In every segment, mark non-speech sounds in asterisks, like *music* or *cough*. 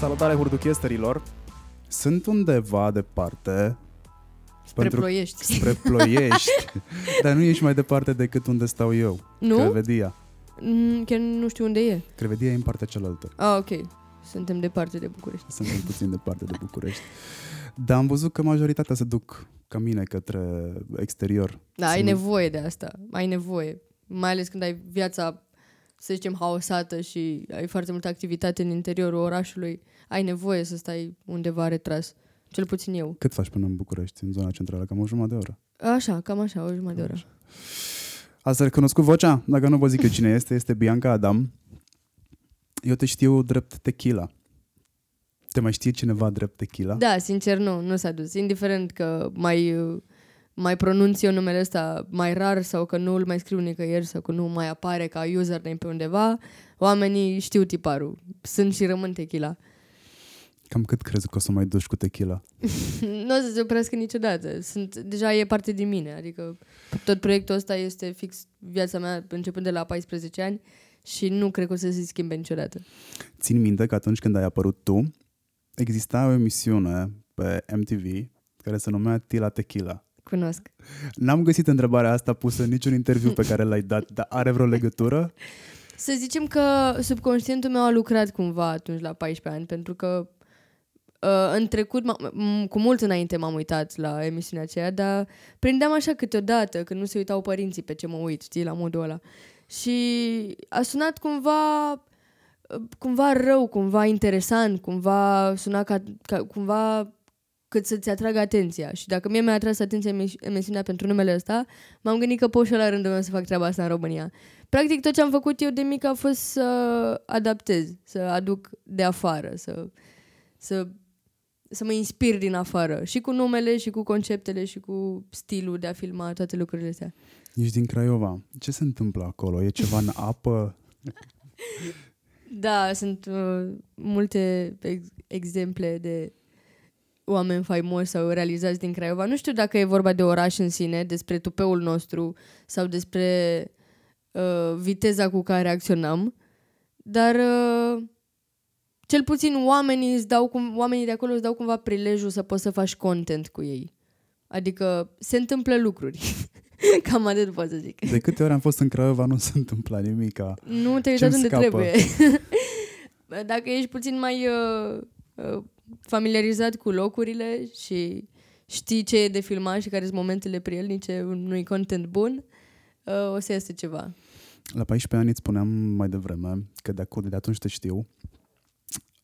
Salutare hurduchesterilor! Sunt undeva departe Spre pentru- ploiești. spre ploiești, *laughs* dar nu ești mai departe decât unde stau eu. Nu? Crevedia. Mm, Chiar nu știu unde e. Crevedia e în partea cealaltă. Ah, ok. Suntem departe de București. Suntem puțin departe de *laughs* București. Dar am văzut că majoritatea se duc ca mine către exterior. Da, ai Sunt- nevoie de asta. Ai nevoie. Mai ales când ai viața, să zicem, haosată și ai foarte multă activitate în interiorul orașului. Ai nevoie să stai undeva retras. Cel puțin eu. Cât faci până în București, în zona centrală? Cam o jumătate de oră. Așa, cam așa, o jumătate de oră. Ați recunoscut vocea? Dacă nu vă zic eu cine este, este Bianca Adam. Eu te știu drept tequila. Te mai știe cineva drept tequila? Da, sincer, nu, nu s-a dus. Indiferent că mai, uh, mai pronunț eu numele ăsta mai rar sau că nu îl mai scriu nicăieri sau că nu mai apare ca username pe undeva, oamenii știu tiparul. Sunt și rămân tequila. Cam cât crezi că o să mai duci cu tequila? *laughs* nu o să se oprească niciodată. Sunt, deja e parte din mine. Adică tot proiectul ăsta este fix viața mea începând de la 14 ani și nu cred că o să se schimbe niciodată. Țin minte că atunci când ai apărut tu, exista o emisiune pe MTV care se numea Tila Tequila. Cunosc. N-am găsit întrebarea asta pusă în niciun interviu pe care l-ai dat, dar are vreo legătură? Să zicem că subconștientul meu a lucrat cumva atunci la 14 ani, pentru că uh, în trecut, m- m- cu mult înainte m-am uitat la emisiunea aceea, dar prindeam așa câteodată, când nu se uitau părinții pe ce mă uit, știi, la modul ăla. Și a sunat cumva uh, cumva rău, cumva interesant, cumva suna ca, ca cumva cât să-ți atragă atenția. Și dacă mie mi-a atras atenția emis- emisiunea pentru numele ăsta, m-am gândit că pot și eu la rândul meu să fac treaba asta în România. Practic tot ce am făcut eu de mic a fost să adaptez, să aduc de afară, să, să, să mă inspir din afară. Și cu numele, și cu conceptele, și cu stilul de a filma toate lucrurile astea. Ești din Craiova. Ce se întâmplă acolo? E ceva în apă? *laughs* Da, sunt uh, multe ex- exemple de oameni faimoși sau realizați din Craiova. Nu știu dacă e vorba de oraș în sine, despre tupeul nostru sau despre uh, viteza cu care acționăm, dar uh, cel puțin oamenii, îți dau cum, oamenii de acolo îți dau cumva prilejul să poți să faci content cu ei. Adică se întâmplă lucruri. *laughs* Cam atât pot să zic. De câte ori am fost în Craiova nu se întâmpla nimica. Nu te-ai Ce-mi uitat unde scapă? trebuie. *laughs* Dacă ești puțin mai uh, uh, familiarizat cu locurile și știi ce e de filmat și care sunt momentele prielnice unui content bun, uh, o să iasă ceva. La 14 ani îți spuneam mai devreme că de, acum, de atunci te știu.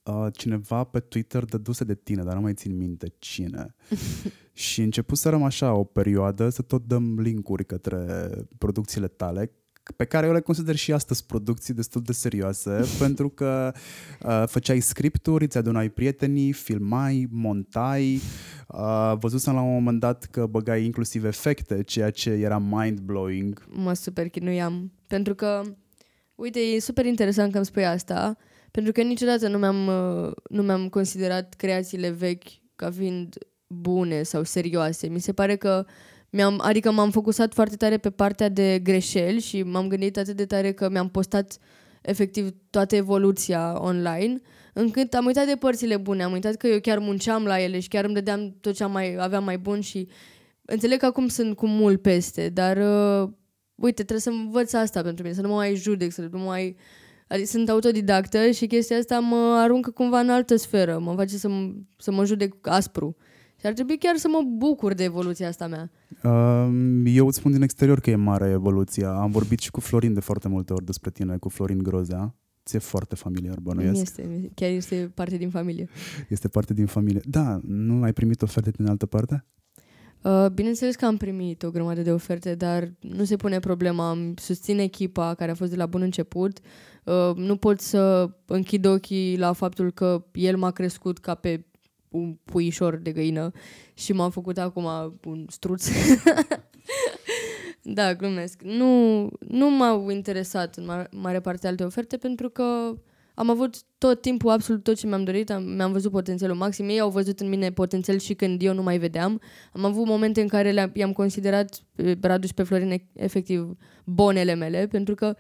Uh, cineva pe Twitter dăduse de tine, dar nu mai țin minte cine. *laughs* și început să răm așa o perioadă să tot dăm linkuri către producțiile tale, pe care eu le consider și astăzi producții destul de serioase, *laughs* pentru că uh, făceai scripturi, îți adunai prietenii, filmai, montai, uh, văzusem la un moment dat că băgai inclusiv efecte, ceea ce era mind-blowing. Mă super chinuiam. Pentru că, uite, e super interesant că îmi spui asta, pentru că niciodată nu mi-am, uh, nu mi-am considerat creațiile vechi ca fiind bune sau serioase. Mi se pare că mi-am, adică m-am focusat foarte tare pe partea de greșeli și m-am gândit atât de tare că mi-am postat efectiv toată evoluția online, încât am uitat de părțile bune, am uitat că eu chiar munceam la ele și chiar îmi dădeam tot ce am mai, aveam mai bun și înțeleg că acum sunt cu mult peste, dar uh, uite, trebuie să învăț asta pentru mine, să nu mă mai judec, să nu mă mai... Adică sunt autodidactă și chestia asta mă aruncă cumva în altă sferă, mă face să, m- să mă judec aspru. Și ar trebui chiar să mă bucur de evoluția asta mea. Um, Eu îți spun din exterior că e mare evoluția. Am vorbit și cu Florin de foarte multe ori despre tine, cu Florin Grozea. Ți-e foarte familiar, bănuiesc. Este, chiar este parte din familie. Este parte din familie. Da, nu ai primit oferte din altă parte? Uh, bineînțeles că am primit o grămadă de oferte, dar nu se pune problema. Am susțin echipa care a fost de la bun început. Uh, nu pot să închid ochii la faptul că el m-a crescut ca pe un puișor de găină și m-a făcut acum un struț. *laughs* da, glumesc. Nu, nu m-au interesat în ma- mare parte alte oferte pentru că am avut tot timpul absolut tot ce mi-am dorit, am, mi-am văzut potențialul maxim, ei au văzut în mine potențial și când eu nu mai vedeam. Am avut momente în care le-am, i-am considerat pe Radu și pe Florin efectiv bonele mele, pentru că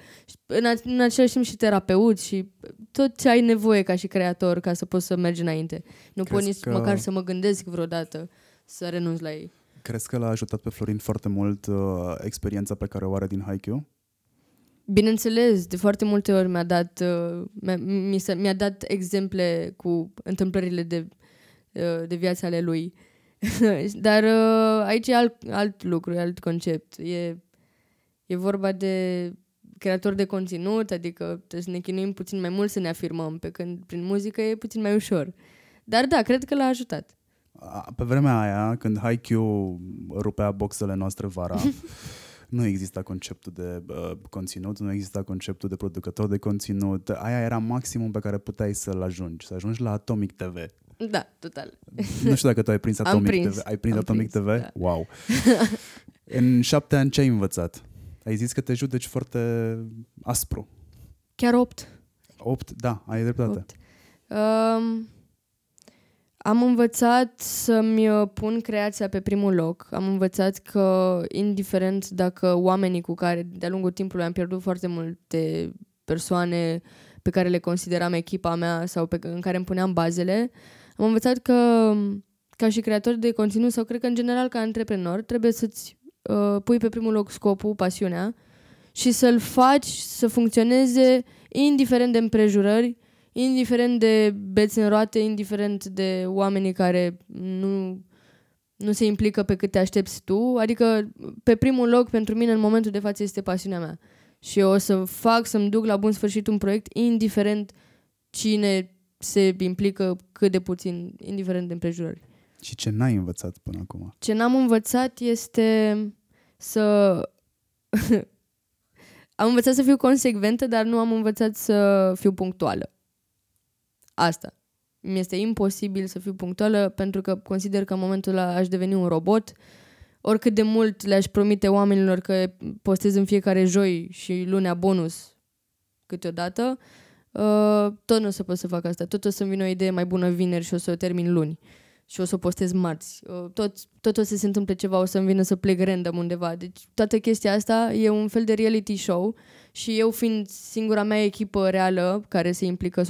în, a, în același timp și terapeut și tot ce ai nevoie ca și creator ca să poți să mergi înainte. Nu pot nici că... măcar să mă gândesc vreodată să renunț la ei. Crezi că l-a ajutat pe Florin foarte mult uh, experiența pe care o are din Haikyuu? Bineînțeles, de foarte multe ori mi-a dat, uh, mi-a, mi s-a, mi-a dat exemple cu întâmplările de, uh, de viața ale lui. *laughs* Dar uh, aici e alt, alt lucru, e alt concept. E, e vorba de creator de conținut, adică trebuie să ne chinuim puțin mai mult să ne afirmăm, pe când prin muzică e puțin mai ușor. Dar da, cred că l-a ajutat. Pe vremea aia, când Haikyuu rupea boxele noastre vara, *laughs* nu exista conceptul de uh, conținut, nu exista conceptul de producător de conținut. Aia era maximum pe care puteai să-l ajungi, să ajungi la Atomic TV. Da, total. Nu știu dacă tu ai prins Atomic prins. TV. Ai prins Am Atomic prins, TV? da. Wow. *laughs* În șapte ani ce ai învățat? Ai zis că te judeci foarte aspru. Chiar opt. Opt? Da, ai dreptate. Opt. Um, am învățat să-mi uh, pun creația pe primul loc. Am învățat că, indiferent dacă oamenii cu care de-a lungul timpului am pierdut foarte multe persoane pe care le consideram echipa mea sau pe, în care îmi puneam bazele, am învățat că, ca și creator de conținut sau cred că în general ca antreprenor, trebuie să-ți uh, pui pe primul loc scopul, pasiunea și să-l faci să funcționeze indiferent de împrejurări, indiferent de beți în roate, indiferent de oamenii care nu, nu se implică pe cât te aștepți tu. Adică, pe primul loc, pentru mine, în momentul de față, este pasiunea mea. Și eu o să fac să-mi duc la bun sfârșit un proiect, indiferent cine se implică cât de puțin, indiferent de împrejurări. Și ce n-ai învățat până acum? Ce n-am învățat este să... *laughs* am învățat să fiu consecventă, dar nu am învățat să fiu punctuală. Asta. Mi este imposibil să fiu punctuală pentru că consider că în momentul ăla aș deveni un robot. Oricât de mult le-aș promite oamenilor că postez în fiecare joi și lunea bonus câteodată, uh, tot nu o să pot să fac asta. Tot o să-mi vină o idee mai bună vineri și o să o termin luni. Și o să o postez marți. Uh, tot, tot o să se întâmple ceva, o să-mi vină să plec random undeva. Deci toată chestia asta e un fel de reality show și eu fiind singura mea echipă reală care se implică 100%,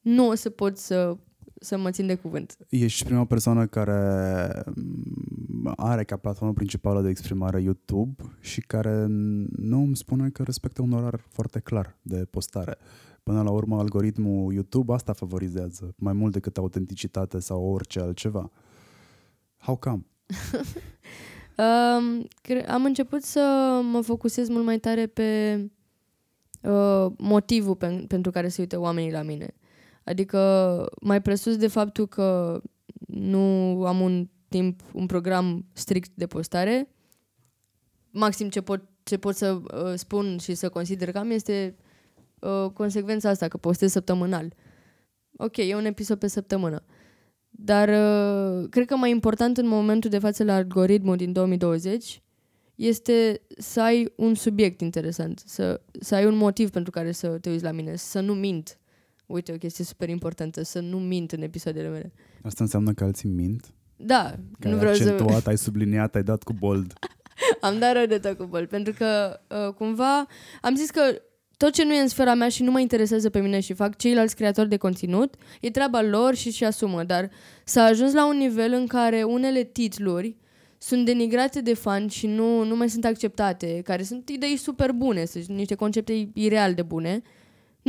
nu o să pot să, să mă țin de cuvânt. Ești prima persoană care mm, are ca platformă principală de exprimare YouTube și care nu îmi spune că respectă un orar foarte clar de postare. Până la urmă, algoritmul YouTube asta favorizează, mai mult decât autenticitate sau orice altceva. How come? *laughs* Um, cre- am început să mă focusez mult mai tare pe uh, motivul pen- pentru care se uită oamenii la mine. Adică mai presus de faptul că nu am un timp, un program strict de postare, maxim ce pot, ce pot să uh, spun și să consider că am este uh, consecvența asta, că postez săptămânal. Ok, e un episod pe săptămână. Dar uh, cred că mai important în momentul de față la algoritmul din 2020 este să ai un subiect interesant, să, să ai un motiv pentru care să te uiți la mine, să nu mint. Uite, o chestie super importantă, să nu mint în episoadele mele. Asta înseamnă că alții mint? Da, Că nu ai vreau să... accentuat, ai subliniat, ai dat cu bold. *laughs* Am dat rău de tot cu bol, pentru că uh, cumva am zis că tot ce nu e în sfera mea și nu mă interesează pe mine și fac ceilalți creatori de conținut, e treaba lor și și asumă, dar s-a ajuns la un nivel în care unele titluri sunt denigrate de fani și nu, nu mai sunt acceptate, care sunt idei super bune, sunt niște concepte ireal de bune,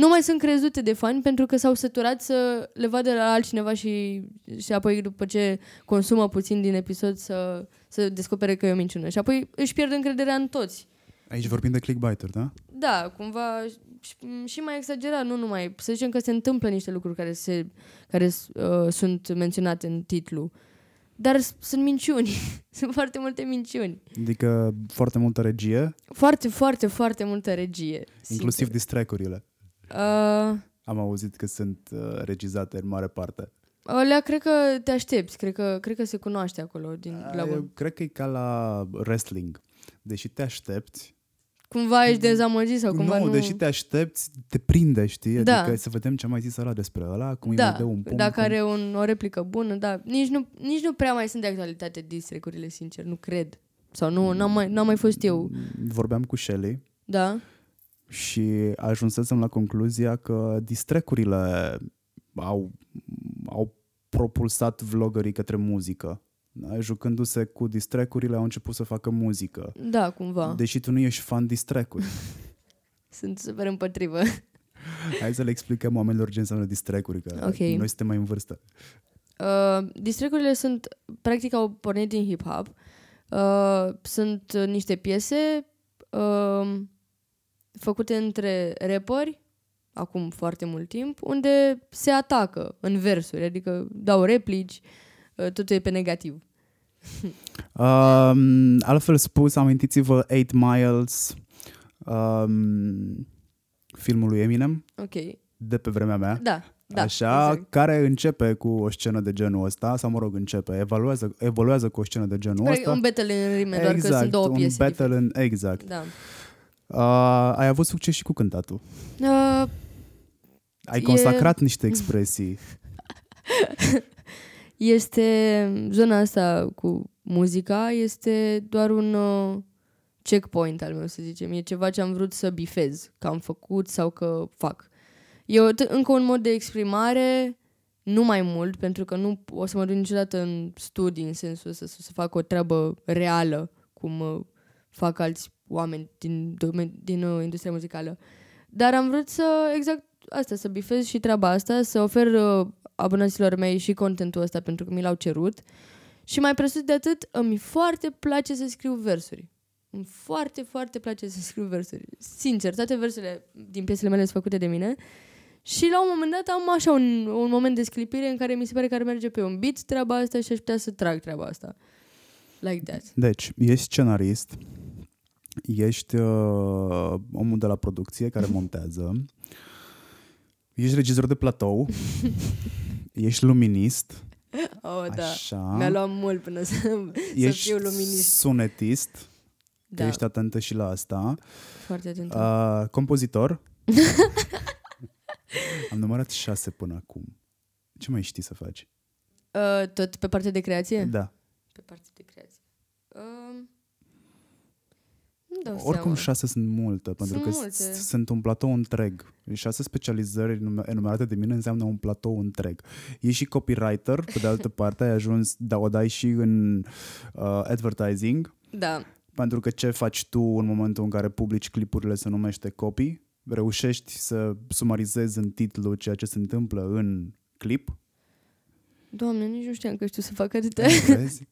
nu mai sunt crezute de fani pentru că s-au săturat să le vadă la altcineva și, și apoi după ce consumă puțin din episod să, să descopere că e o minciună. Și apoi își pierd încrederea în toți. Aici vorbim de clickbait-uri, da? Da, cumva și, și mai exagerat, nu numai. Să zicem că se întâmplă niște lucruri care, se, care uh, sunt menționate în titlu. Dar s- sunt minciuni. *laughs* sunt foarte multe minciuni. Adică foarte multă regie, Foarte, foarte, foarte multă regie. inclusiv sincer. Distrack-urile. Uh, Am auzit că sunt uh, regizate în mare parte. alea cred că te aștepți. Cred că, cred că se cunoaște acolo din, la Eu bun. cred că e ca la wrestling. Deși te aștepți, cumva ești dezamăgit sau cumva nu... nu, deși te aștepți, te prinde, știi? Da. Adică să vedem ce mai zis ăla despre ăla, cum îi Da, mai dă un pumn. dacă cum... are un, o replică bună, da. Nici nu, nici nu prea mai sunt de actualitate distrecurile, sincer, nu cred. Sau nu, n-am mai, n-am mai fost eu. Vorbeam cu Shelley Da? Și ajunsesem la concluzia că distrecurile au, au propulsat vloggerii către muzică. Da? Jucându-se cu distrecurile au început să facă muzică. Da, cumva. Deși tu nu ești fan distrecuri. *laughs* Sunt super împotrivă. Hai să le explicăm oamenilor ce înseamnă distrecuri, că Ok. noi suntem mai în vârstă. Uh, distrecurile sunt, practic, au pornit din hip-hop. Uh, sunt uh, niște piese uh, făcute între rapperi, acum foarte mult timp, unde se atacă în versuri, adică dau replici, uh, totul e pe negativ. *laughs* Um, altfel spus, amintiți-vă 8 Miles, um, filmul lui Eminem, Ok. de pe vremea mea. Da, da. Așa, exact. care începe cu o scenă de genul ăsta, sau mă rog, începe, evoluează, evoluează cu o scenă de genul Practic, ăsta. un battle în rime, doar că exact, sunt două un piese battle diferite. în, exact. Da. Uh, ai avut succes și cu cântatul. Uh, Ai E- consacrat niște expresii. *laughs* este zona asta cu muzica este doar un uh, checkpoint al meu, să zicem. E ceva ce am vrut să bifez, că am făcut sau că fac. E o, t- încă un mod de exprimare, nu mai mult, pentru că nu o să mă duc niciodată în studii în sensul ăsta, să, să fac o treabă reală, cum uh, fac alți oameni din, domen- din uh, industria muzicală. Dar am vrut să, exact asta, să bifez și treaba asta, să ofer uh, abonaților mei și contentul ăsta pentru că mi l-au cerut. Și mai presus de atât, îmi foarte place să scriu versuri. Îmi foarte, foarte place să scriu versuri. Sincer, toate versurile din piesele mele sunt făcute de mine. Și la un moment dat am așa un, un moment de sclipire în care mi se pare că ar merge pe un beat treaba asta și aș putea să trag treaba asta. Like that. Deci, ești scenarist, ești uh, omul de la producție care *laughs* montează, ești regizor de platou, *laughs* ești luminist, Oh, da. așa, Mi-a luat mult până să, să ești fiu luminist. sunetist, că Da, ești atentă și la asta, foarte atent. uh, compozitor. Am numărat șase până acum. Ce mai știi să faci? Uh, tot pe partea de creație? Da. Pe partea de creație. Uh, nu dau Oricum seama. șase sunt multe, pentru Sunt că multe. s- sunt un platou întreg. Șase specializări enume- enumerate de mine înseamnă un platou întreg. Ești și copywriter, pe de altă *laughs* parte ai ajuns, da, o dai și în uh, advertising, Da. pentru că ce faci tu în momentul în care publici clipurile se numește copy, reușești să sumarizezi în titlu ceea ce se întâmplă în clip, Doamne, nici nu știam că știu să fac atâtea. vezi?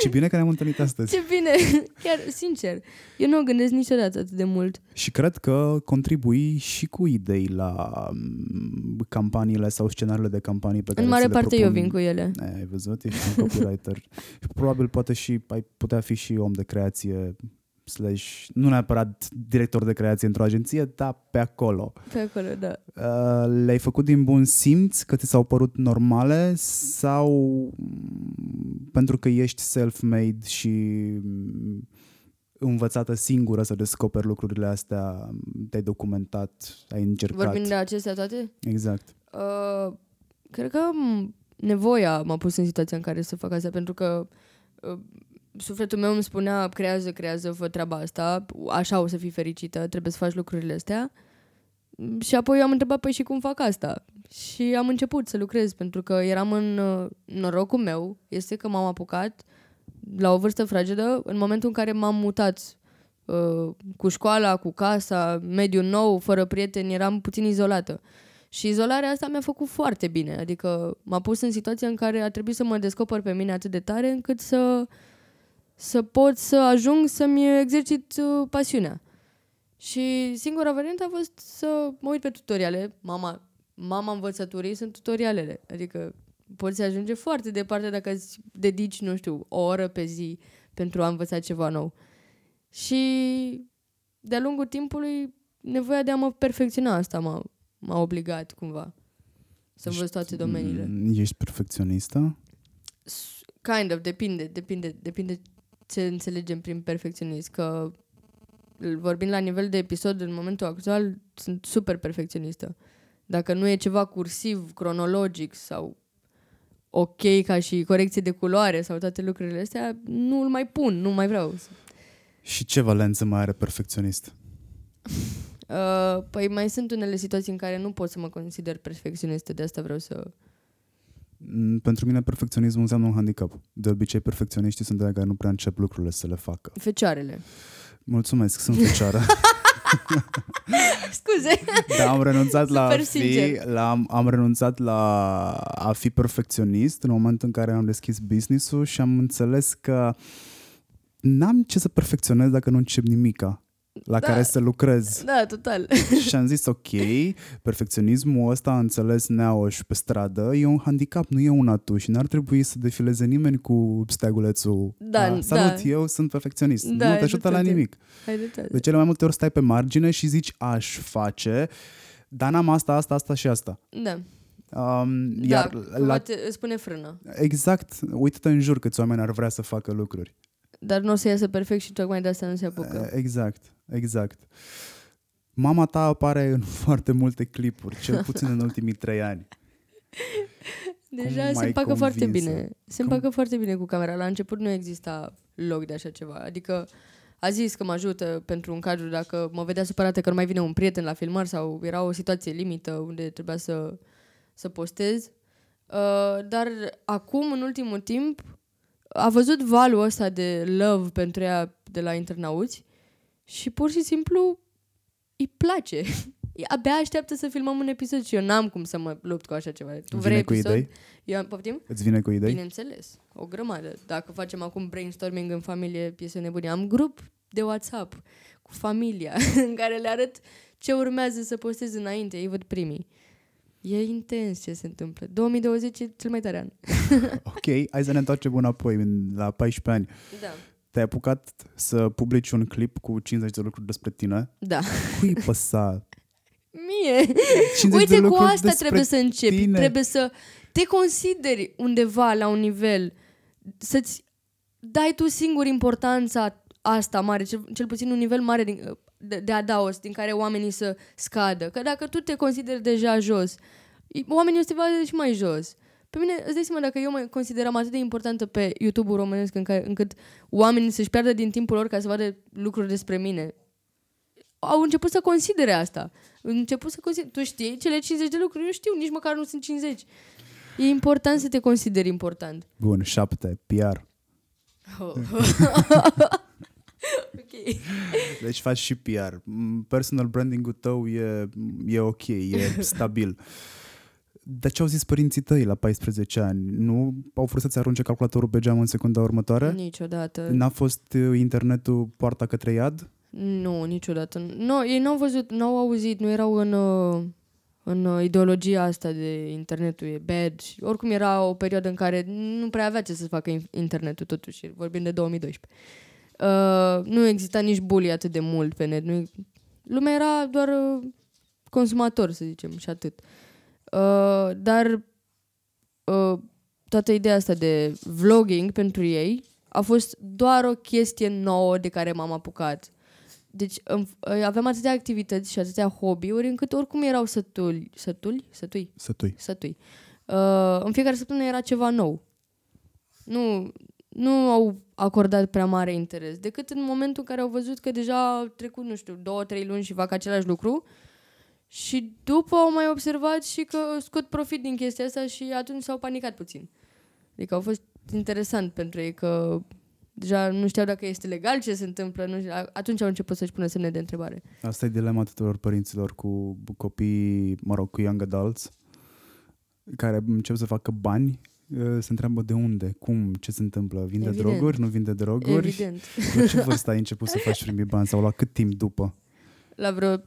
Ce bine că ne-am întâlnit astăzi. Ce bine! *laughs* Chiar, sincer, eu nu o gândesc niciodată atât de mult. Și cred că contribui și cu idei la mm, campaniile sau scenariile de campanii pe care În mare ți le parte propun. eu vin cu ele. E, ai văzut? Ești un copywriter. *laughs* și probabil poate și, ai putea fi și om de creație slash, nu neapărat director de creație într-o agenție, dar pe acolo. Pe acolo, da. Uh, le-ai făcut din bun simț, că ți s-au părut normale sau mm, pentru că ești self-made și mm, învățată singură să descoperi lucrurile astea, te-ai documentat, ai încercat. Vorbim de acestea toate? Exact. Uh, cred că m, nevoia m-a pus în situația în care să fac asta, pentru că uh, sufletul meu îmi spunea creează, creează, fă treaba asta, așa o să fii fericită, trebuie să faci lucrurile astea. Și apoi eu am întrebat, păi și cum fac asta? Și am început să lucrez, pentru că eram în uh, norocul meu, este că m-am apucat la o vârstă fragedă, în momentul în care m-am mutat uh, cu școala, cu casa, mediul nou, fără prieteni, eram puțin izolată. Și izolarea asta mi-a făcut foarte bine, adică m-a pus în situația în care a trebuit să mă descoper pe mine atât de tare încât să, să pot să ajung să-mi exercit uh, pasiunea. Și singura variantă a fost să mă uit pe tutoriale. Mama, mama învățăturii sunt tutorialele. Adică poți ajunge foarte departe dacă îți dedici, nu știu, o oră pe zi pentru a învăța ceva nou. Și de-a lungul timpului, nevoia de a mă perfecționa asta m-a, m-a obligat cumva să învăț toate domeniile. Mm, Ești perfecționistă? Kind of, depinde, depinde, depinde ce înțelegem prin perfecționist, că vorbind la nivel de episod în momentul actual, sunt super perfecționistă. Dacă nu e ceva cursiv, cronologic sau ok ca și corecție de culoare sau toate lucrurile astea, nu îl mai pun, nu mai vreau. Și ce valență mai are perfecționist? *laughs* Uh, păi mai sunt unele situații în care nu pot să mă consider perfecționistă, de asta vreau să... Mm, Pentru mine perfecționismul înseamnă un handicap. De obicei perfecționiștii sunt de care nu prea încep lucrurile să le facă. Fecioarele. Mulțumesc, sunt *laughs* fecioară. Scuze! Dar am renunțat la a Super fi, sincer. la, am, am renunțat la a fi perfecționist în momentul în care am deschis business-ul și am înțeles că n-am ce să perfecționez dacă nu încep nimica la Da. care să lucrez. Da, total. *laughs* și am zis, ok, perfecționismul ăsta înțeles neauș pe stradă e un handicap, nu e un atu și n-ar trebui să defileze nimeni cu steagulețul. Da, "Ah, Salut, da. eu sunt perfecționist. Da, nu te ai ajută la dreptate. nimic. Hai de tare. De cele mai multe ori stai pe margine și zici aș face, dar n-am asta, asta, asta și asta. Da, Um, da iar la... la, te, îți pune frână. exact, uite-te în jur câți oameni ar vrea să facă lucruri. Dar nu o să iasă perfect și tocmai de asta nu se apucă. Exact, exact. Mama ta apare în *laughs* foarte multe clipuri, cel *laughs* puțin în ultimii trei ani. Deja cum se m-ai împacă foarte convinsă? bine. Se Cum? împacă foarte bine cu camera. La început nu exista loc de așa ceva. Adică a zis că mă ajută pentru un cadru dacă mă vedea supărată că nu mai vine un prieten la filmări sau era o situație limită unde trebuia să, să postez. Uh, dar acum, în ultimul timp, a văzut valul ăsta de love pentru ea de la internauți și pur și simplu îi place. *laughs* Abia așteaptă să filmăm un episod și eu n-am cum să mă lupt cu așa ceva. Tu Vine vrei cu episod? idei? Eu am, poftim? Îți vine cu idei? Bineînțeles, o grămadă. Dacă facem acum brainstorming în familie, piese nebune, am grup de WhatsApp cu familia *laughs* în care le arăt ce urmează să postez înainte, ei văd primii. E intens ce se întâmplă. 2020 e cel mai tare an. *laughs* Ok, hai să ne întoarcem înapoi, în- la 14 ani. Da. Te-ai apucat să publici un clip cu 50 de lucruri despre tine? Da. Cui îi păsa? Mie! 50 de Uite, cu lucruri asta despre trebuie să începi. tine. Trebuie să te consideri undeva la un nivel, să-ți dai tu singur importanța asta mare, cel, cel puțin un nivel mare din, de, de adaos, din care oamenii să scadă. Că dacă tu te consideri deja jos, oamenii o să te vadă și mai jos. Pe mine, îți dai seama, dacă eu mă consideram atât de importantă pe YouTube-ul românesc în care, încât oamenii să-și piardă din timpul lor ca să vadă lucruri despre mine, au început să considere asta. Au început să considere. Tu știi cele 50 de lucruri? Eu știu, nici măcar nu sunt 50. E important să te consideri important. Bun, 7, PR. Oh. *laughs* ok. *laughs* Deci faci și PR. Mm, Personal branding-ul tău e, e ok, e *laughs* stabil. Dar ce au zis părinții tăi la 14 ani? Nu au vrut să-ți arunce calculatorul pe geam în secunda următoare? Niciodată. N-a fost uh, internetul poarta către iad? Nu, niciodată. Nu, ei n-au văzut, n-au auzit, nu erau în, uh, în uh, ideologia asta de internetul e bad. Și Oricum era o perioadă în care nu prea avea ce să facă in- internetul totuși, vorbim de 2012. Uh, nu exista nici bully atât de mult pe net. Nu, lumea era doar uh, consumator, să zicem, și atât. Uh, dar uh, toată ideea asta de vlogging pentru ei a fost doar o chestie nouă de care m-am apucat. Deci îmi- aveam atâtea activități și atâtea hobby-uri încât oricum erau sătuli, sătuli, sătui, Sătui. sătui. Uh, în fiecare săptămână era ceva nou. Nu, nu au acordat prea mare interes, decât în momentul în care au văzut că deja au trecut, nu știu, două, trei luni și fac același lucru și după au mai observat și că scot profit din chestia asta și atunci s-au panicat puțin. Adică au fost interesant pentru ei că deja nu știau dacă este legal ce se întâmplă, nu știu, atunci au început să-și pună semne de întrebare. Asta e dilema tuturor părinților cu copii, mă rog, cu young adults, care încep să facă bani, uh, se întreabă de unde, cum, ce se întâmplă, vinde Evident. droguri, nu vinde droguri. Evident. La ce vârstă ai *laughs* început să faci primii bani sau la cât timp după? La vreo 3-4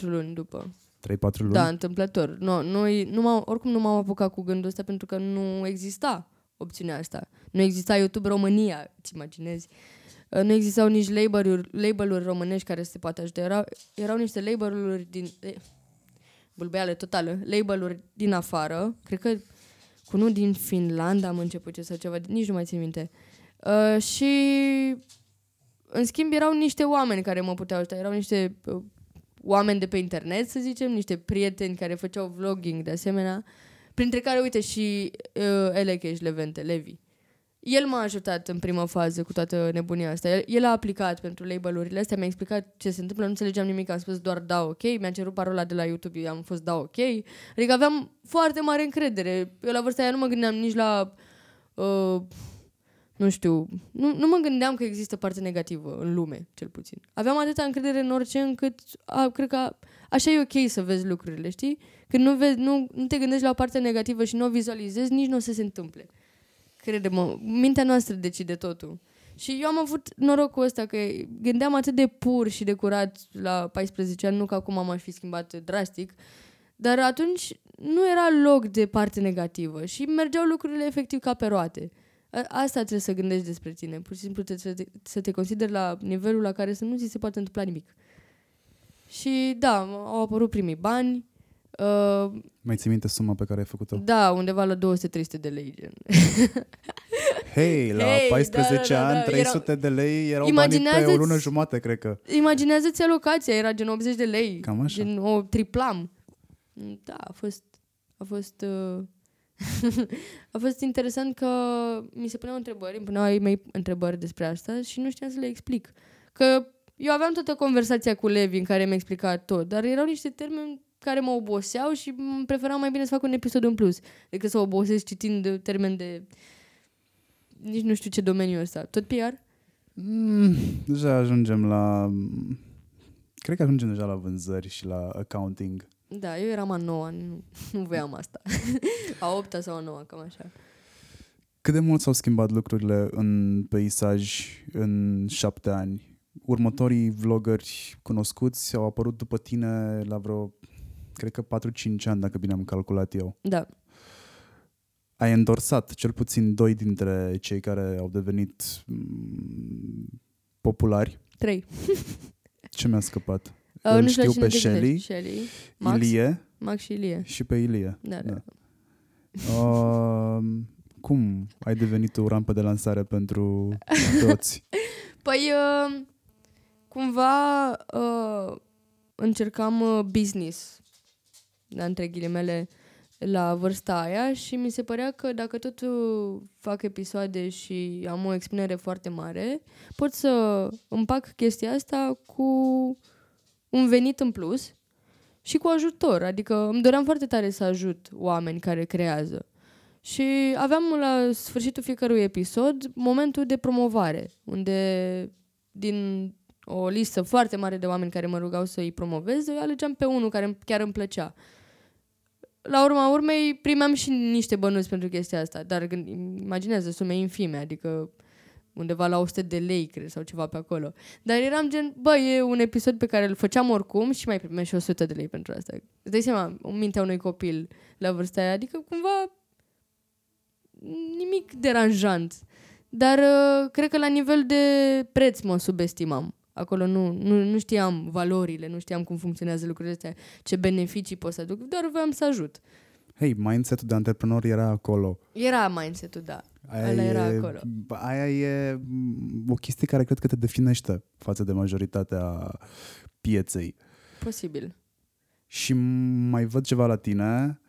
luni după. 3-4 luni? Da, întâmplător. Nu, noi, nu m-am, oricum nu m-am apucat cu gândul ăsta pentru că nu exista opțiunea asta. Nu exista YouTube România, îți imaginezi. Uh, Nu existau nici label-uri, label-uri românești care să te poată ajuta. Erau, erau niște label-uri din... Eh, bulbeală totală. Label-uri din afară. Cred că cu unul din Finlanda am început ce sau ceva. Nici nu mai țin minte. Uh, și în schimb, erau niște oameni care mă puteau ajuta. Erau niște uh, oameni de pe internet, să zicem, niște prieteni care făceau vlogging de asemenea, printre care, uite, și uh, Elecheș Levente, Levi. El m-a ajutat în prima fază cu toată nebunia asta. El, el a aplicat pentru label-urile astea, mi-a explicat ce se întâmplă, nu înțelegeam nimic, am spus doar da ok, mi-a cerut parola de la YouTube, eu am fost da ok. Adică aveam foarte mare încredere. Eu la vârsta aia nu mă gândeam nici la... Uh, nu știu, nu, nu mă gândeam că există parte negativă în lume, cel puțin. Aveam atâta încredere în orice încât a, cred că așa e ok să vezi lucrurile, știi? Când nu, vezi, nu, nu te gândești la o parte negativă și nu o vizualizezi, nici nu o să se întâmple. Crede-mă, mintea noastră decide totul. Și eu am avut norocul ăsta că gândeam atât de pur și de curat la 14 ani, nu că acum m-aș fi schimbat drastic, dar atunci nu era loc de parte negativă și mergeau lucrurile efectiv ca pe roate. Asta trebuie să gândești despre tine. Pur și simplu trebuie să te, să te consideri la nivelul la care să nu ți se poate întâmpla nimic. Și da, au apărut primii bani. Uh, Mai ții minte suma pe care ai făcut-o? Da, undeva la 200-300 de lei. Gen. *laughs* Hei, la Hey, 14 da, da, da, ani, da, 300 de lei erau banii pe o Imaginează-ți- lună jumate, cred că. Imaginează-ți alocația, era gen 80 de lei. Cam așa. Gen o triplam. Da, a fost... A fost... Uh, *laughs* a fost interesant că mi se puneau întrebări, îmi puneau ai mei întrebări despre asta și nu știam să le explic. Că eu aveam toată conversația cu Levi în care mi-a explicat tot, dar erau niște termeni care mă oboseau și îmi preferam mai bine să fac un episod în plus decât să obosesc citind termeni de nici nu știu ce domeniu ăsta. Tot PR? Mm, deja ajungem la... Cred că ajungem deja la vânzări și la accounting. Da, eu eram a noua, nu, nu voiam asta. *laughs* a opta sau a noua, cam așa. Cât de mult s-au schimbat lucrurile în peisaj în șapte ani? Următorii vloggeri cunoscuți au apărut după tine la vreo, cred că 4-5 ani, dacă bine am calculat eu. Da. Ai endorsat cel puțin doi dintre cei care au devenit mm, populari. Trei. Ce mi-a scăpat? *laughs* Uh, Îl nu știu la știu cine pe te gândești. Shelly, Shelly. Max, Ilie Max și Ilie. și pe Ilie. Da, da. Da. Uh, cum ai devenit o rampă de lansare pentru *laughs* toți? Păi, uh, cumva uh, încercam uh, business, da, între ghilimele, la vârsta aia și mi se părea că dacă tot uh, fac episoade și am o expunere foarte mare, pot să împac chestia asta cu un venit în plus și cu ajutor. Adică îmi doream foarte tare să ajut oameni care creează. Și aveam la sfârșitul fiecărui episod momentul de promovare, unde din o listă foarte mare de oameni care mă rugau să îi promovez, eu alegeam pe unul care chiar îmi plăcea. La urma urmei, primeam și niște bănuți pentru chestia asta, dar gând, imaginează sume infime, adică undeva la 100 de lei, cred, sau ceva pe acolo. Dar eram gen, bă, e un episod pe care îl făceam oricum și mai primeam și 100 de lei pentru asta. Îți dai seama, în mintea unui copil la vârsta aia, adică cumva nimic deranjant. Dar uh, cred că la nivel de preț mă subestimam. Acolo nu, nu, nu știam valorile, nu știam cum funcționează lucrurile astea, ce beneficii pot să aduc, doar voiam să ajut. Hei, mindset-ul de antreprenor era acolo. Era mindset-ul, da. Ăla era acolo. Aia e mm, o chestie care cred că te definește față de majoritatea pieței. Posibil. Și mai văd ceva la tine.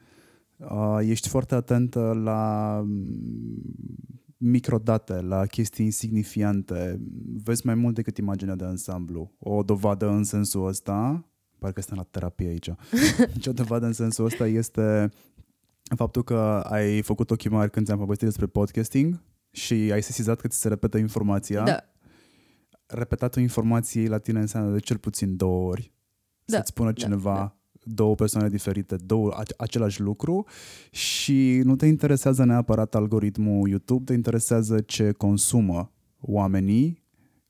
Uh, ești foarte atentă la mm, microdate, la chestii insignifiante. Vezi mai mult decât imaginea de ansamblu. O dovadă în sensul ăsta, parcă suntem la terapie aici, *laughs* deci o dovadă în sensul ăsta este faptul că ai făcut ochii mari când ți-am povestit despre podcasting și ai sesizat că ți se repetă informația. Da. Repetatul informației la tine înseamnă de cel puțin două ori. Da, Să-ți spună da, cineva da. Două persoane diferite, două, ace- același lucru și nu te interesează neapărat algoritmul YouTube, te interesează ce consumă oamenii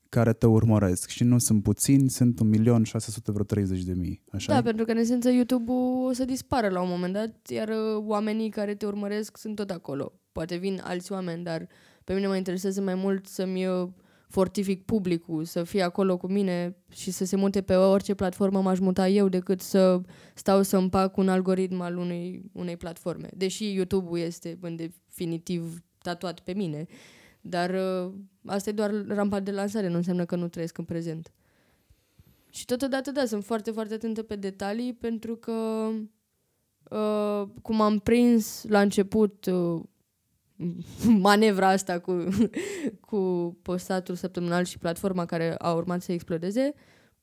care te urmăresc și nu sunt puțini, sunt 1.630.000, așa? Da, pentru că în esență YouTube-ul o să dispară la un moment dat, iar uh, oamenii care te urmăresc sunt tot acolo. Poate vin alți oameni, dar pe mine mă interesează mai mult să-mi uh, fortific publicul, să fie acolo cu mine și să se mute pe orice platformă m-aș muta eu decât să stau să împac un algoritm al unei, unei platforme. Deși YouTube-ul este în definitiv tatuat pe mine. Dar uh, asta e doar rampa de lansare, nu înseamnă că nu trăiesc în prezent. Și totodată, da, sunt foarte, foarte atentă pe detalii pentru că uh, cum am prins la început uh, *laughs* manevra asta cu, cu postatul săptămânal și platforma care a urmat să explodeze,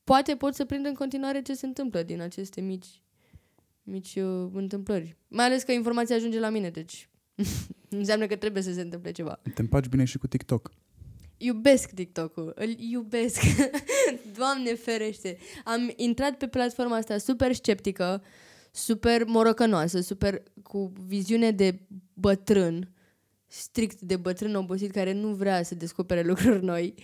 poate pot să prind în continuare ce se întâmplă din aceste mici, mici uh, întâmplări. Mai ales că informația ajunge la mine, deci *laughs* înseamnă că trebuie să se întâmple ceva. Te împaci bine și cu TikTok. Iubesc TikTok-ul, îl iubesc. *laughs* Doamne ferește. Am intrat pe platforma asta super sceptică, super morocănoasă, super cu viziune de bătrân, strict de bătrân obosit care nu vrea să descopere lucruri noi.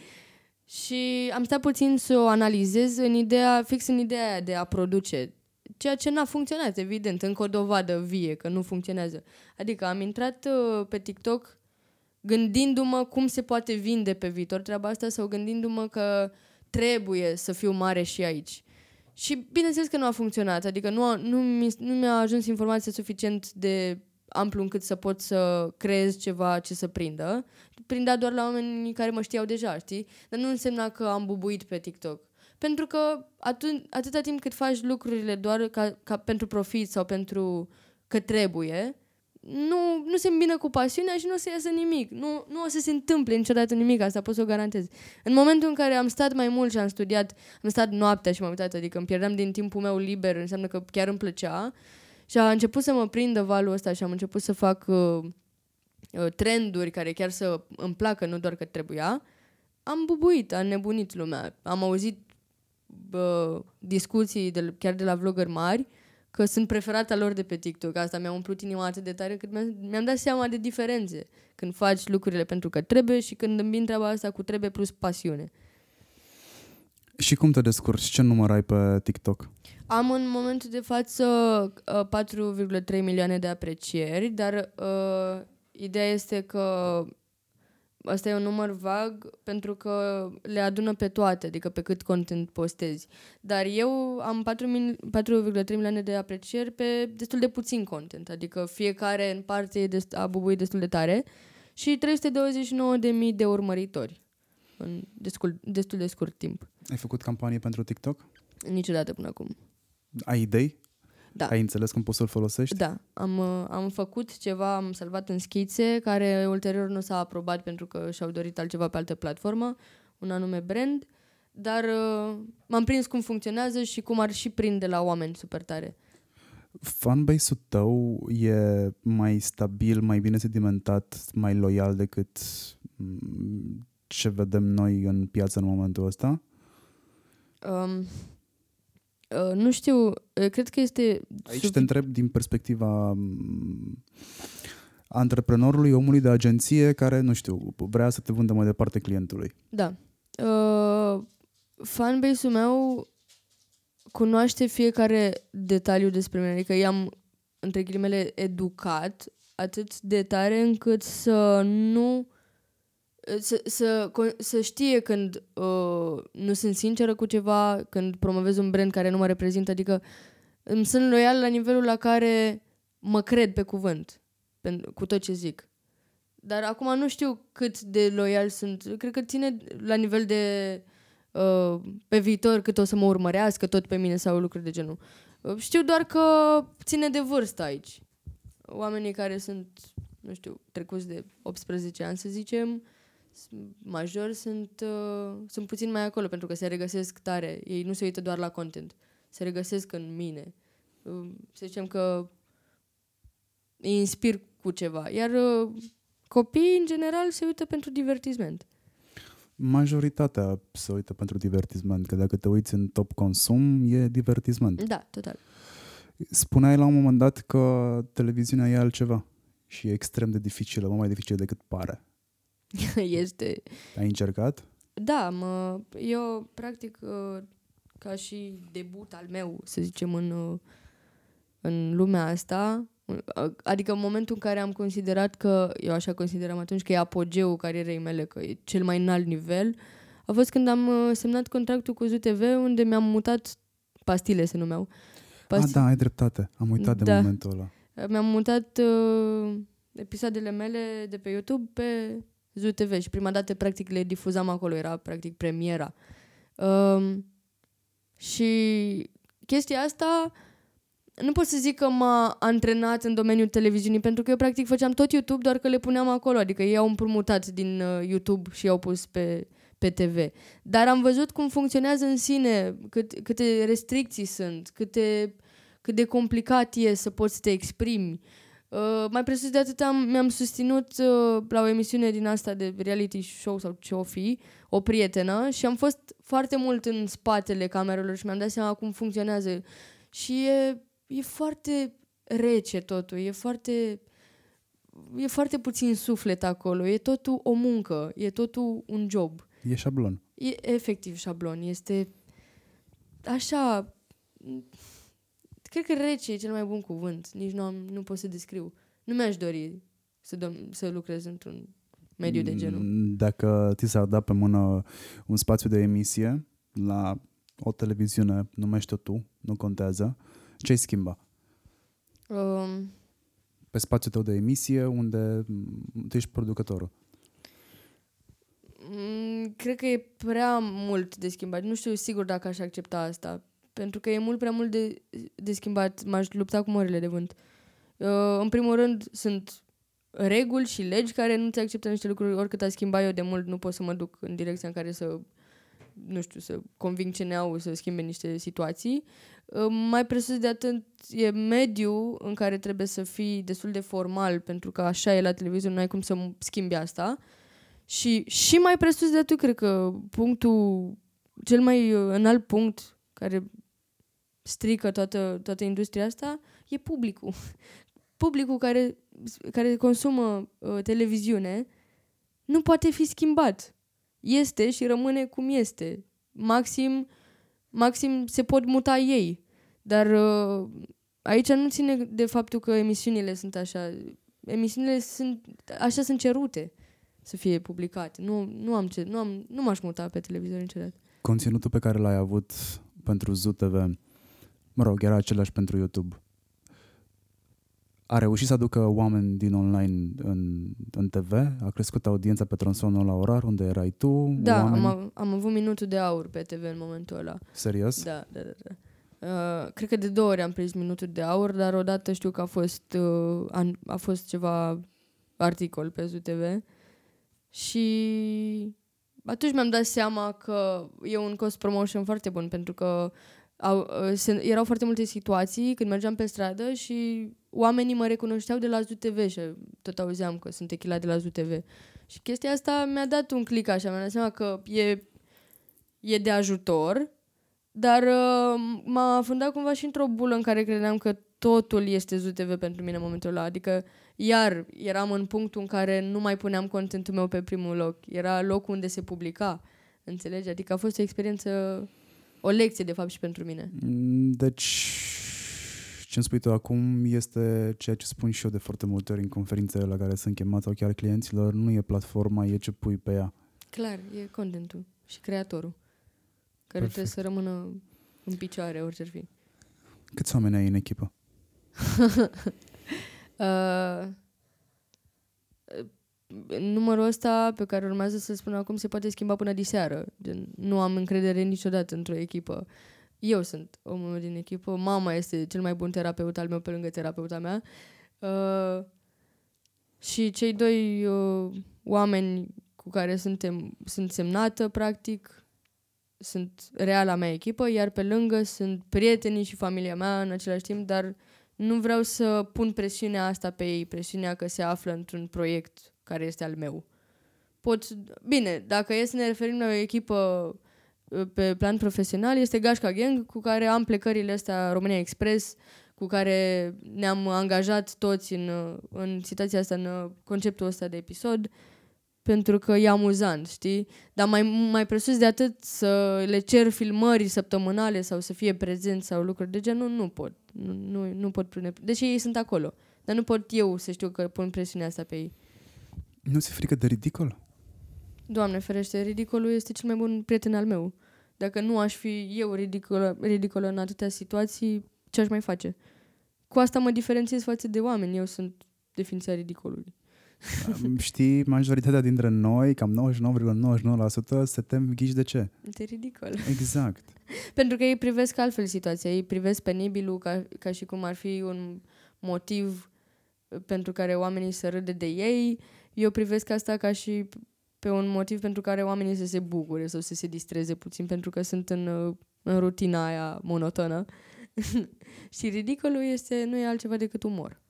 Și am stat puțin să o analizez în ideea, fix în ideea aia de a produce. Ceea ce n-a funcționat, evident, încă o dovadă vie că nu funcționează. Adică am intrat uh, pe TikTok gândindu-mă cum se poate vinde pe viitor treaba asta sau gândindu-mă că trebuie să fiu mare și aici. Și bineînțeles că nu a funcționat, adică nu, a, nu, mi, nu mi-a ajuns informația suficient de amplu încât să pot să creez ceva ce să prindă. Prindea doar la oamenii care mă știau deja, știi? Dar nu însemna că am bubuit pe TikTok. Pentru că atât, atâta timp cât faci lucrurile doar ca, ca pentru profit sau pentru că trebuie, nu, nu se îmbină cu pasiunea și nu o să iasă nimic. Nu, nu o să se întâmple niciodată nimic, asta pot să o garantez. În momentul în care am stat mai mult și am studiat, am stat noaptea și m-am uitat, adică îmi pierdeam din timpul meu liber, înseamnă că chiar îmi plăcea, și a început să mă prindă valul ăsta și am început să fac uh, uh, trenduri care chiar să îmi placă, nu doar că trebuia, am bubuit, am nebunit lumea. Am auzit uh, discuții de, chiar de la vlogger mari că sunt preferata lor de pe TikTok. Asta mi-a umplut inima atât de tare cât mi-am, mi-am dat seama de diferențe când faci lucrurile pentru că trebuie și când îmbin treaba asta cu trebuie plus pasiune. Și cum te descurci? Ce număr ai pe TikTok? Am în momentul de față uh, 4,3 milioane de aprecieri, dar uh, ideea este că asta e un număr vag pentru că le adună pe toate, adică pe cât content postezi. Dar eu am 4,3 milioane de aprecieri pe destul de puțin content, adică fiecare în parte a bubuit destul de tare și 329.000 de urmăritori în destul, destul de scurt timp. Ai făcut campanie pentru TikTok? Niciodată până acum. Ai idei? Da. Ai înțeles cum poți să-l folosești? Da. Am, uh, am făcut ceva, am salvat în schițe, care ulterior nu s-a aprobat pentru că și-au dorit altceva pe altă platformă, un anume brand, dar uh, m-am prins cum funcționează și cum ar și prinde la oameni super tare. Fanbase-ul tău e mai stabil, mai bine sedimentat, mai loial decât mm, ce vedem noi în piață în momentul ăsta? Um, Uh, nu știu, uh, cred că este... Aici te întreb din perspectiva mm, antreprenorului, omului de agenție care, nu știu, vrea să te vândă mai departe clientului. Da. Uh, fanbase-ul meu cunoaște fiecare detaliu despre mine, adică i-am, între ghilimele, educat atât de tare încât să nu să, să, să știe când uh, nu sunt sinceră cu ceva, când promovez un brand care nu mă reprezintă, adică îmi sunt loial la nivelul la care mă cred pe cuvânt, cu tot ce zic. Dar acum nu știu cât de loial sunt. Cred că ține la nivel de uh, pe viitor cât o să mă urmărească tot pe mine sau lucruri de genul. Uh, știu doar că ține de vârstă aici. Oamenii care sunt, nu știu, trecuți de 18 ani, să zicem, majori sunt, uh, sunt puțin mai acolo pentru că se regăsesc tare. Ei nu se uită doar la content. Se regăsesc în mine. Uh, să zicem că îi inspir cu ceva. Iar uh, copiii, în general, se uită pentru divertisment. Majoritatea se uită pentru divertisment, că dacă te uiți în top consum, e divertisment. Da, total. Spuneai la un moment dat că televiziunea e altceva și e extrem de dificilă, mult mai dificil decât pare. *laughs* este... Ai încercat? Da, mă, eu practic uh, ca și debut al meu, să zicem, în, uh, în lumea asta, uh, adică în momentul în care am considerat că, eu așa consideram atunci, că e apogeul carierei mele, că e cel mai înalt nivel, a fost când am semnat contractul cu ZTV, unde mi-am mutat pastile, se numeau. Pasti... Ah, da, ai dreptate. Am uitat de da. momentul ăla. Mi-am mutat uh, episoadele mele de pe YouTube pe ZUTV și prima dată practic le difuzam acolo, era practic premiera. Um, și chestia asta nu pot să zic că m-a antrenat în domeniul televiziunii, pentru că eu practic făceam tot YouTube, doar că le puneam acolo, adică ei au împrumutat din uh, YouTube și i-au pus pe, pe TV. Dar am văzut cum funcționează în sine, cât, câte restricții sunt, câte, cât de complicat e să poți să te exprimi. Uh, mai presus de atât am, mi-am susținut uh, la o emisiune din asta de reality show sau ce o fi, o prietenă și am fost foarte mult în spatele camerelor și mi-am dat seama cum funcționează. Și e, e foarte rece totul, e foarte, e foarte puțin suflet acolo, e totul o muncă, e totul un job. E șablon. E efectiv șablon, este așa Cred că rece e cel mai bun cuvânt. Nici nu, am, nu pot să descriu. Nu mi-aș dori să, dom- să lucrez într-un mediu de genul. Mm, Dacă ți s-ar da pe mână un spațiu de emisie la o televiziune, numește tu, nu contează, ce-ai schimba? Um, Pe spațiul tău de emisie, unde mm, tu ești producătorul. mm, cred că e prea mult de schimbat. Nu știu sigur dacă aș accepta asta. Pentru că e mult prea mult de, de schimbat. M-aș lupta cu morile de vânt. Uh, în primul rând, sunt reguli și legi care nu ți acceptă niște lucruri. Oricât aș schimba eu de mult, nu pot să mă duc în direcția în care să nu știu, să conving CNA-ul să schimbe niște situații. Uh, Mai presus de atât e mediu în care trebuie să fii destul de formal, pentru că așa e la televizor, nu ai cum să schimbi asta. Și, și mai presus de atât, cred că punctul, cel mai uh, înalt punct care strică toată, toată industria asta e publicul. *laughs* Publicul care, care consumă uh, televiziune nu poate fi schimbat. Este și rămâne cum este. Maxim, maxim se pot muta ei. Dar uh, aici nu ține de faptul că emisiunile sunt așa. Emisiunile sunt, așa sunt cerute să fie publicate. Nu, nu, am ce, nu, am, nu m-aș muta pe televizor niciodată. Conținutul pe care l-ai avut pentru ZUTV, mă rog, era același pentru YouTube. A reușit să aducă oameni din online în, în TV? A crescut audiența pe tronsonul la orar unde erai tu? Da, oameni? am, av- am avut minutul de aur pe TV în momentul ăla. Serios? Da, da, da. da. Uh, cred că de două ori am prins minutul de aur, dar odată știu că a fost, uh, an, a fost ceva articol pe ZUTV și atunci mi-am dat seama că e un cost promotion foarte bun pentru că au, uh, se, erau foarte multe situații când mergeam pe stradă și oamenii mă recunoșteau de la ZUTV și tot auzeam că sunt echilat de la ZUTV. Și chestia asta mi-a dat un click așa, mi-am dat seama că e, e de ajutor, dar uh, m-a afundat cumva și într-o bulă în care credeam că totul este ZUTV pentru mine în momentul ăla. Adică, iar eram în punctul în care nu mai puneam contentul meu pe primul loc. Era locul unde se publica. Înțelegi? Adică a fost o experiență, o lecție, de fapt, și pentru mine. Mm, Deci, ce îmi spui tu acum este ceea ce spun și eu de foarte multe ori în conferințele la care sunt chemat sau chiar clienților, nu e platforma, e ce pui pe ea. Clar, e contentul și creatorul, care Perfect. trebuie să rămână în picioare, orice ar fi. Câți oameni ai în echipă? *laughs* Uh, numărul ăsta pe care urmează să spun acum se poate schimba până diseară. Gen, nu am încredere niciodată într-o echipă. Eu sunt omul din echipă, mama este cel mai bun terapeut al meu pe lângă terapeuta mea. Uh, și cei doi uh, oameni cu care suntem, sunt semnată, practic, sunt reala mea echipă, iar pe lângă sunt prietenii și familia mea în același timp, dar nu vreau să pun presiunea asta pe ei, presiunea că se află într-un proiect care este al meu. Pot, bine, dacă e să ne referim la o echipă uh, pe plan profesional, este Gașca Gang, cu care am plecările astea România Express, cu care ne-am angajat toți în, uh, în situația asta, în uh, conceptul ăsta de episod, pentru că e amuzant, știi? Dar mai, mai presus de atât să le cer filmări săptămânale sau să fie prezent sau lucruri de genul, nu pot. Nu, nu, nu pot pune... Deși ei sunt acolo. Dar nu pot eu să știu că pun presiunea asta pe ei. Nu ți-e frică de ridicol? Doamne ferește, ridicolul este cel mai bun prieten al meu. Dacă nu aș fi eu ridicolă, ridicolă în atâtea situații, ce aș mai face? Cu asta mă diferențiez față de oameni. Eu sunt definiția ridicolului. Știi, majoritatea dintre noi, cam 99,99% se tem ghiși de ce? E ridicol. Exact. *laughs* Pentru că ei privesc altfel situația. Ei privesc penibilul ca, ca și cum ar fi un motiv pentru care oamenii să râde de ei. Eu privesc asta ca și pe un motiv pentru care oamenii să se bucure sau să se distreze puțin pentru că sunt în, în rutina aia monotonă. *laughs* și ridicolul este, nu e altceva decât umor.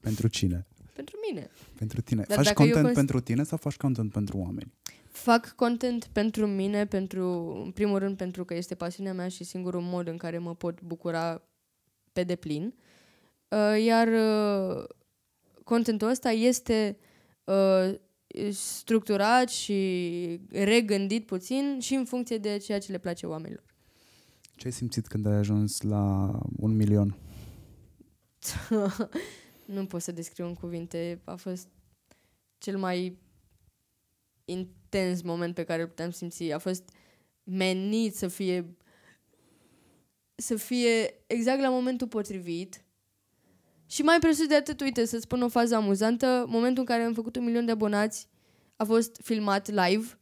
Pentru cine? Pentru mine. Pentru tine. Dar faci content cons- pentru tine sau faci content pentru oameni? Fac content pentru mine, pentru, în primul rând pentru că este pasiunea mea și singurul mod în care mă pot bucura pe deplin. Uh, iar uh, contentul ăsta este uh, structurat și regândit puțin și în funcție de ceea ce le place oamenilor. Ce ai simțit când ai ajuns la un milion? *laughs* nu pot să descriu în cuvinte. A fost cel mai intens moment pe care îl puteam simți. A fost menit să fie să fie exact la momentul potrivit. Și mai presus de atât, uite, să spun o fază amuzantă, momentul în care am făcut un milion de abonați a fost filmat live,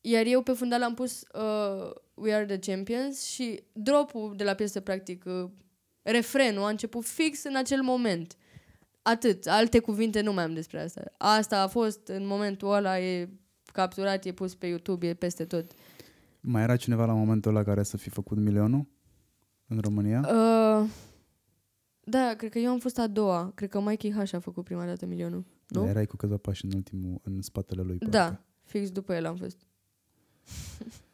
iar eu pe fundal am pus uh, We Are The Champions și dropul de la piesă, practic, uh, refrenul a început fix în acel moment. Atât. Alte cuvinte nu mai am despre asta. Asta a fost în momentul ăla, e capturat, e pus pe YouTube, e peste tot. Mai era cineva la momentul ăla care să fi făcut milionul în România? Uh, da, cred că eu am fost a doua. Cred că Mikey H a făcut prima dată milionul. Nu? Da, erai cu câțiva pași în ultimul, în spatele lui. Da, parcă. fix după el am fost. *laughs*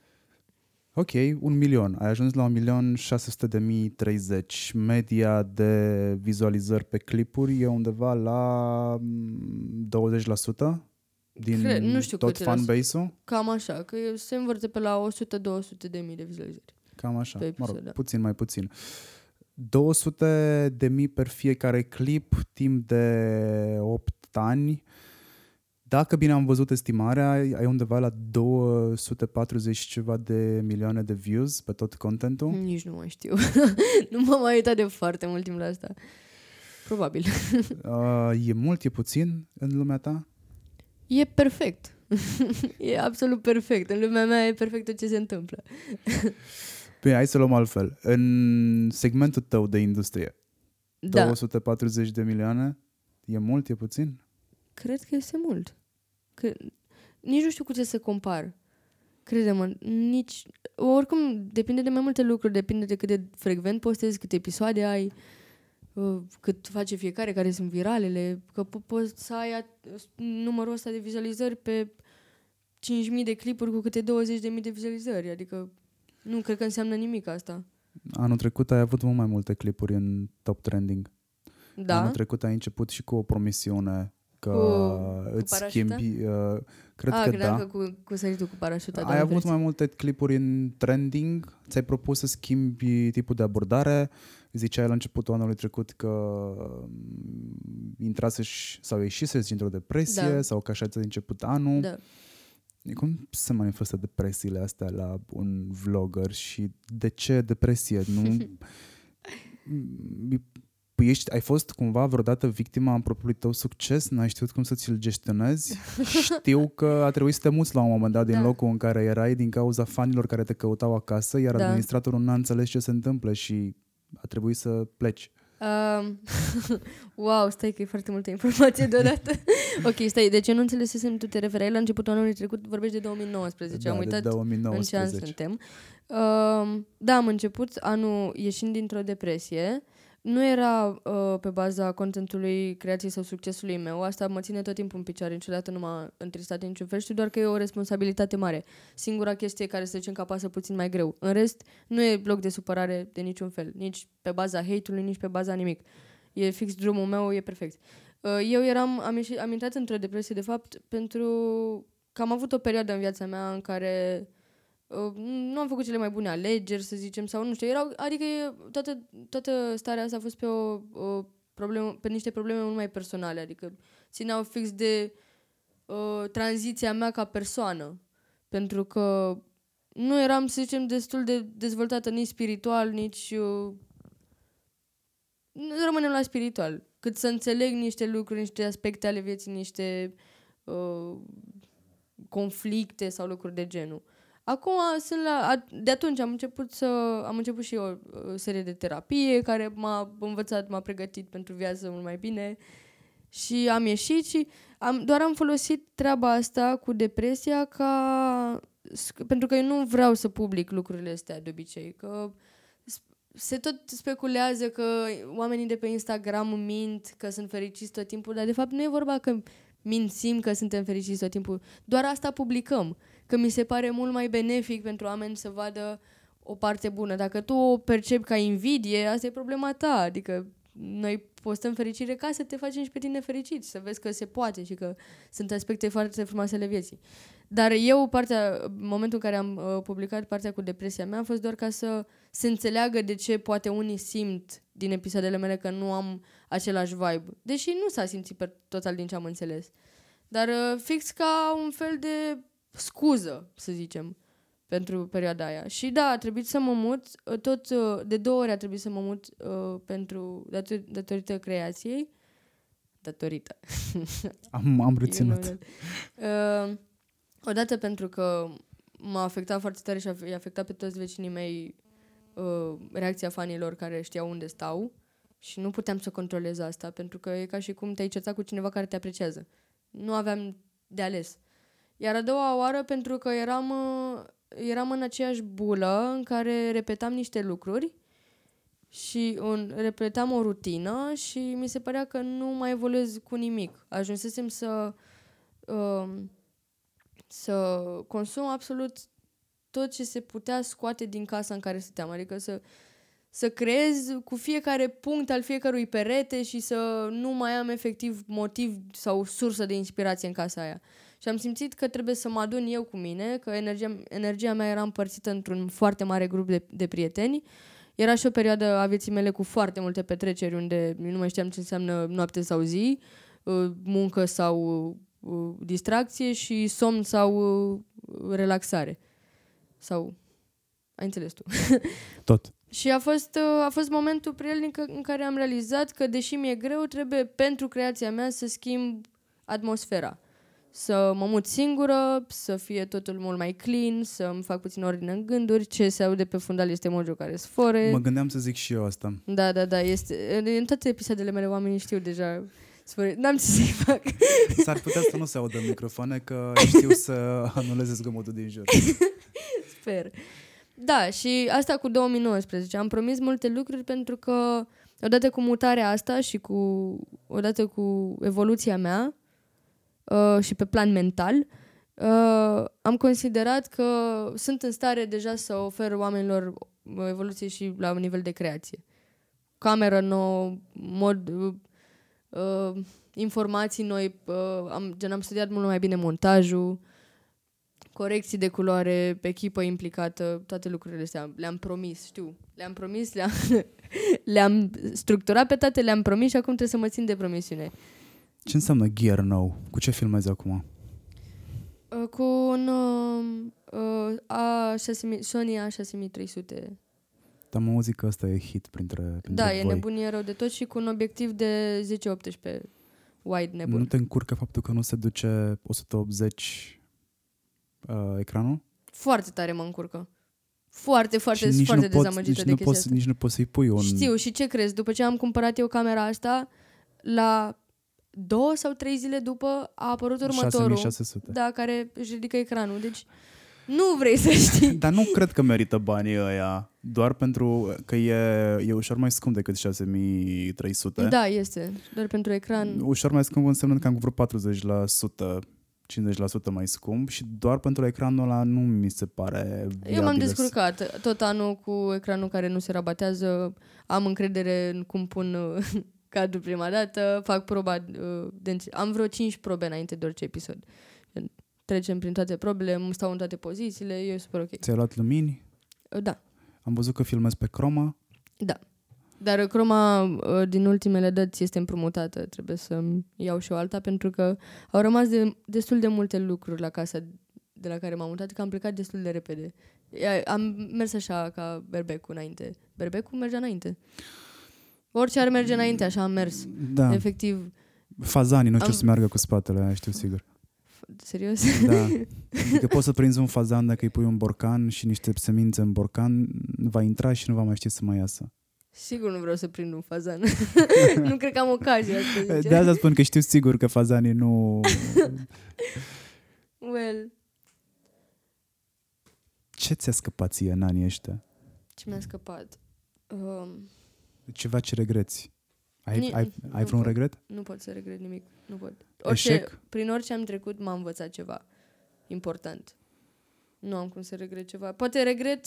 Ok, un milion. Ai ajuns la un milion 600 de mii 30. Media de vizualizări pe clipuri e undeva la 20% mm, din Cred, nu știu tot fanbase-ul? Cam așa, că se învârte pe la 100-200 de mii de vizualizări. Cam așa, episod, mă rog, da. puțin mai puțin. 200 de mii per fiecare clip, timp de 8 ani. Dacă bine am văzut estimarea, ai undeva la 240 ceva de milioane de views pe tot contentul? Nici nu mai știu. *laughs* nu m-am mai uitat de foarte mult timp la asta. Probabil. *laughs* uh, e mult, e puțin în lumea ta? E perfect. *laughs* e absolut perfect. În lumea mea e perfect tot ce se întâmplă. Bine, hai să luăm altfel. În segmentul tău de industrie, da. 240 de milioane, e mult, e puțin? Cred că este mult. Că, nici nu știu cu ce să compar. Crede-mă, nici... Oricum, depinde de mai multe lucruri, depinde de cât de frecvent postezi, câte episoade ai, uh, cât face fiecare, care sunt viralele, că po- poți să ai numărul ăsta de vizualizări pe 5.000 de clipuri cu câte 20.000 de vizualizări, adică nu cred că înseamnă nimic asta. Anul trecut ai avut mult mai multe clipuri în top trending. Da? Anul trecut ai început și cu o promisiune că cu, îți cu schimbi... Uh, cred A, că da. că cu, cu săritul cu parașuta. Ai avut vreți. mai multe clipuri în trending, ți-ai propus să schimbi tipul de abordare, ziceai la începutul anului trecut că mm, intrase sau ieșise dintr-o depresie da. sau că așa ți-a început anul. Da. Cum se manifestă depresiile astea la un vlogger și de ce depresie? Nu... *laughs* Păi ești, ai fost cumva vreodată victima în propriului tău succes? N-ai știut cum să ți-l gestionezi? *laughs* Știu că a trebuit să te muți la un moment dat din da. locul în care erai din cauza fanilor care te căutau acasă, iar da. administratorul n-a înțeles ce se întâmplă și a trebuit să pleci. Um, *laughs* wow, stai că e foarte multă informație deodată. *laughs* ok, stai, de ce nu înțelesesem, tu te referai la începutul anului trecut, vorbești de 2019, da, am uitat de 2019. în ce an suntem. Um, da, am început anul ieșind dintr-o depresie, nu era uh, pe baza contentului, creației sau succesului meu. Asta mă ține tot timpul în picioare, niciodată nu m-a întristat în niciun fel. Știu doar că e o responsabilitate mare. Singura chestie care să zicem că apasă puțin mai greu. În rest, nu e bloc de supărare de niciun fel. Nici pe baza hate-ului, nici pe baza nimic. E fix drumul meu, e perfect. Uh, eu eram, am, ieșit, am intrat într-o depresie, de fapt, pentru că am avut o perioadă în viața mea în care Uh, nu am făcut cele mai bune alegeri, să zicem, sau nu știu, erau, adică toată, toată starea asta a fost pe o, o problemă, pe niște probleme mult mai personale, adică țineau fix de uh, tranziția mea ca persoană, pentru că nu eram, să zicem, destul de dezvoltată nici spiritual, nici uh, rămânem la spiritual, cât să înțeleg niște lucruri, niște aspecte ale vieții, niște uh, conflicte sau lucruri de genul. Acum sunt la, de atunci am început să am început și eu o serie de terapie care m-a învățat, m-a pregătit pentru viață mult mai bine și am ieșit și am, doar am folosit treaba asta cu depresia ca pentru că eu nu vreau să public lucrurile astea de obicei, că se tot speculează că oamenii de pe Instagram mint că sunt fericiți tot timpul, dar de fapt nu e vorba că mințim că suntem fericiți tot timpul. Doar asta publicăm. Că mi se pare mult mai benefic pentru oameni să vadă o parte bună. Dacă tu o percepi ca invidie, asta e problema ta. Adică noi postăm fericire ca să te facem și pe tine fericit, să vezi că se poate și că sunt aspecte foarte frumoase ale vieții. Dar eu, partea, momentul în care am uh, publicat partea cu depresia mea, a fost doar ca să se înțeleagă de ce poate unii simt din episoadele mele că nu am același vibe. Deși nu s-a simțit pe total din ce am înțeles. Dar uh, fix ca un fel de scuză, să zicem, pentru perioada aia. Și da, a trebuit să mă mut, uh, tot uh, de două ori a trebuit să mă mut uh, pentru dator- datorită creației. Datorită. *laughs* Am, am *laughs* reținut. uh, odată pentru că m-a afectat foarte tare și a afectat pe toți vecinii mei uh, reacția fanilor care știau unde stau și nu puteam să controlez asta pentru că e ca și cum te-ai certat cu cineva care te apreciază. Nu aveam de ales. Iar a doua oară pentru că eram, uh, eram în aceeași bulă în care repetam niște lucruri și un, repetam o rutină și mi se părea că nu mai evoluez cu nimic. Ajunsesem să uh, să consum absolut tot ce se putea scoate din casa în care stăteam. Adică să, să creez cu fiecare punct al fiecărui perete și să nu mai am efectiv motiv sau sursă de inspirație în casa aia. Și am simțit că trebuie să mă adun eu cu mine, că energia, energia mea era împărțită într-un foarte mare grup de, de prieteni. Era și o perioadă a vieții mele cu foarte multe petreceri unde nu mai știam ce înseamnă noapte sau zi, uh, muncă sau uh, distracție și somn sau uh, relaxare. Sau... Ai înțeles tu. *laughs* Tot. și a fost, a fost momentul prielnic în care am realizat că, deși mi-e greu, trebuie pentru creația mea să schimb atmosfera să mă mut singură, să fie totul mult mai clean, să îmi fac puțin ordine în gânduri, ce se aude pe fundal este Mojo care sfore. Mă gândeam să zic și eu asta. Da, da, da, este, în toate episoadele mele oamenii știu deja sfore. N-am ce să-i fac. *laughs* S-ar putea să nu se audă în microfoane, că știu să anuleze zgomotul din jur. *laughs* Sper. Da, și asta cu 2019. Am promis multe lucruri pentru că odată cu mutarea asta și cu odată cu evoluția mea, uh, și pe plan mental, uh, am considerat că sunt în stare deja să ofer oamenilor o evoluție și la un nivel de creație. Cameră nouă, mod, uh, uh, informații noi, uh, am, gen, am studiat mult mai bine montajul, corecții de culoare, echipă implicată, toate lucrurile astea. Le-am promis, știu. Le-am promis, le-am, *laughs* le-am structurat pe toate, le-am promis și acum trebuie să mă țin de promisiune. Ce înseamnă gear nou? Cu ce filmezi acum? Uh, cu un uh, A6000, Sony A6300. Dar mă auzit că ăsta e hit printre, printre Da, voi. e nebunie rău de tot și cu un obiectiv de 10-18 wide nebun. Nu te încurcă faptul că nu se duce 180 uh, ecranul? Foarte tare mă încurcă. Foarte, foarte, și nici foarte nu poți, dezamăgită nici de nu chestia poți, asta. Nici nu poți să-i pui un... Știu, și ce crezi? După ce am cumpărat eu camera asta, la două sau trei zile după a apărut următorul. 6600. Da, care își ridică ecranul. Deci nu vrei să știi. *laughs* Dar nu cred că merită banii ăia, doar pentru că e, e ușor mai scump decât 6300. Da, este. Doar pentru ecran. Ușor mai scump înseamnă că am vreo 40%, 50% mai scump și doar pentru ecranul ăla nu mi se pare Eu m-am viabil. descurcat tot anul cu ecranul care nu se rabatează. Am încredere în cum pun uh, cadrul prima dată, fac proba uh, de înțe- Am vreo 5 probe înainte de orice episod. Trecem prin toate probele, îmi stau în toate pozițiile, e super ok. Ți-ai luat lumini? Uh, Da, Am văzut că filmezi pe Chroma. da. Dar croma uh, din ultimele dăți este împrumutată. Trebuie să iau și o alta pentru că au rămas de, destul de multe lucruri la casa de la care m-am mutat, că am plecat destul de repede. Ia- Am mers așa ca berbecul înainte. Berbecul mergea înainte. Orice ar merge înainte, așa am mers. Da, Efectiv. fazanii nu știu Am- să meargă cu spatele, aia știu sigur. Serios? Da. *laughs* Adică poți să prinzi un fazan dacă îi pui un borcan și niște semințe în borcan, va intra și nu va mai ști să mai iasă. Sigur nu vreau să prind un fazan. *laughs* nu cred că am ocazia să zice. De asta spun că știu sigur că fazanii nu... *laughs* Well, Ce ți-a scăpat ție în anii ăștia? ce mi-a scăpat? Um, Ceva ce regreți? Ai, Ni- ai, nu ai vreun pot. regret? nu pot să regret nimic. Nu pot. Orice, Eșec? Prin orice am trecut m-am învățat ceva important. Nu am cum să regret ceva. Poate regret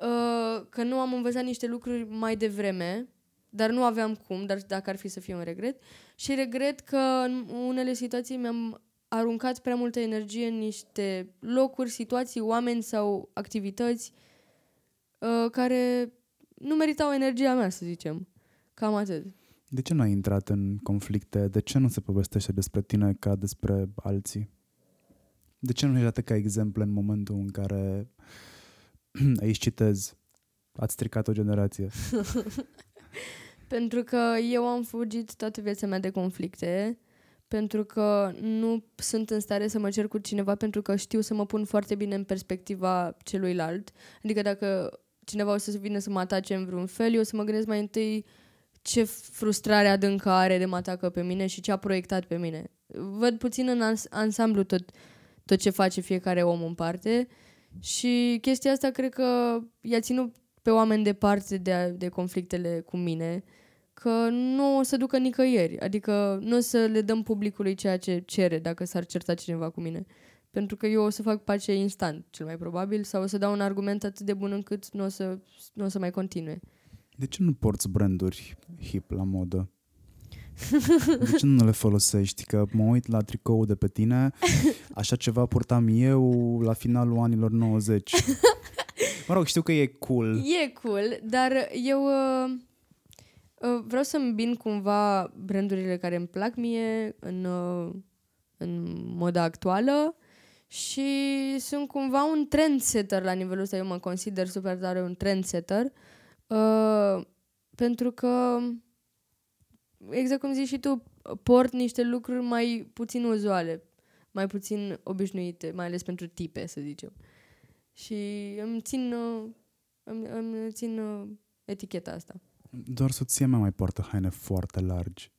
uh, că nu am învățat niște lucruri mai devreme, dar nu aveam cum, dar dacă ar fi să fie un regret. Și regret că în unele situații mi-am aruncat prea multă energie în niște locuri, situații, oameni sau activități uh, care nu meritau energia mea, să zicem. Cam atât. De ce nu ai intrat în conflicte? De ce nu se povestește despre tine ca despre alții? De ce nu ești dată ca exemple în momentul în care *clears throat* aici citez ați stricat o generație? *laughs* Pentru că eu am fugit toată viața mea de conflicte, pentru că nu sunt în stare să mă cer cu cineva, pentru că știu să mă pun foarte bine în perspectiva celuilalt. Adică dacă cineva o să vină să mă atace în vreun fel, eu o să mă gândesc mai întâi ce frustrare adâncă are de mă atacă pe mine și ce a proiectat pe mine. Văd puțin în ans- ansamblu tot, tot ce face fiecare om în parte și chestia asta cred că i-a ținut pe oameni departe de, de conflictele cu mine, că nu o să ducă nicăieri. Adică nu o să le dăm publicului ceea ce cere dacă s-ar certa cineva cu mine. Pentru că eu o să fac pace instant, cel mai probabil, sau o să dau un argument atât de bun încât nu o să, nu o să mai continue. De ce nu porți branduri hip la modă? De ce nu le folosești? Că mă uit la tricoul de pe tine, așa ceva purtam eu la finalul anilor 90. Mă rog, știu că e cool. E cool, dar eu uh, uh, vreau să îmbin cumva brandurile care îmi plac mie în, uh, în moda actuală și sunt cumva un trendsetter la nivelul ăsta. Eu mă consider super tare un trendsetter uh, pentru că, exact cum zici și tu, port niște lucruri mai puțin uzuale, mai puțin obișnuite, mai ales pentru tipe, să zicem. Și îmi țin, uh, îmi, îmi țin uh, eticheta asta. Doar soția mea mai poartă haine foarte largi.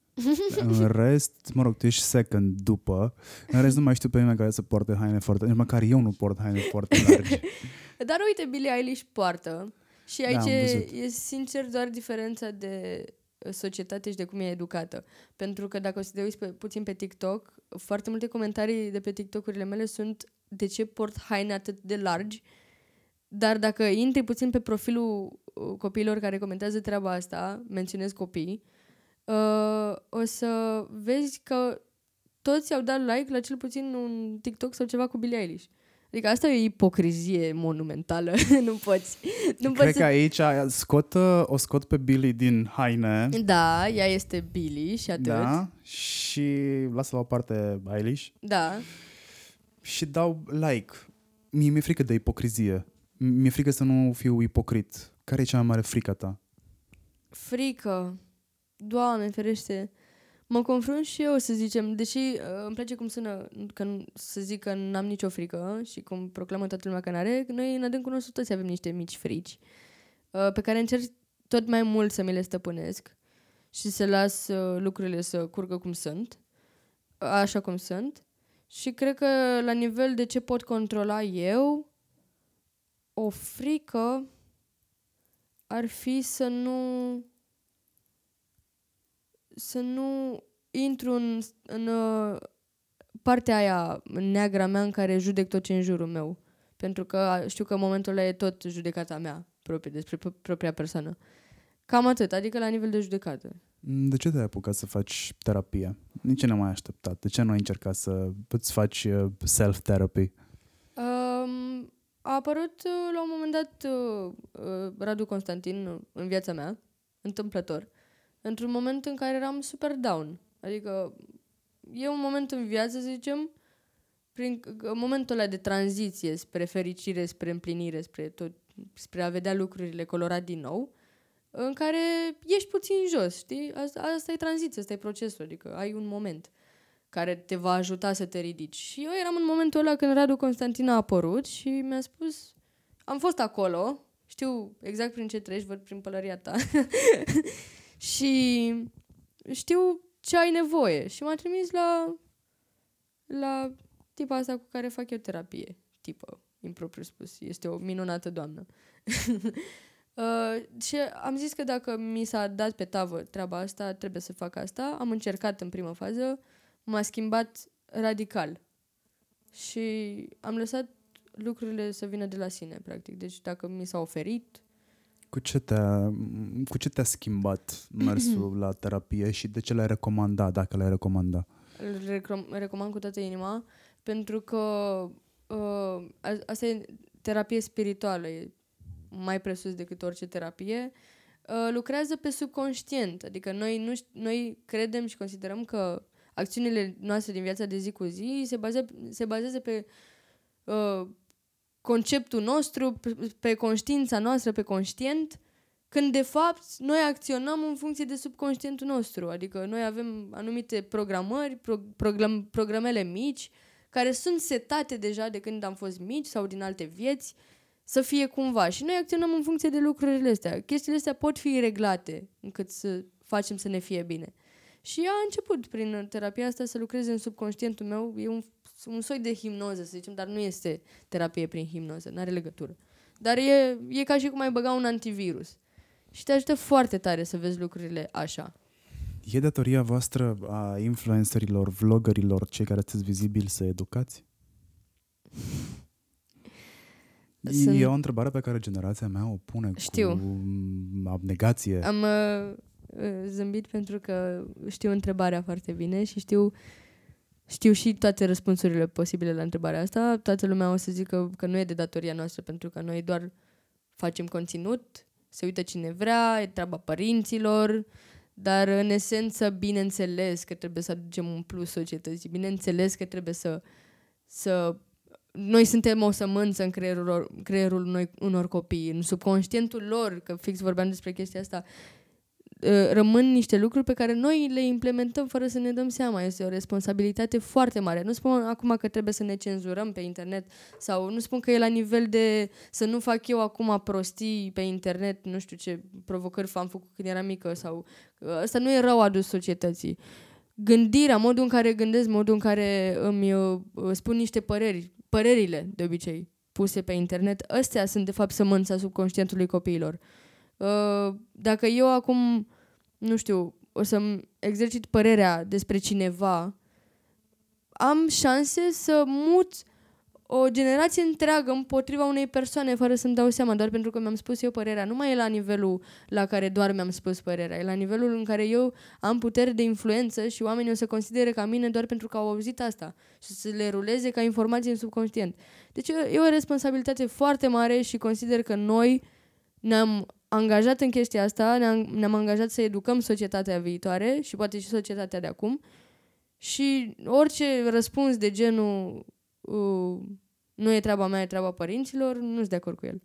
În rest, mă rog, tu ești second după. În rest nu mai știu pe nimeni care să poarte haine foarte... Nici măcar eu nu port haine foarte largi. *laughs* Dar uite, Billie Eilish poartă. Și Da, aici am e, văzut. e sincer doar diferența de uh, societate și de cum e educată. Pentru că dacă o să te uiți pe, puțin pe TikTok, foarte multe comentarii de pe TikTok-urile mele sunt de ce port haine atât de largi, dar dacă intri puțin pe profilul uh, copiilor care comentează treaba asta, menționez copii, uh, o să vezi că toți au dat like la cel puțin un TikTok sau ceva cu Billie Eilish. Adică asta e o ipocrizie monumentală. *laughs* nu poți. Nu Cred poți că aici scot, uh, o scot pe Billy din haine. Da, ea este Billy și atât. Da. Da? Și lasă la o parte Eilish. da. Și dau like. Mie mi-e frică de ipocrizie. Mi-e frică să nu fiu ipocrit. Care e cea mai mare frică ta? Frică. Doamne, ferește. Mă confrunt și eu, să zicem, deși uh, îmi place cum sună că, n- să zic că n-am nicio frică și cum proclamă toată lumea că n-are, noi în adâncul nostru toți avem niște mici frici uh, pe care încerc tot mai mult să mi le stăpânesc și să las uh, lucrurile să curgă cum sunt, uh, așa cum sunt. Și cred că la nivel de ce pot controla eu, o frică ar fi să nu să nu intru în, în uh, partea aia neagră mea în care judec tot ce e în jurul meu. Pentru că știu că în momentul ăla e tot judecata mea proprie, despre pro- propria persoană. Cam atât, adică la nivel de judecată. De ce te-ai apucat să faci terapie? Nici nu mai așteptat. De ce nu ai încercat să îți faci uh, self-therapy? Um, a apărut uh, la un moment dat uh, uh, Radu Constantin uh, în viața mea, întâmplător, într-un moment în care eram super down. Adică e un moment în viață, să zicem, prin în momentul ăla de tranziție spre fericire, spre împlinire, spre, tot, spre a vedea lucrurile colorat din nou, în care ești puțin jos, știi? Asta, asta e tranziția, asta e procesul, adică ai un moment care te va ajuta să te ridici. Și eu eram în momentul ăla când Radu Constantin a apărut și mi-a spus, am fost acolo, știu exact prin ce treci, văd prin pălăria ta *laughs* și știu ce ai nevoie. Și m-a trimis la, la tipa asta cu care fac eu terapie. Tipă, impropriu spus. Este o minunată doamnă. *laughs* uh, și am zis că dacă mi s-a dat pe tavă treaba asta, trebuie să fac asta. Am încercat în primă fază, m-a schimbat radical. Și am lăsat lucrurile să vină de la sine, practic. Deci dacă mi s-a oferit... Cu ce te-a, cu ce te-a schimbat mersul *clears throat* la terapie și de ce l-ai recomanda, dacă l-ai recomanda? Îl recom- recomand cu toată inima, pentru că uh, asta e terapie spirituală, e mai presus decât orice terapie. Uh, lucrează pe subconștient, adică noi, nu, noi credem și considerăm că acțiunile noastre din viața de zi cu zi se, baze, se bazează pe uh, conceptul nostru, pe, pe conștiința noastră, pe conștient, când de fapt noi acționăm în funcție de subconștientul nostru. Adică noi avem anumite programări, pro, program, programele mici, care sunt setate deja de când am fost mici sau din alte vieți, să fie cumva. Și noi acționăm în funcție de lucrurile astea. Chestiile astea pot fi reglate încât să facem să ne fie bine. Și a început prin terapia asta să lucreze în subconștientul meu. E un, un soi de hipnoză, să zicem, dar nu este terapie prin hipnoză, nu are legătură. Dar e, e ca și cum ai băga un antivirus. Și te ajută foarte tare să vezi lucrurile așa. E datoria voastră a influencerilor, vloggerilor, cei care sunteți vizibili să educați? Sunt... E o întrebare pe care generația mea o pune Știu. cu abnegație. Am uh, zâmbit pentru că știu întrebarea foarte bine și știu știu și toate răspunsurile posibile la întrebarea asta. Toată lumea o să zică că nu e de datoria noastră pentru că noi doar facem conținut, se uită cine vrea, e treaba părinților, dar în esență, bineînțeles că trebuie să aducem un plus societății, bineînțeles că trebuie să, să noi suntem o sămânță în creierul, creierul noi, unor copii, în subconștientul lor, că fix vorbeam despre chestia asta, Uh, rămân niște lucruri pe care noi le implementăm fără să ne dăm seama. Este o responsabilitate foarte mare. Nu spun acum că trebuie să ne cenzurăm pe internet sau nu spun că e la nivel de să nu fac eu acum prostii pe internet, nu știu ce provocări am făcut când eram mică sau... Asta nu e rău adus societății. Gândirea, modul în care gândesc, modul în care îmi uh, spun niște păreri, părerile de obicei puse pe internet, astea sunt de fapt sămânța subconștientului copiilor. Uh, dacă eu acum, nu știu, o să-mi exercit părerea despre cineva, am șanse să mut o generație întreagă împotriva unei persoane fără să-mi dau seama, doar pentru că mi-am spus eu părerea. Nu mai e la nivelul la care doar mi-am spus părerea, e la nivelul în care eu am putere de influență și oamenii o să considere ca mine doar pentru că au auzit asta și să le ruleze ca informație în subconștient. Deci e o responsabilitate foarte mare și consider că noi ne-am angajat în chestia asta, ne-am, ne-am angajat să educăm societatea viitoare și poate și societatea de acum și orice răspuns de genul uh, nu e treaba mea, e treaba părinților, nu sunt de acord cu el.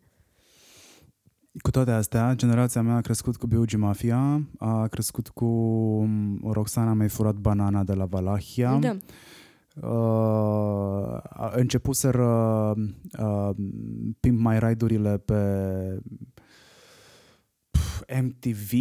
Cu toate astea, generația mea a crescut cu Biugi Mafia, a crescut cu um, Roxana mi-a furat banana de la Valahia. Da. Uh, a început să uh, pimp mai raidurile pe MTV,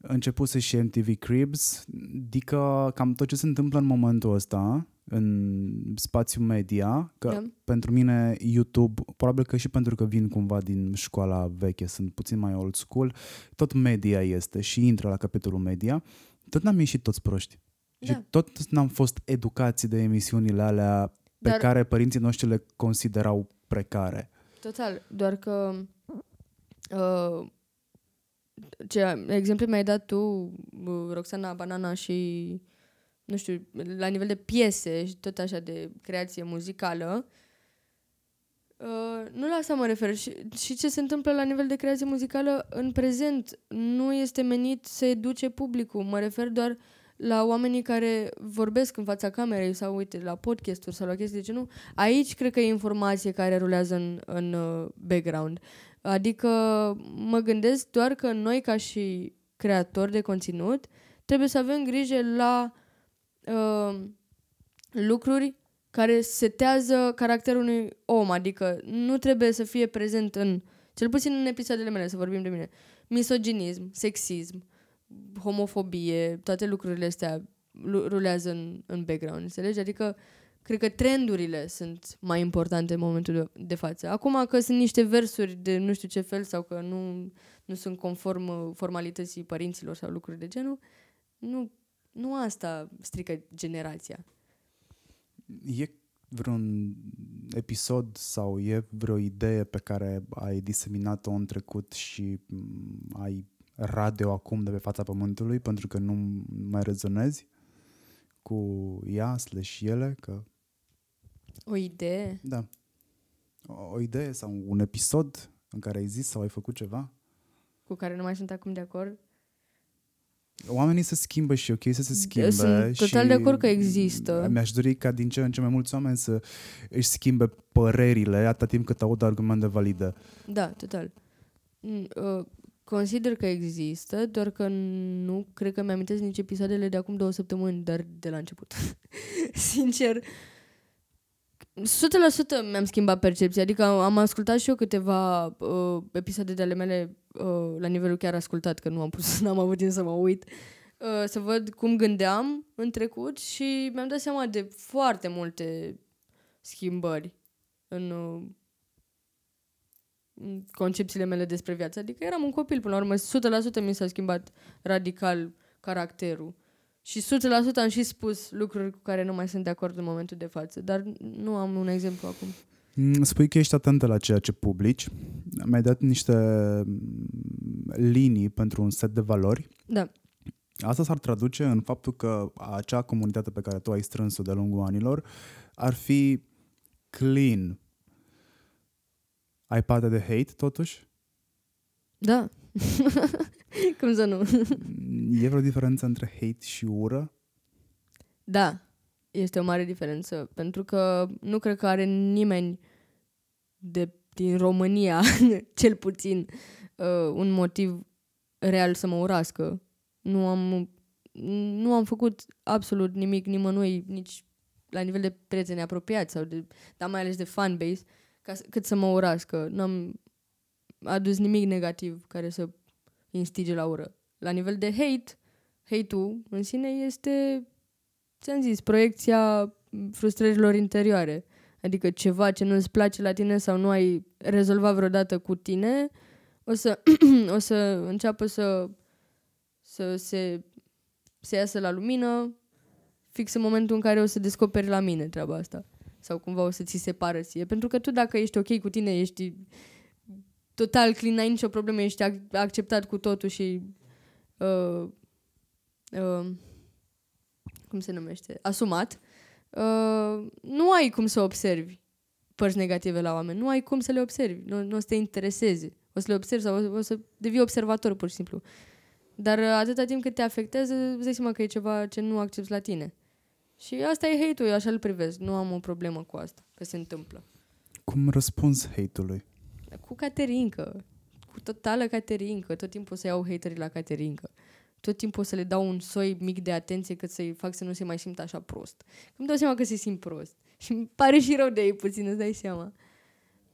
începuse și MTV Cribs, adică cam tot ce se întâmplă în momentul ăsta în spațiu media, că yeah. pentru mine YouTube, probabil că și pentru că vin cumva din școala veche, sunt puțin mai old school, tot media este și intră la capitolul media, tot n-am ieșit toți proști. Da. Și tot n-am fost educați de emisiunile alea pe Dar... care părinții noștri le considerau precare. Total, doar că uh, ce exemple mi-ai dat tu, Roxana Banana și, nu știu, la nivel de piese și tot așa de creație muzicală, Uh, nu la asta mă refer. Și, și ce se întâmplă la nivel de creație muzicală în prezent nu este menit să educe publicul. Mă refer doar la oamenii care vorbesc în fața camerei sau, uite, la podcasturi sau la chestii de genul, aici cred că e informație care rulează în, în uh, background. Adică mă gândesc doar că noi ca și creatori de conținut trebuie să avem grijă la uh, lucruri care setează caracterul unui om, adică nu trebuie să fie prezent în, cel puțin în episoadele mele, să vorbim de mine, misoginism, sexism, homofobie, toate lucrurile astea rulează în, în background, înțelegi? Adică cred că trendurile sunt mai importante în momentul de, de față. Acum că sunt niște versuri de nu știu ce fel sau că nu, nu sunt conform uh, formalității părinților sau lucruri de genul, nu, nu asta strică generația. E vreun episod sau e vreo idee pe care ai diseminat-o în trecut și mm, ai radio acum de pe fața pământului pentru că nu mai rezonezi cu ea slash ele? Că... O idee? Da. O, o idee sau un episod în care ai zis sau ai făcut ceva? Cu care nu mai sunt acum de acord? Oamenii se schimbă și e ok să se schimbe. Sunt total de acord că există. Mi-aș dori ca din ce în ce mai mulți oameni să își schimbe părerile atâta timp cât aud argumente valide. Da, total. Mm, uh, consider că există, doar că nu cred că mi-amintesc nici episoadele de acum două săptămâni, dar de la început. *laughs* Sincer, 100% mi-am schimbat percepția, adică am ascultat și eu câteva uh, episoade de ale mele uh, la nivelul chiar ascultat, că nu am pus, *laughs* n-am avut timp să mă uit, uh, să văd cum gândeam în trecut și mi-am dat seama de foarte multe schimbări în, uh, în concepțiile mele despre viață. Adică eram un copil, până la urmă, 100% mi s-a schimbat radical caracterul. Și 100% am și spus lucruri cu care nu mai sunt de acord în momentul de față, dar nu am un exemplu acum. Mm, spui că ești atentă la ceea ce publici. Mi-ai dat niște linii pentru un set de valori. Da. Asta s-ar traduce în faptul că acea comunitate pe care tu ai strâns-o de-a lungul anilor ar fi clean. Ai parte de hate, totuși? Da. *laughs* *laughs* Cum să nu? e vreo diferență între hate și ură? Da, este o mare diferență, pentru că nu cred că are nimeni de, din România, *laughs* cel puțin, uh, un motiv real să mă urască. Nu am, nu am făcut absolut nimic nimănui, nici la nivel de prieteni apropiați, sau de, dar mai ales de fanbase, ca, cât să mă urască. N-am adus nimic negativ care să instige la ură. La nivel de hate, hate-ul în sine este, ți-am zis, proiecția frustrărilor interioare. Adică ceva ce nu-ți place la tine sau nu ai rezolvat vreodată cu tine, o să, *clears throat* o să înceapă să, să se, se iasă la lumină fix în momentul în care o să descoperi la mine treaba asta. Sau cumva o să ți se pară ție. Pentru că tu dacă ești ok cu tine, ești total clean, n-ai nicio problemă, ești acceptat cu totul și uh, uh, cum se numește? Asumat Uh, nu ai cum să observi părți negative la oameni. Nu ai cum să le observi. Nu, nu o să te intereseze. O să le observi sau o, o să devii observator, pur și simplu. Dar uh, atâta timp cât te afectează, îți dai seama că e ceva ce nu accepti la tine. Și asta e hate-ul, eu așa îl privesc. Nu am o problemă cu asta, că se întâmplă. Cum răspunzi hate-ului? Cu caterincă. Cu totală caterincă. Tot timpul o să iau haterii la caterincă tot timpul o să le dau un soi mic de atenție cât să-i fac să nu se mai simtă așa prost. Îmi dau seama că se simt prost. *laughs* Și îmi pare și rău de ei puțin, îți dai seama.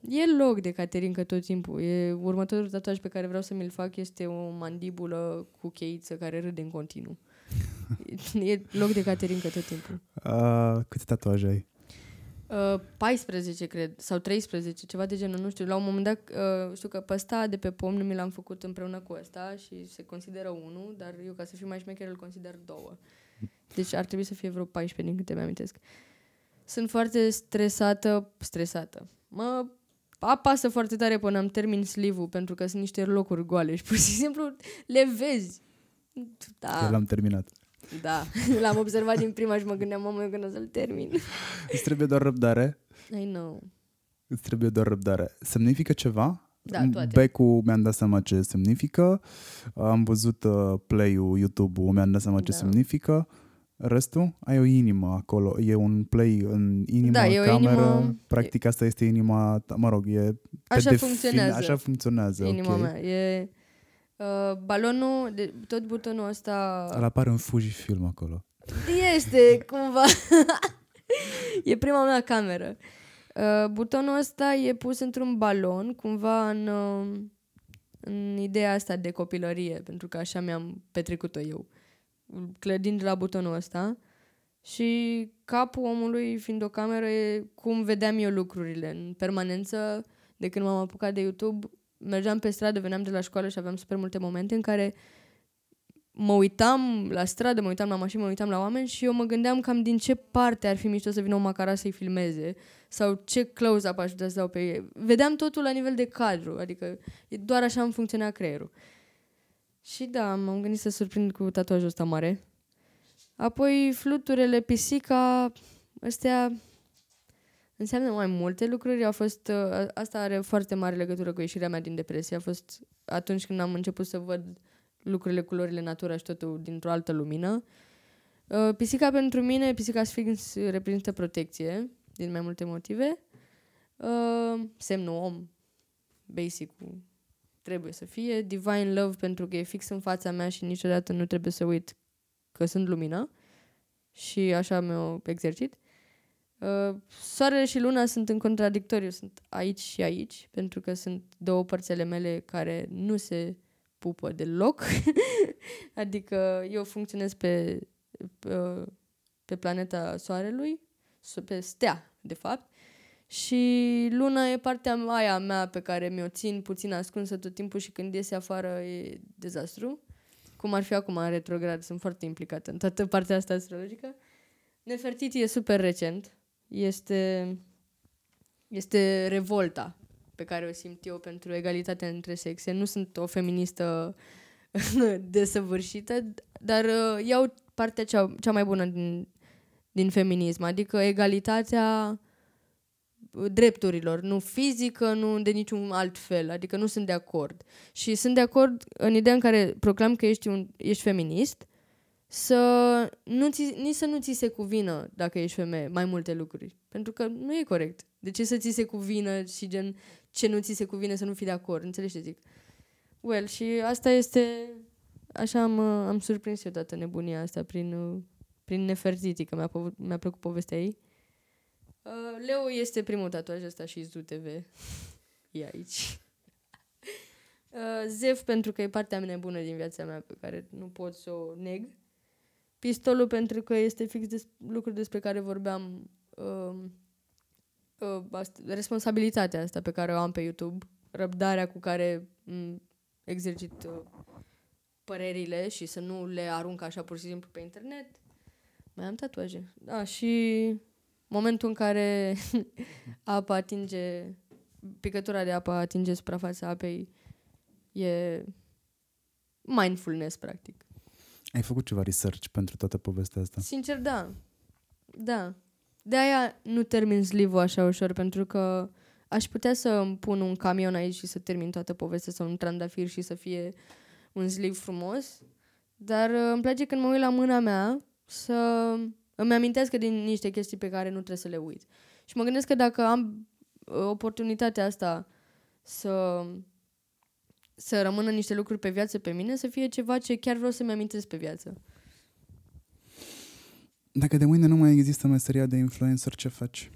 E loc de Caterinca tot timpul. E, următorul tatuaj pe care vreau să mi-l fac este o mandibulă cu cheiță care râde în continuu. *laughs* e loc de Caterinca tot timpul. Uh, câte tatuaje ai? 14, uh, cred, sau 13, ceva de genul, nu știu. La un moment dat, uh, știu că pe ăsta de pe pom nu mi l-am făcut împreună cu ăsta și se consideră unul, dar eu, ca să fiu mai șmecher, îl consider două. Deci ar trebui să fie vreo 14, din câte mi-amintesc. Sunt foarte stresată, stresată. Mă apasă foarte tare până am termin sleeve pentru că sunt niște locuri goale și pur și simplu le vezi. Da. l-am terminat. Da, *laughs* l-am observat din prima și mă gândeam, mamă, eu când o să-l termin. Îți trebuie doar răbdare? I know. Îți trebuie doar răbdare. Semnifică ceva Da, toate. Becul mi-am dat seama ce semnifică, am văzut uh, play-ul, YouTube-ul, mi-am dat seama ce Da. semnifică. Restul? Ai o inimă acolo, e un play în inima Da, e o cameră, inimă- practic asta este inima, ta, mă rog, e pe Așa defin- funcționează Așa funcționează, inima ok. mea. E, uh, balonul, de, tot butonul ăsta Îl apare în Fuji film acolo. este cumva... *laughs* e prima mea cameră. Uh, butonul ăsta e pus într-un balon, cumva în, uh, în ideea asta de copilărie, pentru că așa mi-am petrecut-o eu, clădind la butonul ăsta. Și capul omului, fiind o cameră, e cum vedeam eu lucrurile în permanență. De când m-am apucat de YouTube, mergeam pe stradă, veneam de la școală și aveam super multe momente în care mă uitam la stradă, mă uitam la mașini, mă uitam la oameni și eu mă gândeam cam din ce parte ar fi mișto să vină o macara să-i filmeze sau ce close-up aș putea să dau pe ei. Vedeam totul la nivel de cadru, adică e doar așa îmi funcționa creierul. Și da, m-am gândit să surprind cu tatuajul ăsta mare. Apoi fluturele, pisica, astea înseamnă mai multe lucruri. A fost, uh, asta are foarte mare legătură cu ieșirea mea din depresie. A fost atunci când am început să văd lucrurile, culorile, natura și totul dintr-o altă lumină. Uh, Pisica pentru mine, pisica Sphinx reprezintă protecție din mai multe motive. Uh, Semnul om, basic trebuie să fie. Divine Love pentru că e fix în fața mea și niciodată nu trebuie să uit că sunt lumină și așa mi-o exercit. Uh, Soarele și luna sunt în contradictoriu, sunt aici și aici, pentru că sunt două părți ale mele care nu se pupă deloc. *laughs* adică eu funcționez pe, pe, pe planeta Soarelui, so- pe stea, de fapt, și luna e partea aia mea pe care mi-o țin puțin ascunsă tot timpul și când iese afară e dezastru. Cum ar fi acum în retrograd, sunt foarte implicată în toată partea asta astrologică. Nefertiti e super recent. Este, este revolta pe care o simt eu pentru egalitatea între sexe. Nu sunt o feministă *laughs* desăvârșită, dar uh, iau partea cea, cea mai bună din, din feminism, adică egalitatea drepturilor, nu fizică, nu de niciun alt fel, adică nu sunt de acord. Și sunt de acord în ideea în care proclam că ești, un, ești feminist, să nu ți, nici să nu ți se cuvină, dacă ești femeie, mai multe lucruri. Pentru că nu e corect. De ce să ți se cuvină și gen ce nu ți se cuvine să nu fii de acord? Înțelegi ce zic? Well, și asta este... Așa am, uh, am surprins eu toată nebunia asta prin, uh, prin Nefertiti, că mi-a, pov- mi-a plăcut povestea ei. Uh, Leo este primul tatuaj ăsta și Zu TV. *laughs* E aici. *laughs* Uh, Zef pentru că e partea mea nebună din viața mea pe care nu pot să o neg. Pistolul pentru că este fix des- lucruri despre care vorbeam uh, uh, asta, responsabilitatea asta pe care o am pe YouTube, răbdarea cu care m- exercit uh, părerile și să nu le arunc așa pur și simplu pe internet. Mai am tatuaje. Da, și momentul în care *laughs* apa atinge, picătura de apă atinge suprafața apei, e mindfulness, practic. Ai făcut ceva research pentru toată povestea asta? Sincer, da. Da. De aia nu termin sleeve așa ușor, pentru că aș putea să îmi pun un camion aici și să termin toată povestea sau un trandafir și să fie un sleeve frumos. Dar uh, îmi place când mă uit la mâna mea să îmi amintească din niște chestii pe care nu trebuie să le uit. Și mă gândesc că dacă am uh, oportunitatea asta să să rămână niște lucruri pe viață pe mine, să fie ceva ce chiar vreau să-mi amintesc pe viață. Dacă de mâine nu mai există meseria de influencer, ce faci?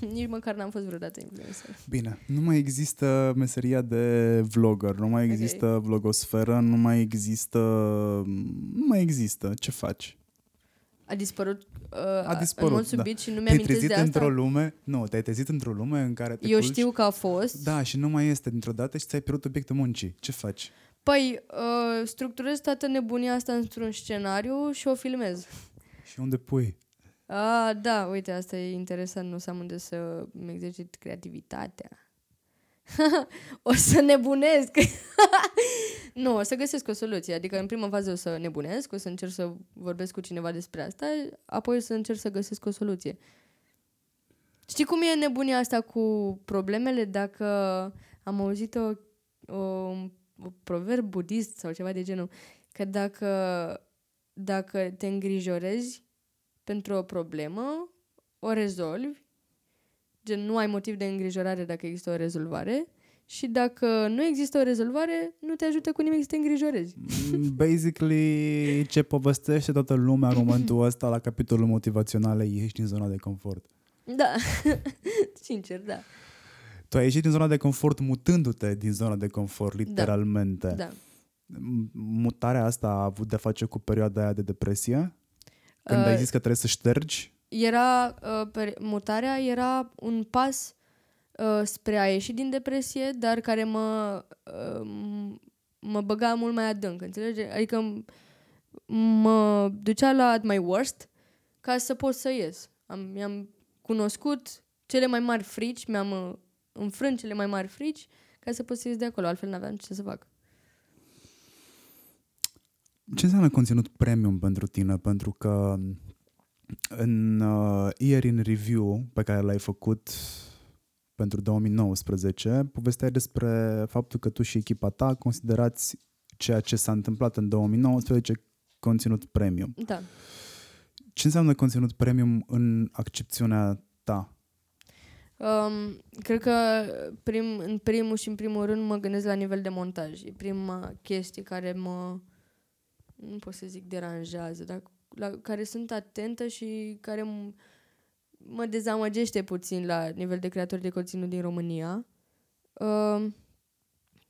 *laughs* Nici măcar n-am fost vreodată influencer. Bine, nu mai există meseria de vlogger, nu mai există okay. vlogosferă, nu mai există... Nu mai există. Ce faci? A dispărut, uh, A dispărut, în mod da. subit și nu Te-ai mi-am trezit de asta. într-o lume... Nu, te-ai trezit într-o lume în care te Eu culci... știu că a fost. Da, și nu mai este dintr-o dată și ți-ai pierdut obiectul muncii. Ce faci? Păi, uh, structurez toată nebunia asta într-un scenariu și o filmez. Și unde pui? Ah, da, uite, asta e interesant, nu să am unde să mi exercit creativitatea. *laughs* o să nebunesc. *laughs* nu, o să găsesc o soluție. Adică în prima fază o să nebunesc, o să încerc să vorbesc cu cineva despre asta, apoi o să încerc să găsesc o soluție. Știi cum e nebunia asta cu problemele? Dacă am auzit o, o, o proverb budist sau ceva de genul, că dacă, dacă te îngrijorezi pentru o problemă, o rezolvi, gen nu ai motiv de îngrijorare dacă există o rezolvare, și dacă nu există o rezolvare, nu te ajută cu nimic să te îngrijorezi. Mm, Basically, ce povestește toată lumea în momentul *laughs* ăsta la capitolul motivaționale, ieși din zona de confort. Da, *laughs* sincer, da. Tu ai ieșit din zona de confort mutându-te din zona de confort, literalmente. da. M- Mutarea asta a avut de face cu perioada aia de depresie? Când Uh, ai zis că trebuie să ștergi? Era, uh, per, mutarea era un pas uh, spre a ieși din depresie, dar care mă, uh, m- mă băga mult mai adânc, înțelegi? Adică m- mă ducea la at my worst ca să pot să ies. Am, mi-am cunoscut cele mai mari frici, mi-am uh, înfrânt cele mai mari frici ca să pot să ies de acolo, altfel n-aveam ce să fac. Ce înseamnă conținut premium pentru tine? Pentru că în uh, Year in Review pe care l-ai făcut pentru 2019, povesteai despre faptul că tu și echipa ta considerați ceea ce s-a întâmplat în 2019 conținut premium. Da. Ce înseamnă conținut premium în accepțiunea ta? Um, cred că prim, în primul și în primul rând mă gândesc la nivel de montaj. E prima chestie care mă, nu pot să zic deranjează, dar la care sunt atentă și care m- mă dezamăgește puțin la nivel de creatori de conținut din România. Um,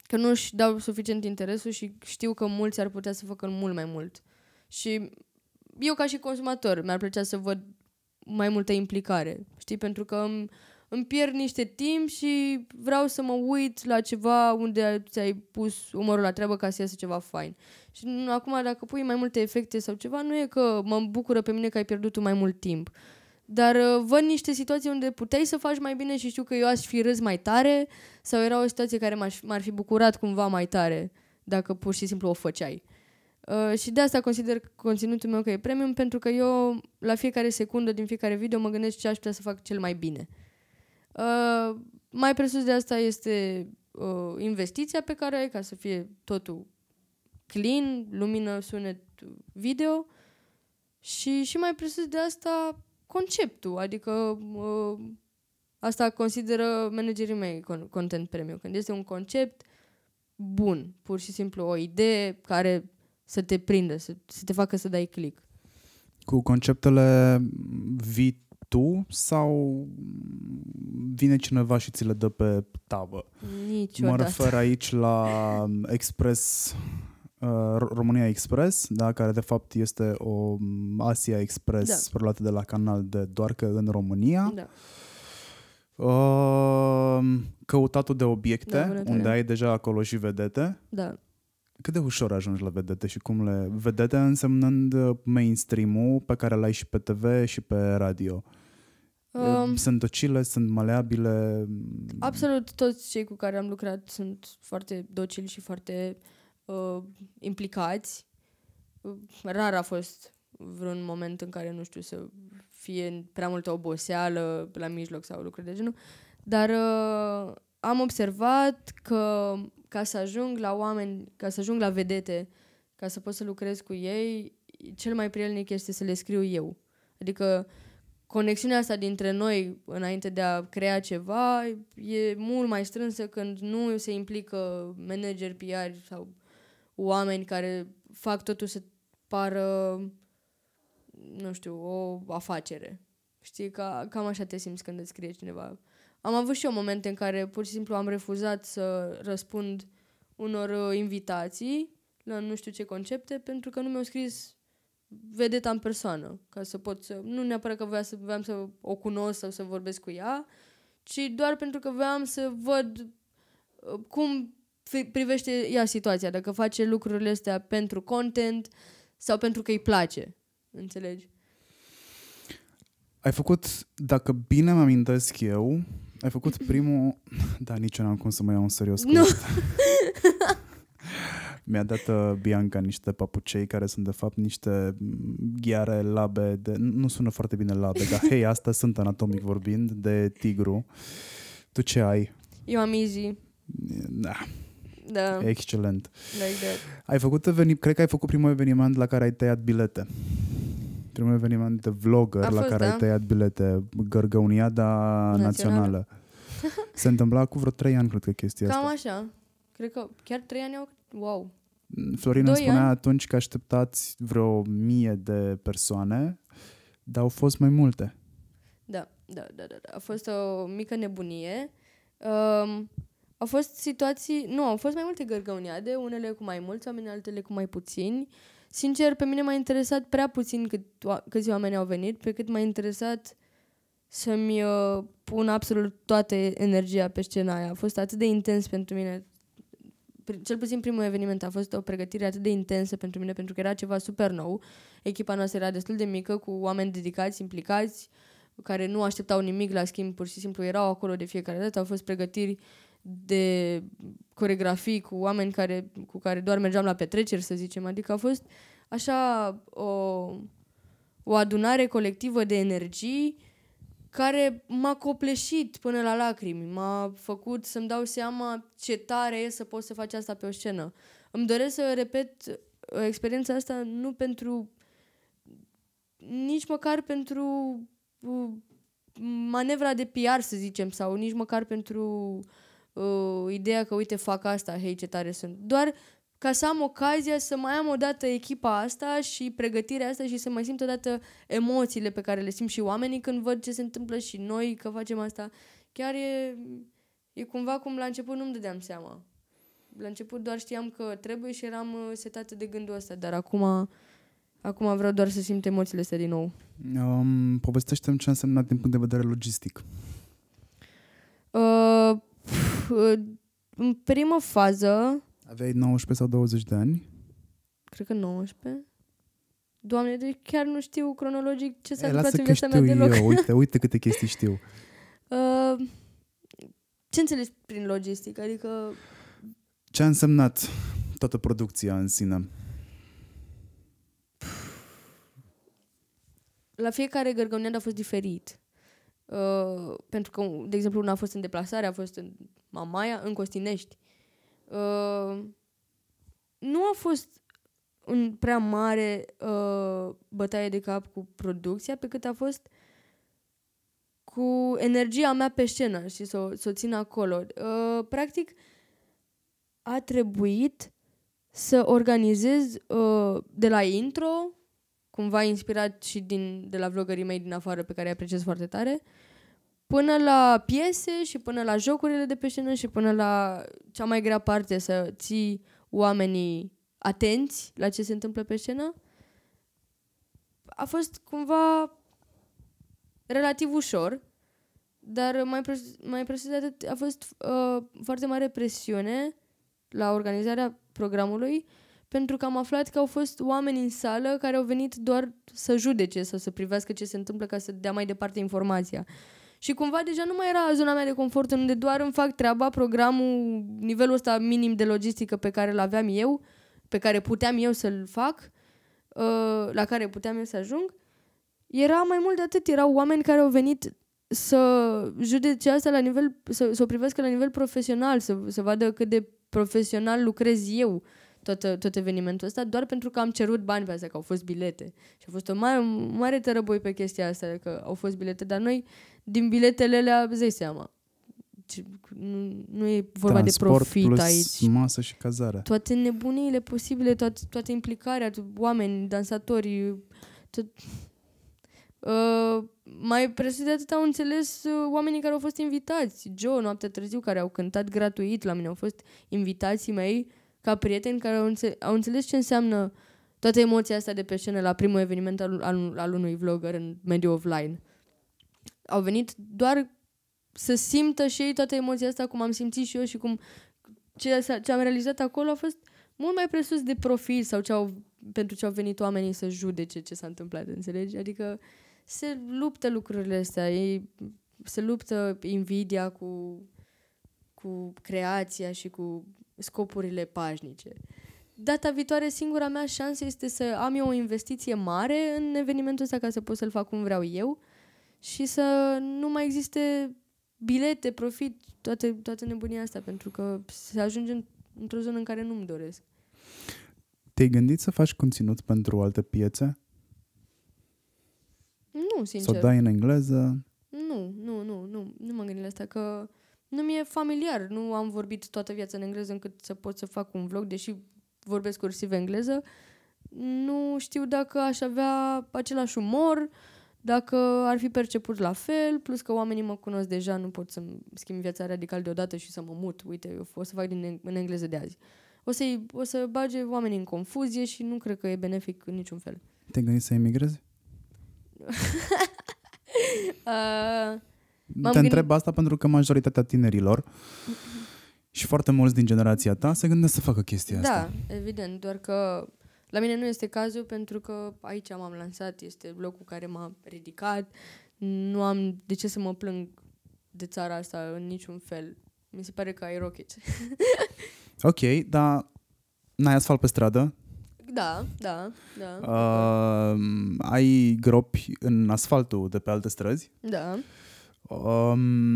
că nu își dau suficient interesul și știu că mulți ar putea să facă mult mai mult. Și eu ca și consumator mi-ar plăcea să văd mai multă implicare, știi? Pentru că îmi, îmi pierd niște timp și vreau să mă uit la ceva unde ți-ai pus umărul la treabă ca să iasă ceva fain. Și nu- acum dacă pui mai multe efecte sau ceva, nu e că mă bucură pe mine că ai pierdut tu mai mult timp. Dar uh, văd niște situații unde puteai să faci mai bine și știu că eu aș fi râs mai tare sau era o situație care m-aș, m-ar fi bucurat cumva mai tare dacă pur și simplu o făceai. Uh, și de asta consider conținutul meu că e premium pentru că eu la fiecare secundă din fiecare video mă gândesc ce aș putea să fac cel mai bine. Uh, mai presus de asta este uh, investiția pe care o ai ca să fie totul clean, lumină, sunet, video și, și mai presus de asta conceptul, adică uh, asta consideră managerii mei con- content premium, când este un concept bun, pur și simplu o idee care să te prindă, să, să te facă să dai click. Cu conceptele vii tu sau vine cineva și ți le dă pe tavă? Mă Niciodată. refer aici la Express, uh, Ro- România Express, da, care de fapt este o Asia Express Da. preluată de la canal de doar că în România. Da. Uh, căutatul de obiecte, Da, vânătoarea. unde ai deja acolo și vedete. Da. Cât de ușor ajungi la vedete și cum le... Vedete însemnând uh, mainstream-ul pe care l-ai și pe TV și pe radio. Um, Sunt docile, sunt maleabile. absolut toți cei cu care am lucrat sunt foarte docili și foarte uh, implicați. Uh, Rar a fost vreun moment în care, nu știu, să fie prea multă oboseală la mijloc sau lucruri de genul. Dar uh, am observat că ca să ajung la oameni, ca să ajung la vedete, ca să pot să lucrez cu ei, cel mai prielnic este să le scriu eu. Adică conexiunea asta dintre noi înainte de a crea ceva e mult mai strânsă când nu se implică manageri, PR sau oameni care fac totul să pară, nu știu, o afacere. Știi, ca, cam așa te simți când îți scrie cineva. Am avut și eu momente în care pur și simplu am refuzat să răspund unor uh, invitații la nu știu ce concepte pentru că nu mi-au scris vedeta în persoană, ca să pot să... Nu neapărat că voiam să, voiam să o cunosc sau să vorbesc cu ea, ci doar pentru că voiam să văd uh, cum fi- privește ea situația, dacă face lucrurile astea pentru content sau pentru că îi place. Înțelegi? Ai făcut, dacă bine mă amintesc eu, ai făcut *laughs* primul... Da, nici eu n-am cum să mă iau în serios cu Nu. *laughs* asta. Mi-a dat uh, Bianca niște papucei care sunt de fapt niște mm, ghiare labe de... Nu sună foarte bine labe, dar hei, *laughs* asta sunt anatomic vorbind, de tigru. Tu ce ai? Eu am Easy Da, Da, excelent. like that. Ai făcut eveni- cred că ai făcut primul eveniment la care ai tăiat bilete. Primul eveniment de vlogger A la fost, care ai da. tăiat bilete, Gărgăuniada Națională. Națională. *laughs* Se întâmpla cu vreo trei ani, cred că, chestia Cam asta. așa. Cred că chiar trei ani au... Wow. Florin îmi Doi spunea ani? atunci că așteptați vreo mie de persoane, dar au fost mai multe. Da, da, da, da. da. A fost o mică nebunie. Um, au fost situații... Nu, au fost mai multe gărgăuniade, unele cu mai mulți oameni, altele cu mai puțini. Sincer, pe mine m-a interesat prea puțin cât, oa- câți oameni au venit, pe cât m-a interesat să-mi uh, pun absolut toată energia pe scena aia. A fost atât de intens pentru mine. Pri- Cel puțin primul eveniment a fost o pregătire atât de intensă pentru mine, pentru că era ceva super nou. Echipa noastră era destul de mică, cu oameni dedicați, implicați, care nu așteptau nimic la schimb, pur și simplu erau acolo de fiecare dată. Au fost pregătiri de coregrafii cu oameni care, cu care doar mergeam la petreceri, să zicem. Adică a fost așa o, o adunare colectivă de energii care m-a copleșit până la lacrimi. M-a făcut să-mi dau seama ce tare e să poți să faci asta pe o scenă. Îmi doresc să repet uh, experiența asta nu pentru nici măcar pentru uh, manevra de PR, să zicem, sau nici măcar pentru uh, ideea că, uite, fac asta, hei, ce tare sunt. Doar ca să am ocazia să mai am odată echipa asta și pregătirea asta și să mai simt odată emoțiile pe care le simt și oamenii când văd ce se întâmplă și noi că facem asta. Chiar e, e cumva cum la început nu-mi dădeam seama. La început doar știam că trebuie și eram uh, setată de gândul ăsta, dar acum, acum vreau doar să simt emoțiile astea din nou. Um, povestește-mi ce a însemnat din punct de vedere logistic. Uh, pf, uh, în primă fază, Aveai 19 sau 20 de ani? cred că 19. Doamne, deci chiar nu știu cronologic ce s-a E, întâmplat lasă în că viața mea știu deloc. eu, uite, uite câte chestii știu. *laughs* Uh, ce înțelegi prin logistic? Adică Ce a însemnat toată producția în sine? la fiecare gărgăunean a fost diferit. Uh, pentru că, de exemplu, una a fost în deplasare, a fost în Mamaia, în Costinești. Uh, nu a fost un prea mare uh, bătaie de cap cu producția, pe cât a fost cu energia mea pe scenă și să o, să o țin acolo. Uh, practic, a trebuit să organizez uh, de la intro, cumva inspirat și din, de la vloggerii mei din afară pe care îi apreciez foarte tare, până la piese și până la jocurile de pe scenă și până la cea mai grea parte să ții oamenii atenți la ce se întâmplă pe scenă. A fost cumva relativ ușor, dar mai, pres- mai presus de atât a fost uh, foarte mare presiune la organizarea programului pentru că am aflat că au fost oameni în sală care au venit doar să judece sau să privească ce se întâmplă ca să dea mai departe informația. Și cumva deja nu mai era zona mea de confort unde doar îmi fac treaba, programul, nivelul ăsta minim de logistică pe care îl aveam eu, pe care puteam eu să-l fac, uh, la care puteam eu să ajung, era mai mult de atât. Erau oameni care au venit să judece asta la nivel, să, să o privească la nivel profesional, să, să vadă cât de profesional lucrez eu tot, tot evenimentul ăsta, doar pentru că am cerut bani pe asta, că au fost bilete. Și a fost o mare, mare tărăboi pe chestia asta, că au fost bilete, dar noi, din biletele alea, îți dai seama. Ce- Nu, nu e vorba Transport de profit plus aici. masă și cazare. Toate nebuniile posibile, toate, toate implicarea, to- oameni, dansatori, tot... Uh, mai presus de atât au înțeles uh, oamenii care au fost invitați. Joe, noaptea târziu, care au cântat gratuit la mine, au fost invitații mei ca prieteni care au, înțe- au înțeles ce înseamnă toată emoția asta de pe scenă la primul eveniment al, al, al unui vlogger în mediul offline. Au venit doar să simtă și ei toată emoția asta cum am simțit și eu și cum ce, s-a- ce am realizat acolo a fost mult mai presus de profit sau ce au, pentru ce au venit oamenii să judece ce s-a întâmplat, înțelegi? Adică se luptă lucrurile astea, ei, se luptă invidia cu, cu creația și cu scopurile pașnice. Data viitoare, singura mea șansă este să am eu o investiție mare în evenimentul ăsta ca să pot să-l fac cum vreau eu și să nu mai existe bilete, profit, toate, toată nebunia asta, pentru că se ajunge în, într-o zonă în care nu-mi doresc. Te-ai gândit să faci conținut pentru alte piețe? Nu, Să sincer. o dai în engleză? Nu, nu, nu, nu, nu mă gândesc la asta, că nu mi-e familiar. Nu am vorbit toată viața în engleză încât să pot să fac un vlog, deși vorbesc cursiv engleză. Nu știu dacă aș avea același umor, dacă ar fi perceput la fel, plus că oamenii mă cunosc deja, nu pot să-mi schimb viața radical deodată și să mă mut. Uite, eu o să fac din en- în engleză de azi. O, să o să bage oamenii în confuzie și nu cred că e benefic în niciun fel. Te-ai gândit să emigrezi? *laughs* Uh, Te gândit- întreb asta pentru că majoritatea tinerilor și foarte mulți din generația ta se gândesc să facă chestia asta. Da, evident, doar că la mine nu este cazul pentru că aici m-am lansat, este locul care m-a ridicat, nu am de ce să mă plâng de țara asta în niciun fel. Mi se pare că ai rocket. *laughs* Ok, dar n-ai asfalt pe stradă, Da, da, da. uh, ai gropi în asfaltul de pe alte străzi, Da, um,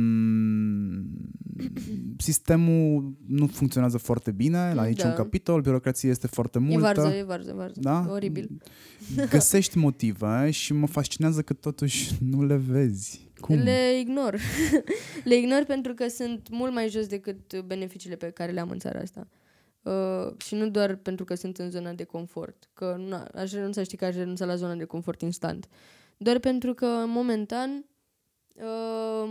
sistemul nu funcționează foarte bine, la aici Da. un capitol, birocrația este foarte e multă. varză, e varză, varză. Da? Oribil. *laughs* Găsești motive și mă fascinează că totuși nu le vezi. Cum? Le ignor. *laughs* le ignor pentru că sunt mult mai jos decât beneficiile pe care le am în țara asta. Uh, și nu doar pentru că sunt în zona de confort. Că nu, aș renunța, știi că aș renunța la zona de confort instant. Doar pentru că, momentan, uh,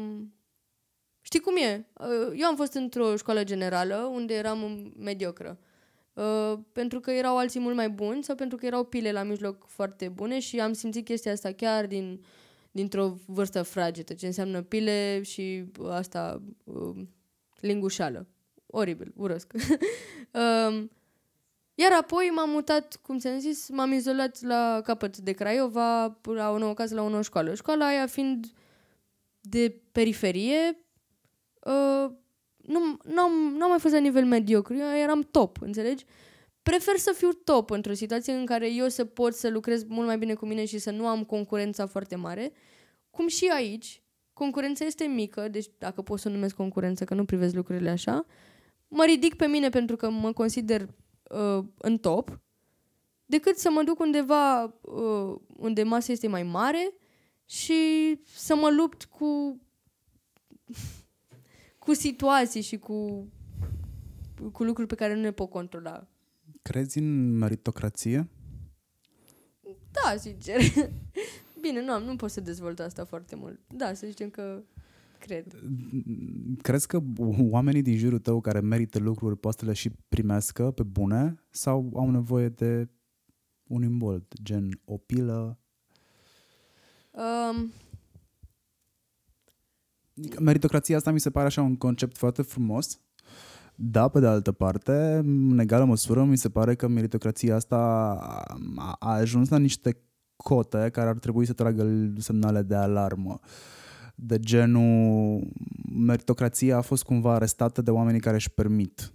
știi cum e? Uh, eu am fost într-o școală generală unde eram mediocră. Uh, pentru că erau alții mult mai buni sau pentru că erau pile la mijloc foarte bune și am simțit chestia asta chiar din, dintr-o vârstă fragedă, ce înseamnă pile și asta uh, lingușală. Oribil, urăsc. um, *laughs* iar apoi m-am mutat, cum ți-am zis, m-am izolat la capăt de Craiova, la o nouă casă, la o nouă școală. Școala aia fiind de periferie, uh, nu, n-am, n-am mai fost la nivel mediocru, eu eram top, înțelegi? Prefer să fiu top într-o situație în care eu să pot să lucrez mult mai bine cu mine și să nu am concurența foarte mare, cum și aici, concurența este mică, deci dacă pot să o numesc concurență, că nu privesc lucrurile așa, mă ridic pe mine pentru că mă consider uh, în top, decât să mă duc undeva uh, unde masa este mai mare și să mă lupt cu cu situații și cu cu lucruri pe care nu le pot controla. Crezi în meritocrație? Da, sincer. *laughs* Bine, nu, am, nu pot să dezvolt asta foarte mult. Da, să zicem că cred. Crezi că oamenii din jurul tău care merită lucruri poate să le și primească pe bune sau au nevoie de un imbold, gen o pilă? Um, Adică Meritocrația asta mi se pare așa un concept foarte frumos, da, pe de altă parte, în egală măsură, mi se pare că meritocrația asta a, a ajuns la niște cote care ar trebui să tragă semnale de alarmă. De genul, meritocrația a fost cumva arestată de oamenii care își permit.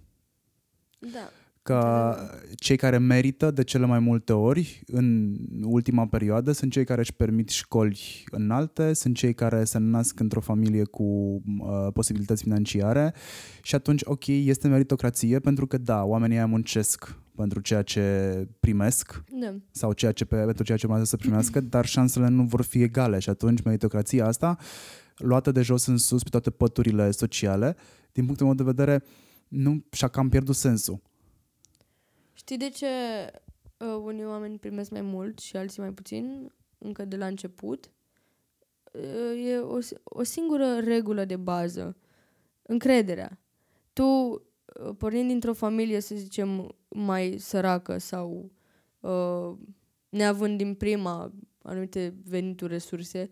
da. Că cei care merită de cele mai multe ori în ultima perioadă sunt cei care își permit școli înalte, sunt cei care se nasc într-o familie cu uh, posibilități financiare și atunci, ok, este meritocrație pentru că, da, oamenii aia muncesc pentru ceea ce primesc Da. sau ceea ce, pe- pentru ceea ce urmează să primească, *clears throat* dar șansele nu vor fi egale și atunci meritocrația asta, luată de jos în sus pe toate păturile sociale, din punctul meu de vedere, nu și-a cam pierdut sensul. Știi de ce uh, unii oameni primesc mai mult și alții mai puțin încă de la început? Uh, e o, si- o singură regulă de bază. Încrederea. Tu, uh, pornind dintr-o familie, să zicem, mai săracă sau uh, neavând din prima anumite venituri, resurse,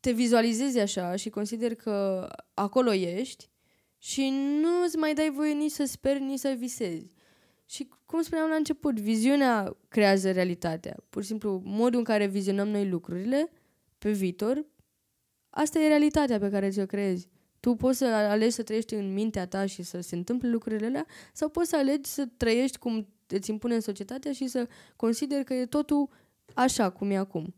te vizualizezi așa și consider că acolo ești și nu îți mai dai voie nici să speri, nici să visezi. Și cum spuneam la început, viziunea creează realitatea. Pur și simplu, modul în care vizionăm noi lucrurile pe viitor, asta e realitatea pe care ți-o creezi. Tu poți să alegi să trăiești în mintea ta și să se întâmple lucrurile alea sau poți să alegi să trăiești cum îți impune în societatea și să consideri că e totul așa cum e acum.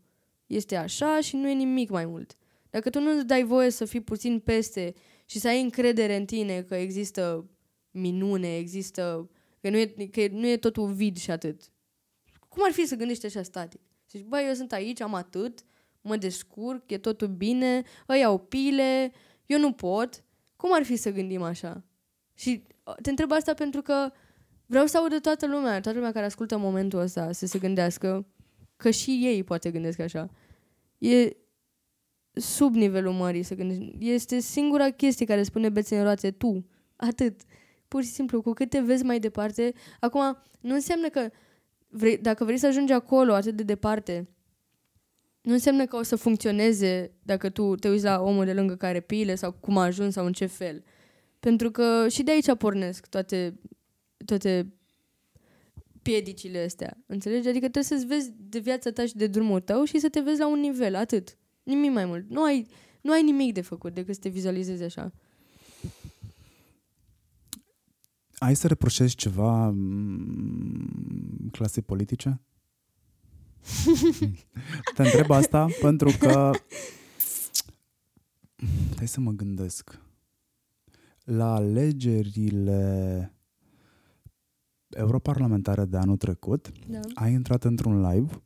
Este așa și nu e nimic mai mult. Dacă tu nu îți dai voie să fii puțin peste și să ai încredere în tine că există minune, există... că nu e, că nu e totul vid și atât. Cum ar fi să gândești așa static? Să zici, băi, eu sunt aici, am atât, mă descurc, e totul bine, îi au pile, eu nu pot. Cum ar fi să gândim așa? Și uh, te întreb asta pentru că vreau să audă toată lumea, toată lumea care ascultă momentul ăsta, să se gândească că și ei poate gândesc așa. E sub nivelul mării să gândești. Este singura chestie care spune bețe în roate, tu. Atât. Pur și simplu, cu cât te vezi mai departe. Acum, nu înseamnă că vrei, dacă vrei să ajungi acolo atât de departe, nu înseamnă că o să funcționeze dacă tu te uiți la omul de lângă care pile sau cum a ajuns sau în ce fel. Pentru că și de aici pornesc toate, toate piedicile astea. Înțelegi? Adică trebuie să-ți vezi de viața ta și de drumul tău și să te vezi la un nivel, atât. Nimic mai mult. Nu ai, nu ai nimic de făcut decât să te vizualizezi așa. Ai să reproșezi ceva mm, clasei politice? *laughs* Te întreb asta pentru că hai să mă gândesc. La alegerile europarlamentare de anul trecut, Da. ai intrat într-un live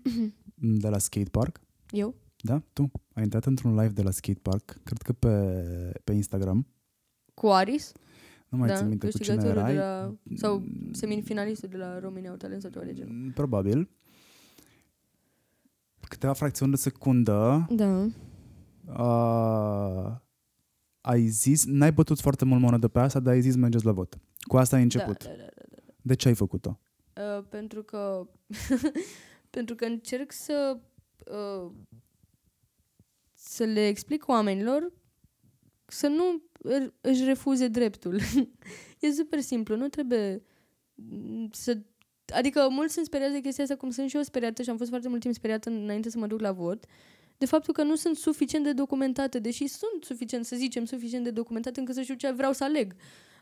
*coughs* de la skatepark. Eu? Da? Tu ai intrat într-un live de la skatepark, cred că pe, pe Instagram. Cu Aris? Nu mai da, țin minte cu cine câștigătorul erai. de la, sau semifinalistul de la România au talent sau ceva de genul. Mm, Probabil. Câteva fracțiuni de secundă Da. uh, ai zis, n-ai bătut foarte mult monedă pe asta, dar ai zis mergeți la vot. Cu asta ai început. Da, da, da, da. De ce ai făcut-o? Uh, pentru că *laughs* pentru că încerc să uh, să le explic oamenilor să nu î- își refuze dreptul. *laughs* e super simplu, nu trebuie mm, să Adică mulți sunt speriați de chestia asta, cum sunt și eu speriată și am fost foarte mult timp speriată înainte să mă duc la vot, de faptul că nu sunt suficient de documentate, deși sunt suficient, să zicem, suficient de documentate încât să știu ce vreau să aleg.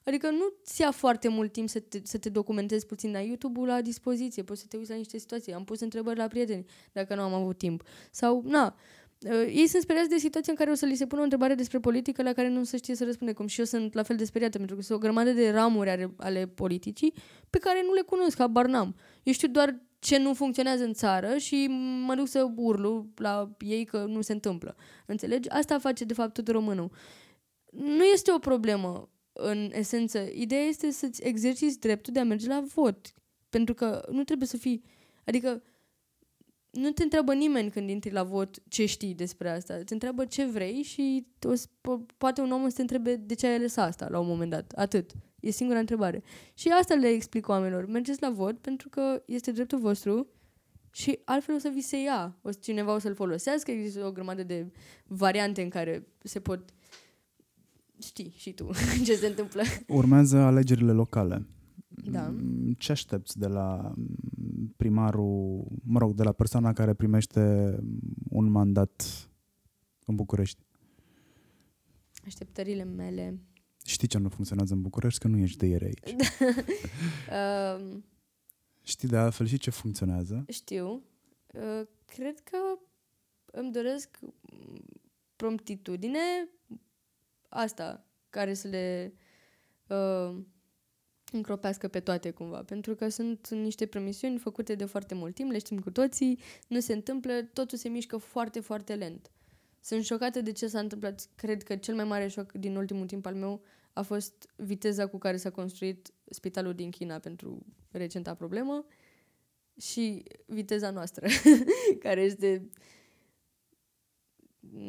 Adică nu ți ia foarte mult timp să te, să te documentezi puțin. Ai YouTube-ul la dispoziție, poți să te uiți la niște situații. Am pus întrebări la prieteni dacă nu am avut timp. Sau, na, uh, ei sunt speriați de situații în care o să li se pună o întrebare despre politică la care nu se știe să răspunde. Cum și eu sunt la fel de speriată, pentru că sunt o grămadă de ramuri ale, ale politicii pe care nu le cunosc, habar n-am. Eu știu doar ce nu funcționează în țară și mă duc să urlu la ei că nu se întâmplă. Înțelegi? Asta face, de fapt, tot românul. Nu este o problemă în esență. Ideea este să-ți exerciți dreptul de a merge la vot. Pentru că nu trebuie să fii... Adică nu te întreabă nimeni când intri la vot ce știi despre asta. Te întreabă ce vrei și o, să- po- poate un om să te întrebe de ce ai ales asta la un moment dat. Atât. E singura întrebare. Și asta le explic oamenilor. Mergeți la vot pentru că este dreptul vostru și altfel o să vi se ia. O să, cineva o să-l folosească. Există o grămadă de variante în care se pot știi și tu *laughs* ce se întâmplă. Urmează alegerile locale. Da. Mm, Ce aștepți de la mm, primarul, mă rog, de la persoana care primește un mandat în București? Așteptările mele. Știi ce nu funcționează în București? Că nu ești de ieri aici. Uh, *laughs* Știi de altfel și ce funcționează? știu. Uh, cred că îmi doresc mm, promptitudine asta care să le uh, încropească pe toate cumva. Pentru că sunt niște promisiuni făcute de foarte mult timp, le știm cu toții, nu se întâmplă, totul se mișcă foarte, foarte lent. Sunt șocată de ce s-a întâmplat. Cred că cel mai mare șoc din ultimul timp al meu a fost viteza cu care s-a construit spitalul din China pentru recenta problemă și viteza noastră, *laughs* care este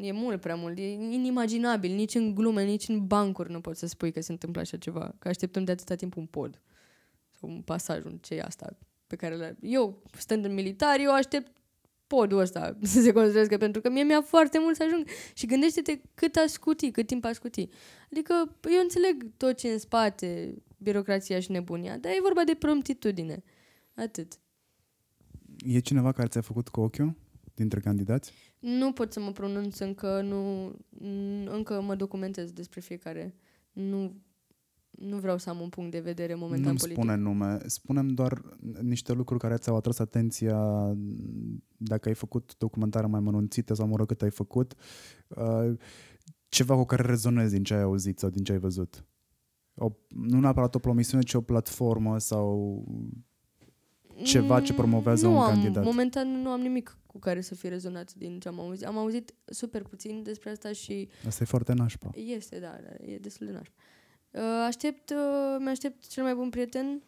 e mult prea mult, e inimaginabil, nici în glume, nici în bancuri nu poți să spui că se întâmplă așa ceva, că așteptăm de atâta timp un pod sau un pasaj, un ce e asta pe care le... Eu, stând în militar, eu aștept podul ăsta *laughs* să se construiască, pentru că mie mi-a foarte mult să ajung. Și gândește-te cât a scuti, cât timp a scuti. Adică eu înțeleg tot ce e în spate, birocrația și nebunia, dar e vorba de promptitudine. Atât. E cineva care ți-a făcut cu ochiul dintre candidați? Nu pot să mă pronunț încă, nu, n- încă mă documentez despre fiecare. Nu, nu vreau să am un punct de vedere momentan Nu-mi politic. spune nume. Spunem doar niște lucruri care ți-au atras atenția dacă ai făcut documentare mai mănunțită sau, mă rog, cât ai făcut. Uh, ceva cu care rezonezi din ce ai auzit sau din ce ai văzut. O, nu neapărat o promisiune, ci o platformă sau ceva ce promovează nu un am, candidat. Momentan nu am nimic cu care să fi rezonat din ce am auzit. Am auzit super puțin despre asta și Asta e foarte nașpa. este, da, da e destul de nașpa. Uh, Aștept, uh, mi-aștept cel mai bun prieten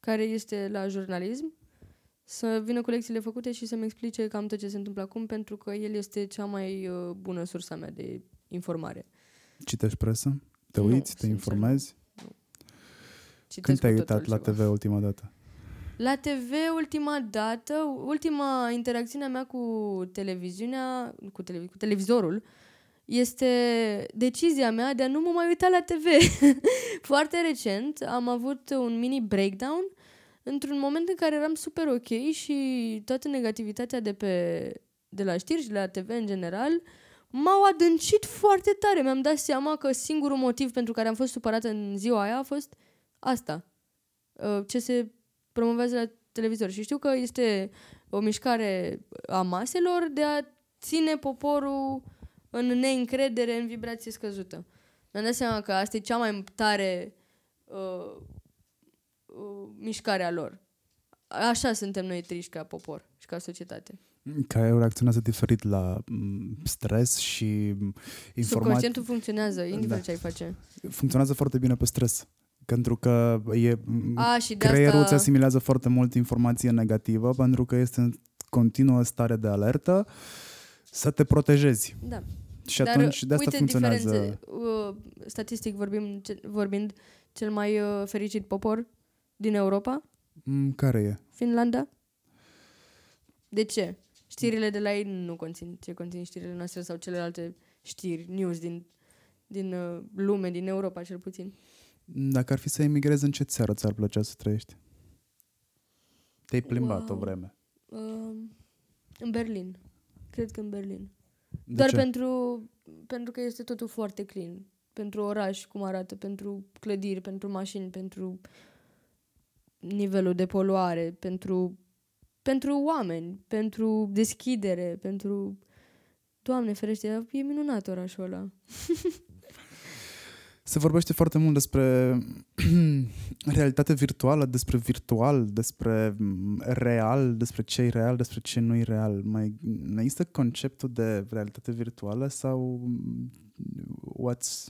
care este la jurnalism să vină cu lecțiile făcute și să-mi explice cam tot ce se întâmplă acum pentru că el este cea mai uh, bună sursa mea de informare. Citești presă? Te Nu, uiți? te sincer, informezi? Citesc Când te-ai cu totul uitat la altceva. TV ultima dată? La TV ultima dată, ultima interacțiune a mea cu televiziunea, cu, tele, cu televizorul, este decizia mea de a nu mă mai uita la TV. *laughs* Foarte recent am avut un mini breakdown într-un moment în care eram super ok și toată negativitatea de pe de la știri și de la TV în general m-au adâncit foarte tare. Mi-am dat seama că singurul motiv pentru care am fost supărată în ziua aia a fost asta. Uh, Ce se promovează la televizor. Și știu că este o mișcare a maselor de a ține poporul în neîncredere, în vibrație scăzută. Mi-am dat seama că asta e cea mai tare uh, uh, mișcare a lor. Așa suntem noi triști ca popor și ca societate. Care reacționează diferit la m, stres și m, informații. Subconștientul funcționează, indiferent Da. ce ai face. Funcționează foarte bine pe stres. Pentru că e, m, A, și de creierul asta... îți asimilează foarte mult informație negativă pentru că este în continuă stare de alertă să te protejezi. Da. Și Dar, atunci de asta uite, funcționează. diferențe. Uh, statistic vorbim, ce, vorbind, cel mai uh, fericit popor din Europa, M, Care e? Finlanda. De ce? Știrile de la ei nu conțin ce conțin știrile noastre sau celelalte știri, news din, din uh, lume, din Europa cel puțin. Dacă ar fi să emigrezi, în ce țară ți-ar plăcea să trăiești? Te-ai plimbat Wow. o vreme. Uh, în Berlin. Cred că în Berlin. De Doar ce? pentru, pentru că este totul foarte clean. Pentru oraș, cum arată, pentru clădiri, pentru mașini, pentru nivelul de poluare, pentru, pentru oameni, pentru deschidere, pentru... Doamne ferește, e minunat orașul ăla. *laughs* Se vorbește foarte mult despre *clears throat* realitate virtuală, despre virtual, despre mm, real, despre ce e real, despre ce nu e real. Mai mai există conceptul de realitate virtuală sau mm, what's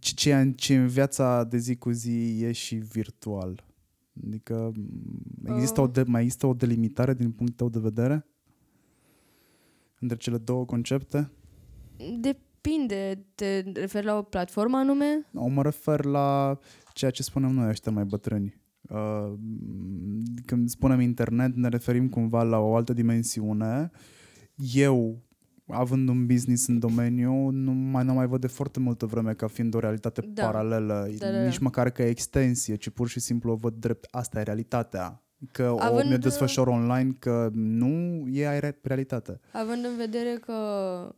ce, ce, în- ce în viața de zi cu zi e și virtual? Adică mm, există o Uh. de, mai există o delimitare din punctul tău de vedere între cele două concepte? Depinde, te referi la o platformă anume? O mă refer la ceea ce spunem noi ăștia mai bătrâni. Uh, când spunem internet, ne referim cumva la o altă dimensiune. Eu, având un business în domeniu, nu mai, nu mai văd de foarte multă vreme ca fiind o realitate Da. paralelă, Da, da, da. nici măcar că e extensie, ci pur și simplu o văd drept. Asta e realitatea. Că o Având- mi-o desfășor online, că nu e re- realitate. Având în vedere că uh,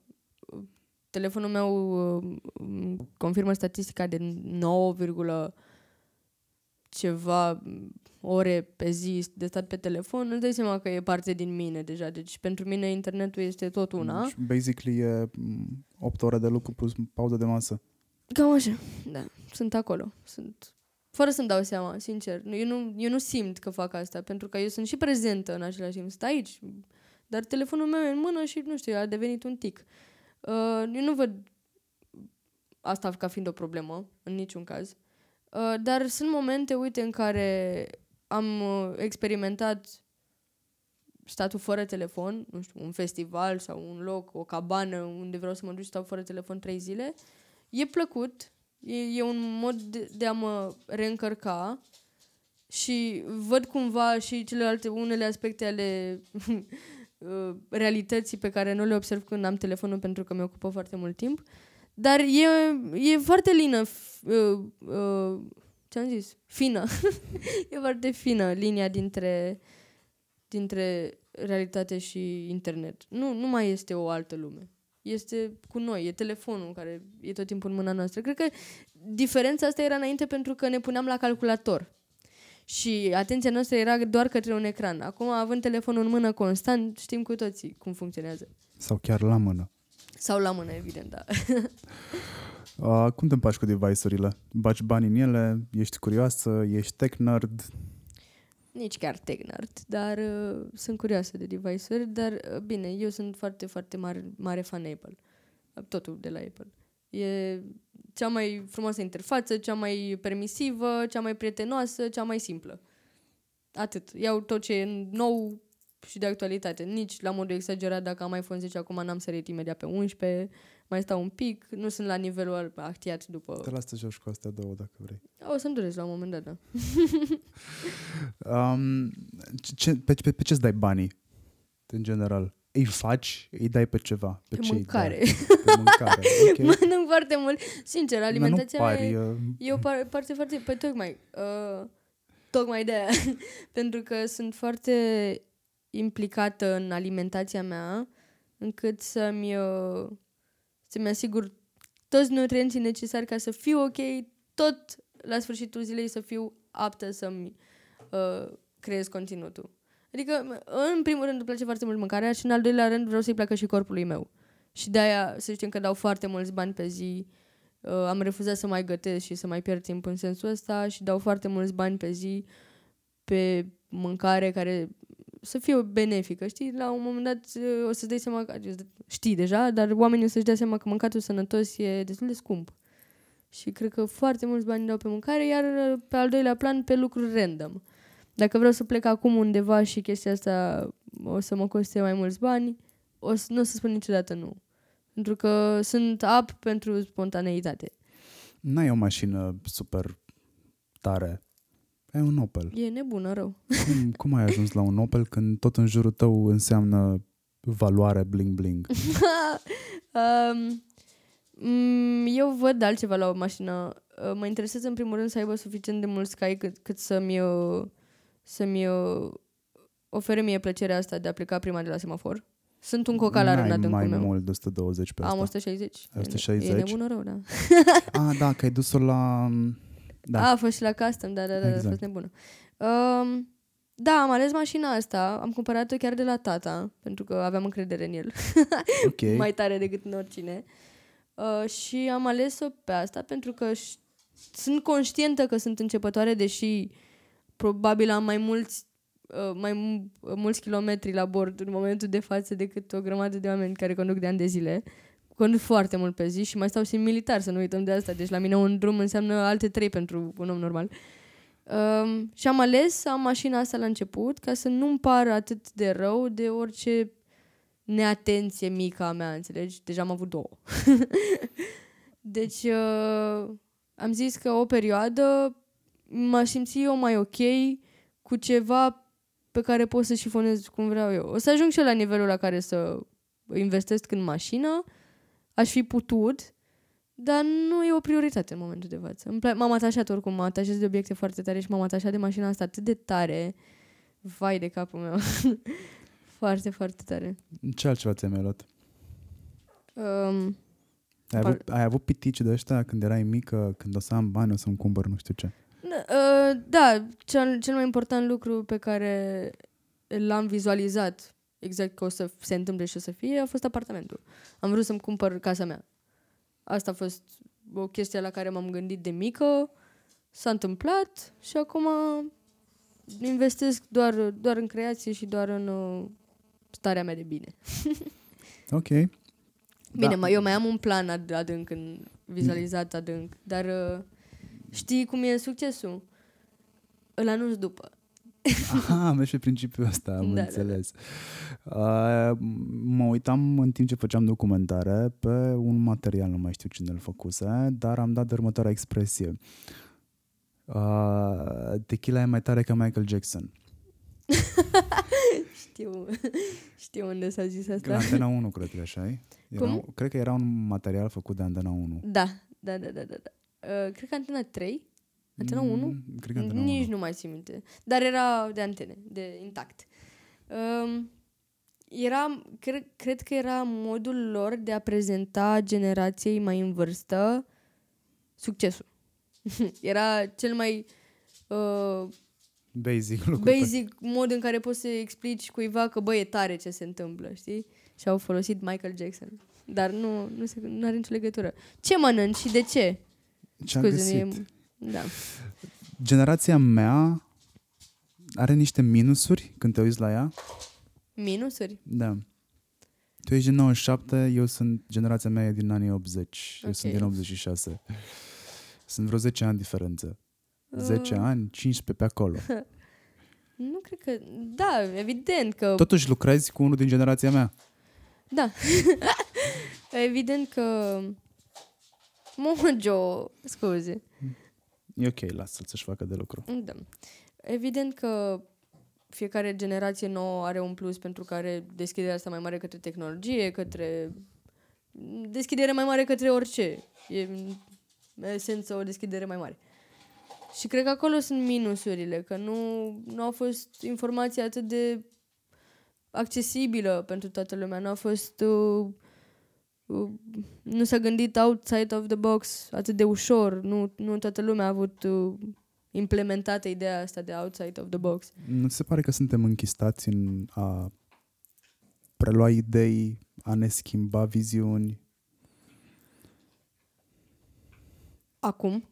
telefonul meu uh, m- confirmă statistica de 9, ceva ore pe zi de stat pe telefon, îți dai seama că e parte din mine deja. Deci pentru mine internetul este tot una. Deci, basically e 8 ore de lucru plus pauză de masă. Cam așa, da. Sunt acolo. Sunt fără să-mi dau seama, sincer. Nu- Eu nu, eu nu simt că fac asta, pentru că eu sunt și prezentă în același timp. Sunt aici, dar telefonul meu e în mână și, nu știu, a devenit un tic. Uh, eu nu văd asta ca fiind o problemă, în niciun caz. Uh, dar sunt momente, uite, în care am uh, experimentat statul fără telefon, nu știu, un festival sau un loc, o cabană unde vreau să mă duc și stau fără telefon trei zile. E plăcut, e, e un mod de, de a mă reîncărca și văd cumva și celelalte unele aspecte ale uh, *laughs* realității pe care nu le observ când am telefonul pentru că mi ocupă foarte mult timp. Dar e, e foarte lină, f- uh, uh, ce-am zis? Fină. *laughs* e foarte fină linia dintre, dintre realitate și internet. Nu, nu mai este o altă lume. Este cu noi, e telefonul care e tot timpul în mâna noastră. Cred că diferența asta era înainte pentru că ne puneam la calculator. Și atenția noastră era doar către un ecran. Acum, având telefonul în mână constant, știm cu toții cum funcționează. Sau chiar la mână. Sau la mână, evident, da. *laughs* Uh, cum te împaci cu device-urile? Baci bani în ele? Ești curioasă? Ești tech nerd? Nici chiar tech nerd, dar uh, sunt curioasă de device-uri, dar uh, bine, eu sunt foarte, foarte mare, mare fan Apple. Totul de la Apple. E cea mai frumoasă interfață, cea mai permisivă, cea mai prietenoasă, cea mai simplă. Atât. Iau tot ce e nou și de actualitate. Nici la modul exagerat, dacă am iPhone 10 acum n-am sărit imediat pe 11, mai stau un pic, nu sunt la nivelul actiat după... Te las să joci cu astea două dacă vrei. O să-mi durez la un moment dat, da. *laughs* Um, ce, pe, pe, pe ce-ți dai banii, în general? Îi faci? Îi dai pe ceva? Pe, Pe ce îi mâncare. Dai? Pe mâncare, *laughs* ok. Mănânc foarte mult. Sincer, Dar alimentația nu mea pari, e, uh, e o par- parte foarte... Pe tocmai. Uh, tocmai de aia. *laughs* Pentru că sunt foarte implicată în alimentația mea încât să-mi, uh, să-mi asigur toți nutrienții necesari ca să fiu ok, tot la sfârșitul zilei să fiu aptă să-mi uh, creez conținutul. Adică, în primul rând, îmi place foarte mult mâncarea și, în al doilea rând, vreau să-i placă și corpului meu. Și de-aia, să știm că dau foarte mulți bani pe zi. Uh, am refuzat să mai gătesc și să mai pierd timp în sensul ăsta și dau foarte mulți bani pe zi pe mâncare care să fie benefică, știi? La un moment dat uh, o să-ți dai seama, că, știi deja, dar oamenii o să-și dea seama că mâncatul sănătos e destul de scump. Și cred că foarte mulți bani dau pe mâncare, iar uh, pe al doilea plan pe lucruri random. Dacă vreau să plec acum undeva și chestia asta o să mă coste mai mulți bani, o să, nu o să spun niciodată nu. Pentru că sunt up pentru spontaneitate. N-ai o mașină super tare. Ai un Opel. E nebună rău. Cum, cum ai ajuns la un Opel când tot în jurul tău înseamnă valoare bling-bling? *laughs* um, mm, eu văd altceva la o mașină. Uh, Mă interesează în primul rând să aibă suficient de mulți cai cât, cât să-mi, uh, să-mi uh, ofere mie plăcerea asta de a pleca prima de la semafor. Sunt un cocal la N-ai rândul mai meu. mult de 120 pe asta. Am 160. Ai E- 160? E nebună rău, da. *laughs* Ah, da, că ai dus-o la... Da. A, a fost și la custom, da, da, da, Exact. a fost nebună. Um, da, am ales mașina asta, am cumpărat-o chiar de la tata, pentru că aveam încredere în el, *laughs* Ok. mai tare decât în oricine. Uh, și am ales-o pe asta pentru că ș- sunt conștientă că sunt începătoare, deși probabil am mai mulți uh, mai mu- mulți kilometri la bord în momentul de față decât o grămadă de oameni care conduc de ani de zile. Conduc foarte mult pe zi și mai stau și în militar, să nu uităm de asta. Deci la mine un drum înseamnă alte trei pentru un om normal. Um, și am ales să am mașina asta la început ca să nu-mi pară atât de rău de orice neatenție mică a mea, înțelegi? Deja am avut două. *laughs* deci uh, am zis că o perioadă m-aș simți eu mai ok cu ceva pe care pot să șifonez cum vreau eu. O să ajung și eu la nivelul la care să investesc în mașină, aș fi putut, dar nu e o prioritate în momentul de față. Îmi pla- m-am atașat oricum, mă atașez de obiecte foarte tare și m-am atașat de mașina asta atât de tare. Vai de capul meu. *laughs* foarte, foarte tare. Ce altceva ți-ai mai luat? Um, Ai avut, ai avut pitici de ăștia când erai mică, când o să am bani, o să-mi cumpăr nu știu ce. Uh, da, cel, cel mai important lucru pe care l-am vizualizat exact că o să se întâmple și o să fie a fost apartamentul. Am vrut să-mi cumpăr casa mea. Asta a fost o chestie la care m-am gândit de mică, s-a întâmplat și acum investesc doar, doar în creație și doar în uh, starea mea de bine. *laughs* Ok. Bine, Da. mai, eu mai am un plan ad- adânc, în, vizualizat adânc, dar uh, știi cum e succesul? Îl anunț după. Aha, mergi pe principiul ăsta, am Da, da, înțeles. Uh, mă uitam în timp ce făceam documentare pe un material, nu mai știu cine îl făcuse, dar am dat de următoarea expresie. Uh, tequila e mai tare ca Michael Jackson. *laughs* Știu, știu unde s-a zis La asta. Antena 1, cred că așa e. Era, Cum? Cred că era un material făcut de Antena 1. Da, da, da, da, da. da. Uh, cred că Antena 3? Antena 1? Mm, Cred că Antena Nici 1. nu mai țin minte. Dar era de antene, de intact. Um, era, cred, cred că era modul lor de a prezenta generației mai în vârstă succesul. *laughs* era cel mai uh, Basic lucru. pe- basic mod în care poți să explici cuiva că bă, e tare ce se întâmplă, știi? Și au folosit Michael Jackson. dar nu, nu, se, nu are nicio legătură. Ce mănânci și de ce? Ce-am Scuze, găsit? e- Da. Generația mea are niște minusuri când te uiți la ea. Minusuri? Da. Tu ești din 97, eu sunt, generația mea e din anii 80. Eu Ok. sunt din 86. Sunt vreo 10 ani diferență. 10 Uh, ani, 15 pe acolo. *laughs* Nu cred că... Da, evident că... Totuși lucrezi cu unul din generația mea. Da. *laughs* evident că... Mojo, scuze. E ok, lasă să-și facă de lucru. Da. Evident că fiecare generație nouă are un plus pentru că are deschiderea asta mai mare către tehnologie, către deschidere mai mare către orice. E în esență o deschidere mai mare. Și cred că acolo sunt minusurile, că nu, nu a fost informația atât de accesibilă pentru toată lumea, nu a fost uh, uh, nu s-a gândit outside of the box atât de ușor, nu, nu toată lumea a avut uh, implementată ideea asta de outside of the box. Nu ți se pare că suntem închistați în a prelua idei, a ne schimba viziuni? Acum?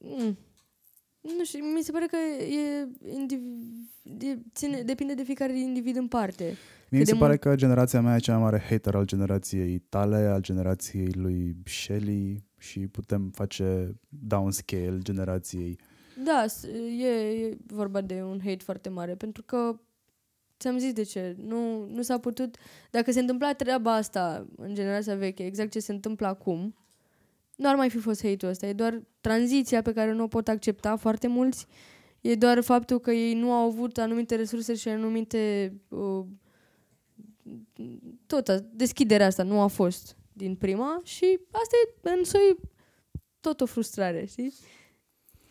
Mm. Nu știu, mi se pare că e, indiv- e ține, depinde de fiecare individ în parte. Mie Cât mi de se pare mult- că generația mea e cea mai mare hater al generației tale, al generației lui Shelly și putem face downscale generației. Da, s- e, e vorba de un hate foarte mare, pentru că ți-am zis de ce. Nu, nu s-a putut... Dacă se întâmpla treaba asta în generația veche, exact ce se întâmplă acum, nu ar mai fi fost hate-ul ăsta. E doar tranziția pe care nu o pot accepta foarte mulți. E doar faptul că ei nu au avut anumite resurse și anumite... Uh, tot, a- deschiderea asta nu a fost din prima și asta e în soi tot o frustrare, știi?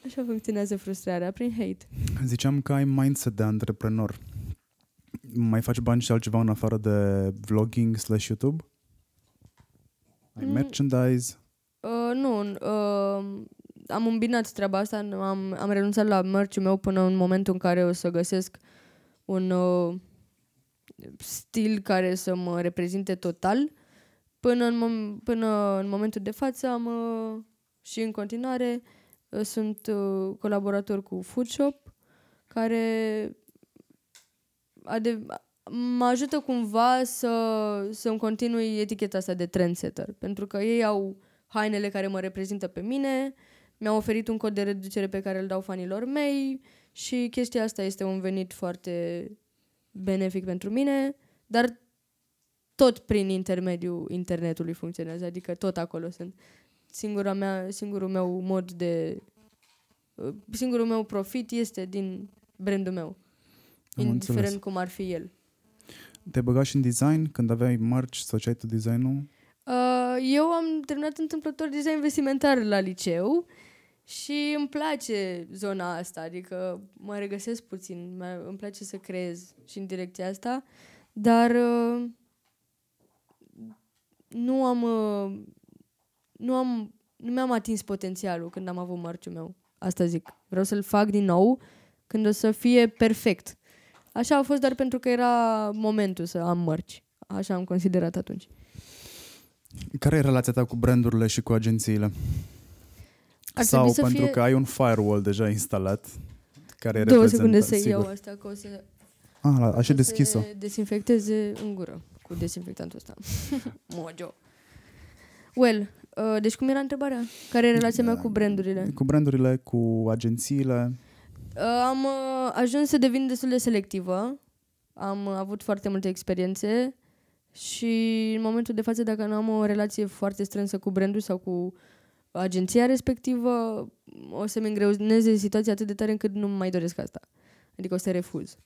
Așa funcționează frustrarea, prin hate. Ziceam că ai mindset de antreprenor. Mai faci bani și altceva în afară de vlogging slash YouTube? Ai Mm. merchandise? Uh, nu, uh, am îmbinat treaba asta, am, am renunțat la merch meu până în momentul în care o să găsesc un uh, stil care să mă reprezinte total. Până în, mom- până în momentul de față am uh, și în continuare uh, sunt uh, colaborator cu Foodshop care ade- mă ajută cumva să, să-mi continui eticheta asta de trendsetter. Pentru că ei au hainele care mă reprezintă pe mine, mi-au oferit un cod de reducere pe care îl dau fanilor mei și chestia asta este un venit foarte benefic pentru mine, dar tot prin intermediul internetului funcționează, adică tot acolo sunt. Singura mea, singurul meu mod de... uh, Singurul meu profit este din brandul meu. Am indiferent înțeles. cum ar fi el. Te-ai băgat și în design când aveai mărci sau ce ai tu designul? Uh, eu am terminat întâmplător design vestimentar la liceu și îmi place zona asta, adică mă regăsesc puțin, mă- îmi place să creez și în direcția asta, dar uh, nu am uh, nu am nu mi-am atins potențialul când am avut mărciul meu. Asta zic. Vreau să-l fac din nou când o să fie perfect. Așa a fost doar pentru că era momentul să am mărci. Așa am considerat atunci. Care e relația ta cu brandurile și cu agențiile? Ar sau trebui să pentru fie... că ai un firewall deja instalat care e Două secunde să reprezentat, iau sigur. asta, că o să, Ah, la- așa o deschis-o. să dezinfecteze în gură cu dezinfectantul ăsta. *laughs* Mojo. Well, uh, deci cum era întrebarea? Care e relația mea cu brandurile? Cu brandurile, cu agențiile. Uh, am uh, ajuns să devin destul de selectivă. Am uh, avut foarte multe experiențe și în momentul de față, dacă nu am o relație foarte strânsă cu brandul sau cu agenția respectivă, o să-mi îngreuneze situația atât de tare încât nu mai doresc asta. Adică o să refuz.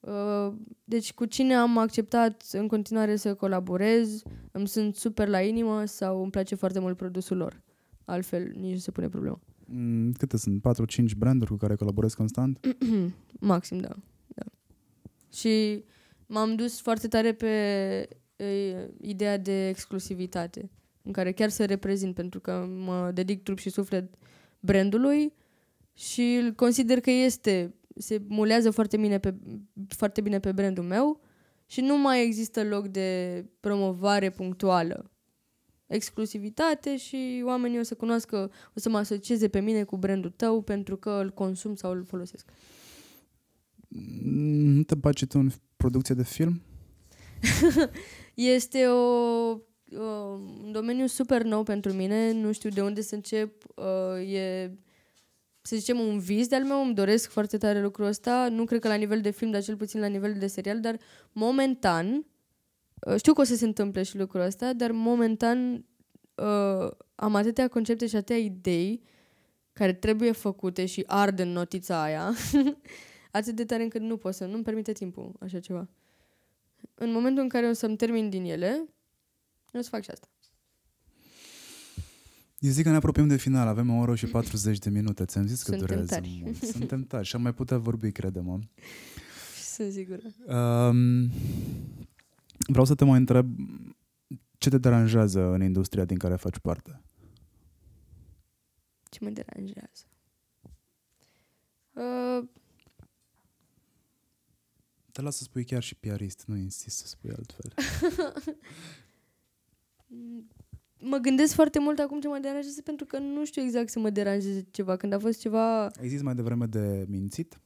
Uh, Deci cu cine am acceptat în continuare să colaborez, îmi sunt super la inimă sau îmi place foarte mult produsul lor. Altfel, nici nu se pune problema. Mm, Câte sunt? 4-5 branduri cu care colaborezi constant? *clears throat* Maxim, da. da. Și m-am dus foarte tare pe e, ideea de exclusivitate, în care chiar să reprezint, pentru că mă dedic trup și suflet brandului și îl consider că este, se mulează foarte bine pe, foarte bine pe brandul meu și nu mai există loc de promovare punctuală. Exclusivitate și oamenii o să cunoască, o să mă asocieze pe mine cu brandul tău pentru că îl consum sau îl folosesc. Nu te bagi tu în producție de film? *laughs* este o, o, un domeniu super nou pentru mine, nu știu de unde să încep. Uh, e, să zicem, un vis de-al meu, îmi doresc foarte tare lucrul ăsta. Nu cred că la nivel de film, dar cel puțin la nivel de serial, dar momentan, uh, știu că o să se întâmple și lucrul ăsta, dar momentan uh, am atâtea concepte și atâtea idei care trebuie făcute și ard în notița aia, *laughs* atât de tare încât nu pot să, nu-mi permite timpul așa ceva în momentul în care o să-mi termin din ele, o să fac și asta. Eu zic că ne apropiem de final, avem o oră și 40 de minute. Ți-am zis că Suntem durează tari. mult. Suntem tari și am mai putea vorbi, crede-mă. Sunt sigură. Um, vreau să te mai întreb ce te deranjează în industria din care faci parte? Ce mă deranjează? Uh, Te las să spui chiar și piarist, nu insist să spui altfel. *laughs* mă gândesc foarte mult acum ce mă deranjează pentru că nu știu exact să mă deranjeze ceva. Când a fost ceva... Ai zis mai devreme de mințit?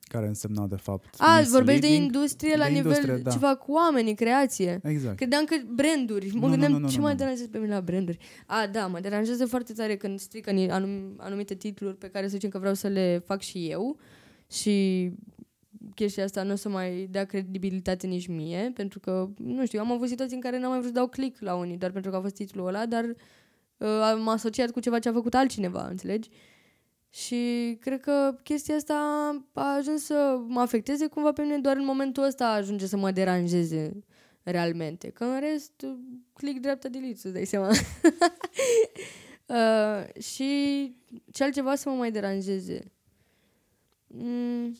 Care însemna de fapt A, vorbești de misleading? industrie la De nivel industrie, da. ceva cu oamenii, creație. Exact. Credeam că branduri. Mă Nu, nu, gândeam nu, nu, ce nu, mă nu. deranjează pe mine la branduri. A, da, mă deranjează foarte tare când strică ni- anum, anumite titluri pe care să zicem că vreau să le fac și eu și chestia asta nu o să mai dea credibilitate nici mie, pentru că, nu știu, am avut situații în care n-am mai vrut să dau click la unii, doar pentru că a fost titlul ăla, dar uh, am asociat cu ceva ce a făcut altcineva, înțelegi? Și cred că chestia asta a ajuns să mă afecteze cumva pe mine, doar în momentul ăsta ajunge să mă deranjeze realmente. Că în rest, click dreapta delete, să dai seama. *laughs* uh, și ce altceva să mă mai deranjeze? Mm.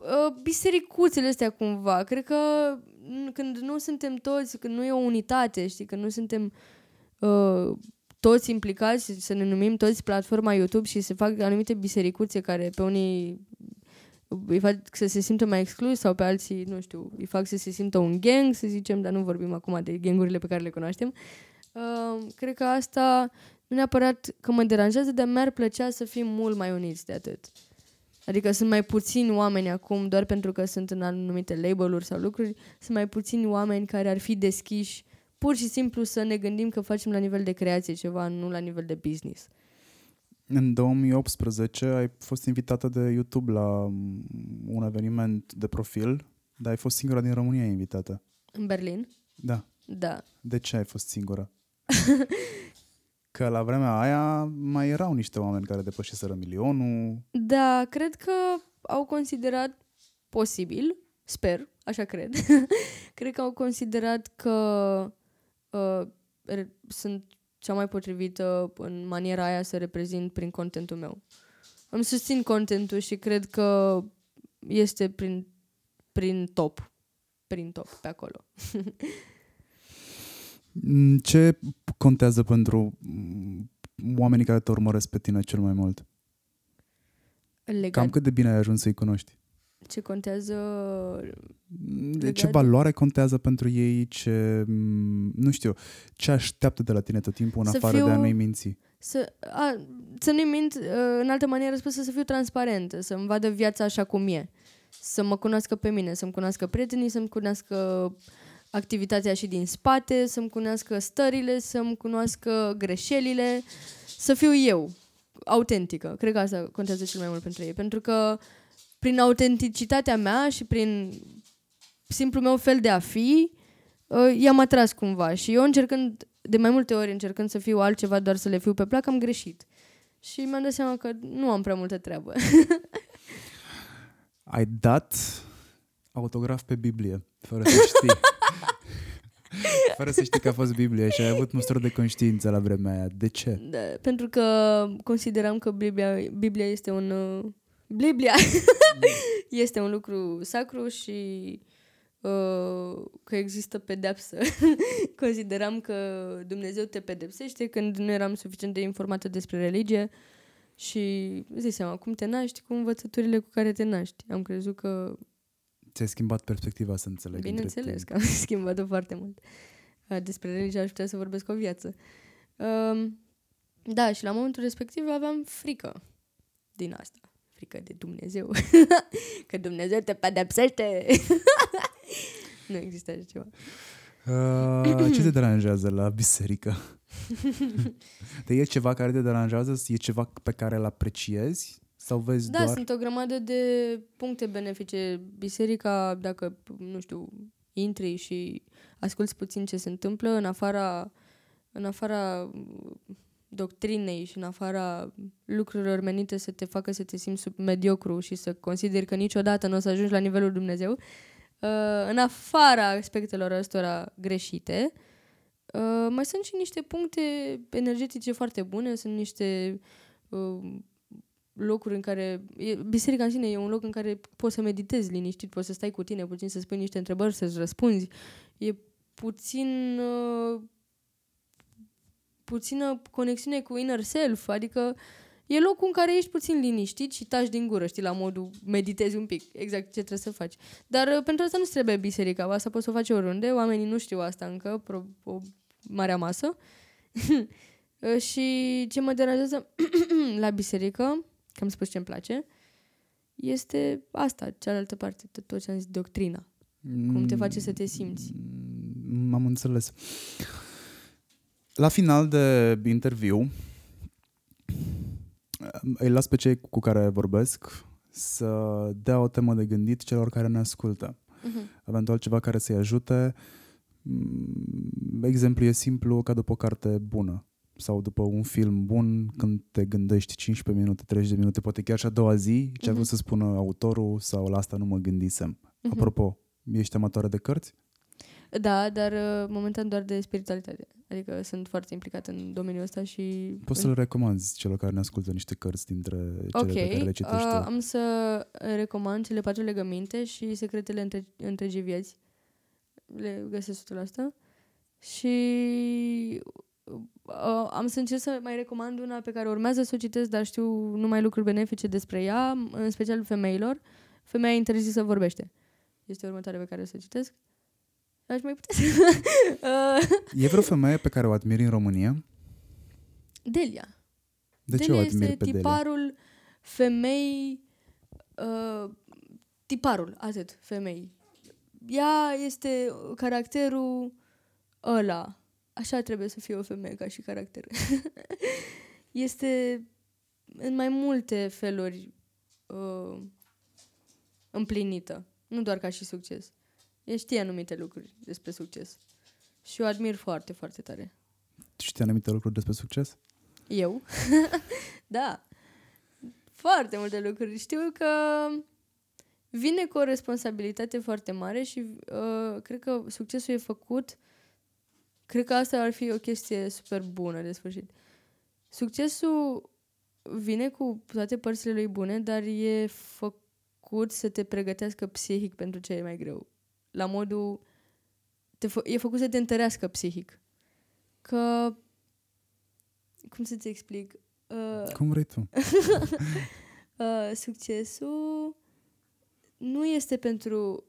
Uh, bisericuțele astea cumva. Cred că n- când nu suntem toți, când nu e o unitate, știi, când nu suntem uh, toți implicați, să ne numim toți platforma YouTube și se fac anumite bisericuțe care pe unii îi fac să se simtă mai exclus sau pe alții, nu știu, îi fac să se simtă un gang, să zicem, dar nu vorbim acum de gangurile pe care le cunoaștem. Uh, cred că asta nu neapărat că mă deranjează, dar mi-ar plăcea să fim mult mai uniți de atât. Adică sunt mai puțini oameni acum, doar pentru că sunt în anumite label-uri sau lucruri, sunt mai puțini oameni care ar fi deschiși pur și simplu să ne gândim că facem la nivel de creație ceva, nu la nivel de business. În 2018 ai fost invitată de YouTube la mm, un eveniment de profil, dar ai fost singura din România invitată. În Berlin? Da. Da. De ce ai fost singură? *laughs* Că la vremea aia mai erau niște oameni care depășiseră milionul. Da, cred că au considerat posibil, sper, așa cred, *laughs* cred că au considerat că uh, re- sunt cea mai potrivită în maniera aia să reprezint prin contentul meu. Îmi susțin contentul și cred că este prin, prin top. Prin top, pe acolo. *laughs* Mm, Ce contează pentru mm, oamenii care te urmăresc pe tine cel mai mult? Legat Cam cât de bine ai ajuns să-i cunoști? ce contează Mm, De Legat ce de- valoare contează pentru ei? Ce, mm, nu știu, ce așteaptă de la tine tot timpul în Să afară de a fiu- nu-i minți? să, a, să nu-i mint, uh, în altă manieră spusă, să fiu transparentă, să-mi vadă viața așa cum e. Să mă cunoască pe mine, să-mi cunoască prietenii, să-mi cunoască activitatea și din spate, să-mi cunoască stările, să-mi cunoască greșelile, să fiu eu, autentică. Cred că asta contează cel mai mult pentru ei, pentru că prin autenticitatea mea și prin simplul meu fel de a fi, uh, i-am atras cumva și eu încercând, de mai multe ori încercând să fiu altceva, doar să le fiu pe plac, am greșit. Și mi-am dat seama că nu am prea multă treabă. *laughs* Ai dat autograf pe Biblie, fără să știi. *laughs* fără să știi că a fost Biblie și ai avut măsuri de conștiință la vremea aia. De ce? Da, pentru că consideram că Biblia, Biblia este un... uh, Biblia *laughs* este un lucru sacru și uh, că există pedepsă. *laughs* Consideram că Dumnezeu te pedepsește când nu eram suficient de informată despre religie Și îți dai seama, cum te naști, cu învățăturile cu care te naști. Am crezut că, Ți-ai schimbat perspectiva să înțeleg. între bineînțeles, timp. că am *laughs* schimbat-o foarte mult. Uh, Despre religie aș putea să vorbesc o viață. Um, da, și la momentul respectiv aveam frică din asta. Frică de Dumnezeu. *laughs* că Dumnezeu te pedepsește. *laughs* nu există așa ceva. Uh, *clears throat* ce te deranjează la biserică? Te e ceva care te deranjează? E ceva pe care îl apreciezi? Sau vezi Da, doar... sunt o grămadă de puncte benefice. Biserica, dacă, nu știu, intri și asculți puțin ce se întâmplă în afara, în afara uh, doctrinei și în afara lucrurilor menite să te facă să te simți sub mediocru și să consideri că niciodată nu o să ajungi la nivelul Dumnezeu, uh, în afara aspectelor ăstora greșite, uh, mai sunt și niște puncte energetice foarte bune, sunt niște uh, locuri în care... E, biserica în sine e un loc în care poți să meditezi liniștit, poți să stai cu tine puțin, să spui niște întrebări, să-ți răspunzi. E puțin... Uh, puțină conexiune cu inner self, adică e locul în care ești puțin liniștit și taci din gură, știi, la modul meditezi un pic, exact ce trebuie să faci. Dar uh, pentru asta nu trebuie biserica, asta poți să o faci oriunde, oamenii nu știu asta încă, pro, o marea masă. *laughs* Uh, și ce mă deranjează *clears throat* la biserică, că am spus ce îmi place, este asta, cealaltă parte, tot, tot ce am zis, doctrina. Cum te face să te simți. Mm, Am înțeles. La final de interviu, îi las pe cei cu care vorbesc să dea o temă de gândit celor care ne ascultă. Uh-huh. Eventual ceva care să-i ajute. Mm, Exemplu e simplu ca după o carte bună sau după un film bun, când te gândești 15 minute, 30 de minute, poate chiar și a doua zi, ce a vrut Mhm. să spună autorul sau la asta nu mă gândisem. Apropo, ești amatoare de cărți? Da, dar uh, momentan doar de spiritualitate. Adică sunt foarte implicată în domeniul ăsta și... Poți să le recomanzi celor care ne ascultă niște cărți dintre cele Ok, pe care le citești uh, tu. am să recomand cele patru legăminte și secretele între, întregii vieți. Le găsesc totul asta. Și uh, am să încerc să mai recomand una pe care urmează să o citesc, dar știu numai lucruri benefice despre ea, în special femeilor. Femeia interzisă vorbește. Este următoarea pe care o să o citesc. Aș mai putea să... *laughs* uh, E vreo femeie pe care o admiri în România? Delia. De ce Delia o admiri este pe Delia? tiparul femei... Uh, tiparul, atât, femei. Ea este caracterul ăla. Așa trebuie să fie o femeie ca și caracter. *laughs* este în mai multe feluri uh, împlinită. Nu doar ca și succes. Ea știe anumite lucruri despre succes. Și o admir foarte, foarte tare. Știi anumite lucruri despre succes? Eu? *laughs* da. Foarte multe lucruri. Știu că vine cu o responsabilitate foarte mare și uh, cred că succesul e făcut. Cred că asta ar fi o chestie super bună de sfârșit. Succesul vine cu toate părțile lui bune, dar e făcut să te pregătească psihic pentru ce e mai greu. La modul... Te fă, e făcut să te întărească psihic. Că cum să-ți explic? Uh, Cum vrei tu? *laughs* uh, succesul nu este pentru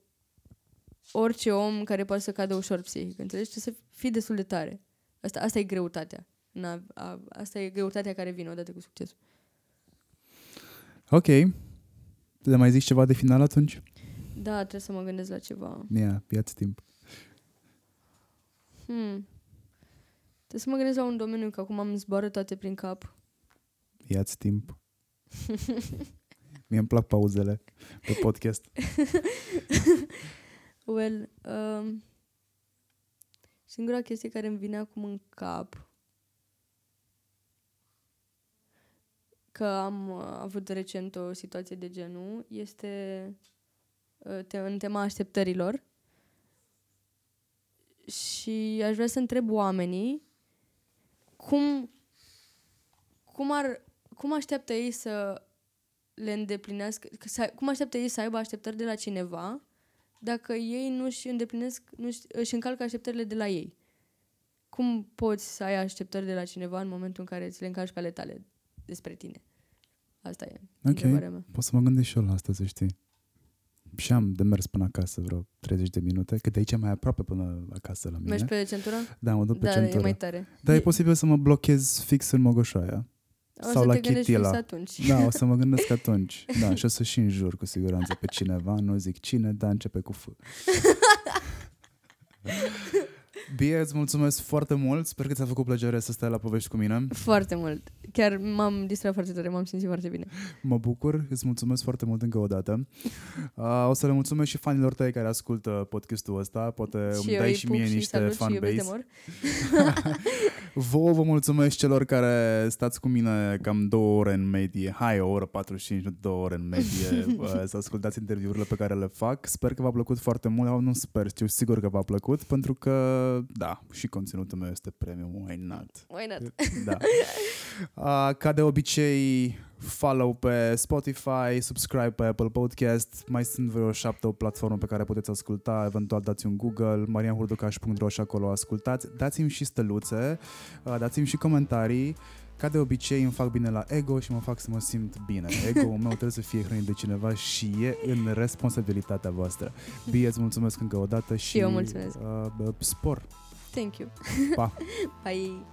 orice om care poate să cadă ușor psihic, înțelegi? Trebuie să fii destul de tare. Asta, asta e greutatea. Na, a, asta e greutatea care vine odată cu succesul. Ok. Le mai zici ceva de final atunci? Da, trebuie să mă gândesc la ceva. Ia, ia-ți timp. Hmm. Trebuie să mă gândesc la un domeniu, că acum am zboară toate prin cap. Ia-ți timp. Mie îmi plac pauzele pe podcast. *laughs* Well, um, singura chestie care îmi vine acum în cap că am uh, avut recent o situație de genul este uh, te- în tema așteptărilor. Și aș vrea să întreb oamenii cum cum ar cum așteaptă ei să le îndeplinească, că să, cum așteaptă ei să aibă așteptări de la cineva dacă ei nu își îndeplinesc, nu își, își încalcă așteptările de la ei. Cum poți să ai așteptări de la cineva în momentul în care ți le încalci pe ale tale despre tine? Asta e Ok. întrebarea mea. Pot să mă gândesc și eu la asta, să știi. Și am de mers până acasă vreo 30 de minute, că de aici e mai aproape până acasă la mine. Mergi pe centura? Da, mă duc pe da, centură. e mai tare. Dar e posibil să mă blochez fix în Mogoșoaia. O sau să la te gândești Chitila. fix atunci. Da, o să mă gândesc *laughs* atunci. Da, și o să și înjur cu siguranță pe cineva, nu zic cine, dar începe cu F. *laughs* Bie, îți mulțumesc foarte mult. Sper că ți-a făcut plăcere să stai la povești cu mine. Foarte mult. Chiar m-am distrat foarte tare, m-am simțit foarte bine. Mă bucur, îți mulțumesc foarte mult încă o dată. Uh, *laughs* o să le mulțumesc și fanilor tăi care ascultă podcastul ăsta. Poate și îmi eu dai îi și pup mie și niște salut și iubesc de fanbase. mor. *laughs* Vouă vă mulțumesc celor care stați cu mine cam două ore în medie, hai o oră 45, nu două ore în medie, *laughs* uh, să ascultați interviurile pe care le fac. Sper că v-a plăcut foarte mult, sau nu sper, știu sigur că v-a plăcut, pentru că, da, și conținutul meu este premium, why not? Why not? Da. *laughs* Uh, ca de obicei, follow pe Spotify, subscribe pe Apple Podcast, mai sunt vreo șapte o platformă pe care puteți asculta, eventual dați un Google, marianhurducaș.ro și acolo ascultați. Dați-mi și stăluțe, uh, dați-mi și comentarii. Ca de obicei îmi fac bine la ego și mă fac să mă simt bine. Ego-ul meu trebuie să fie hrănit de cineva și e în responsabilitatea voastră. Bie, îți mulțumesc încă o dată și, Și eu mulțumesc. Uh, bă, spor. Thank you. Pa! *laughs* Bye.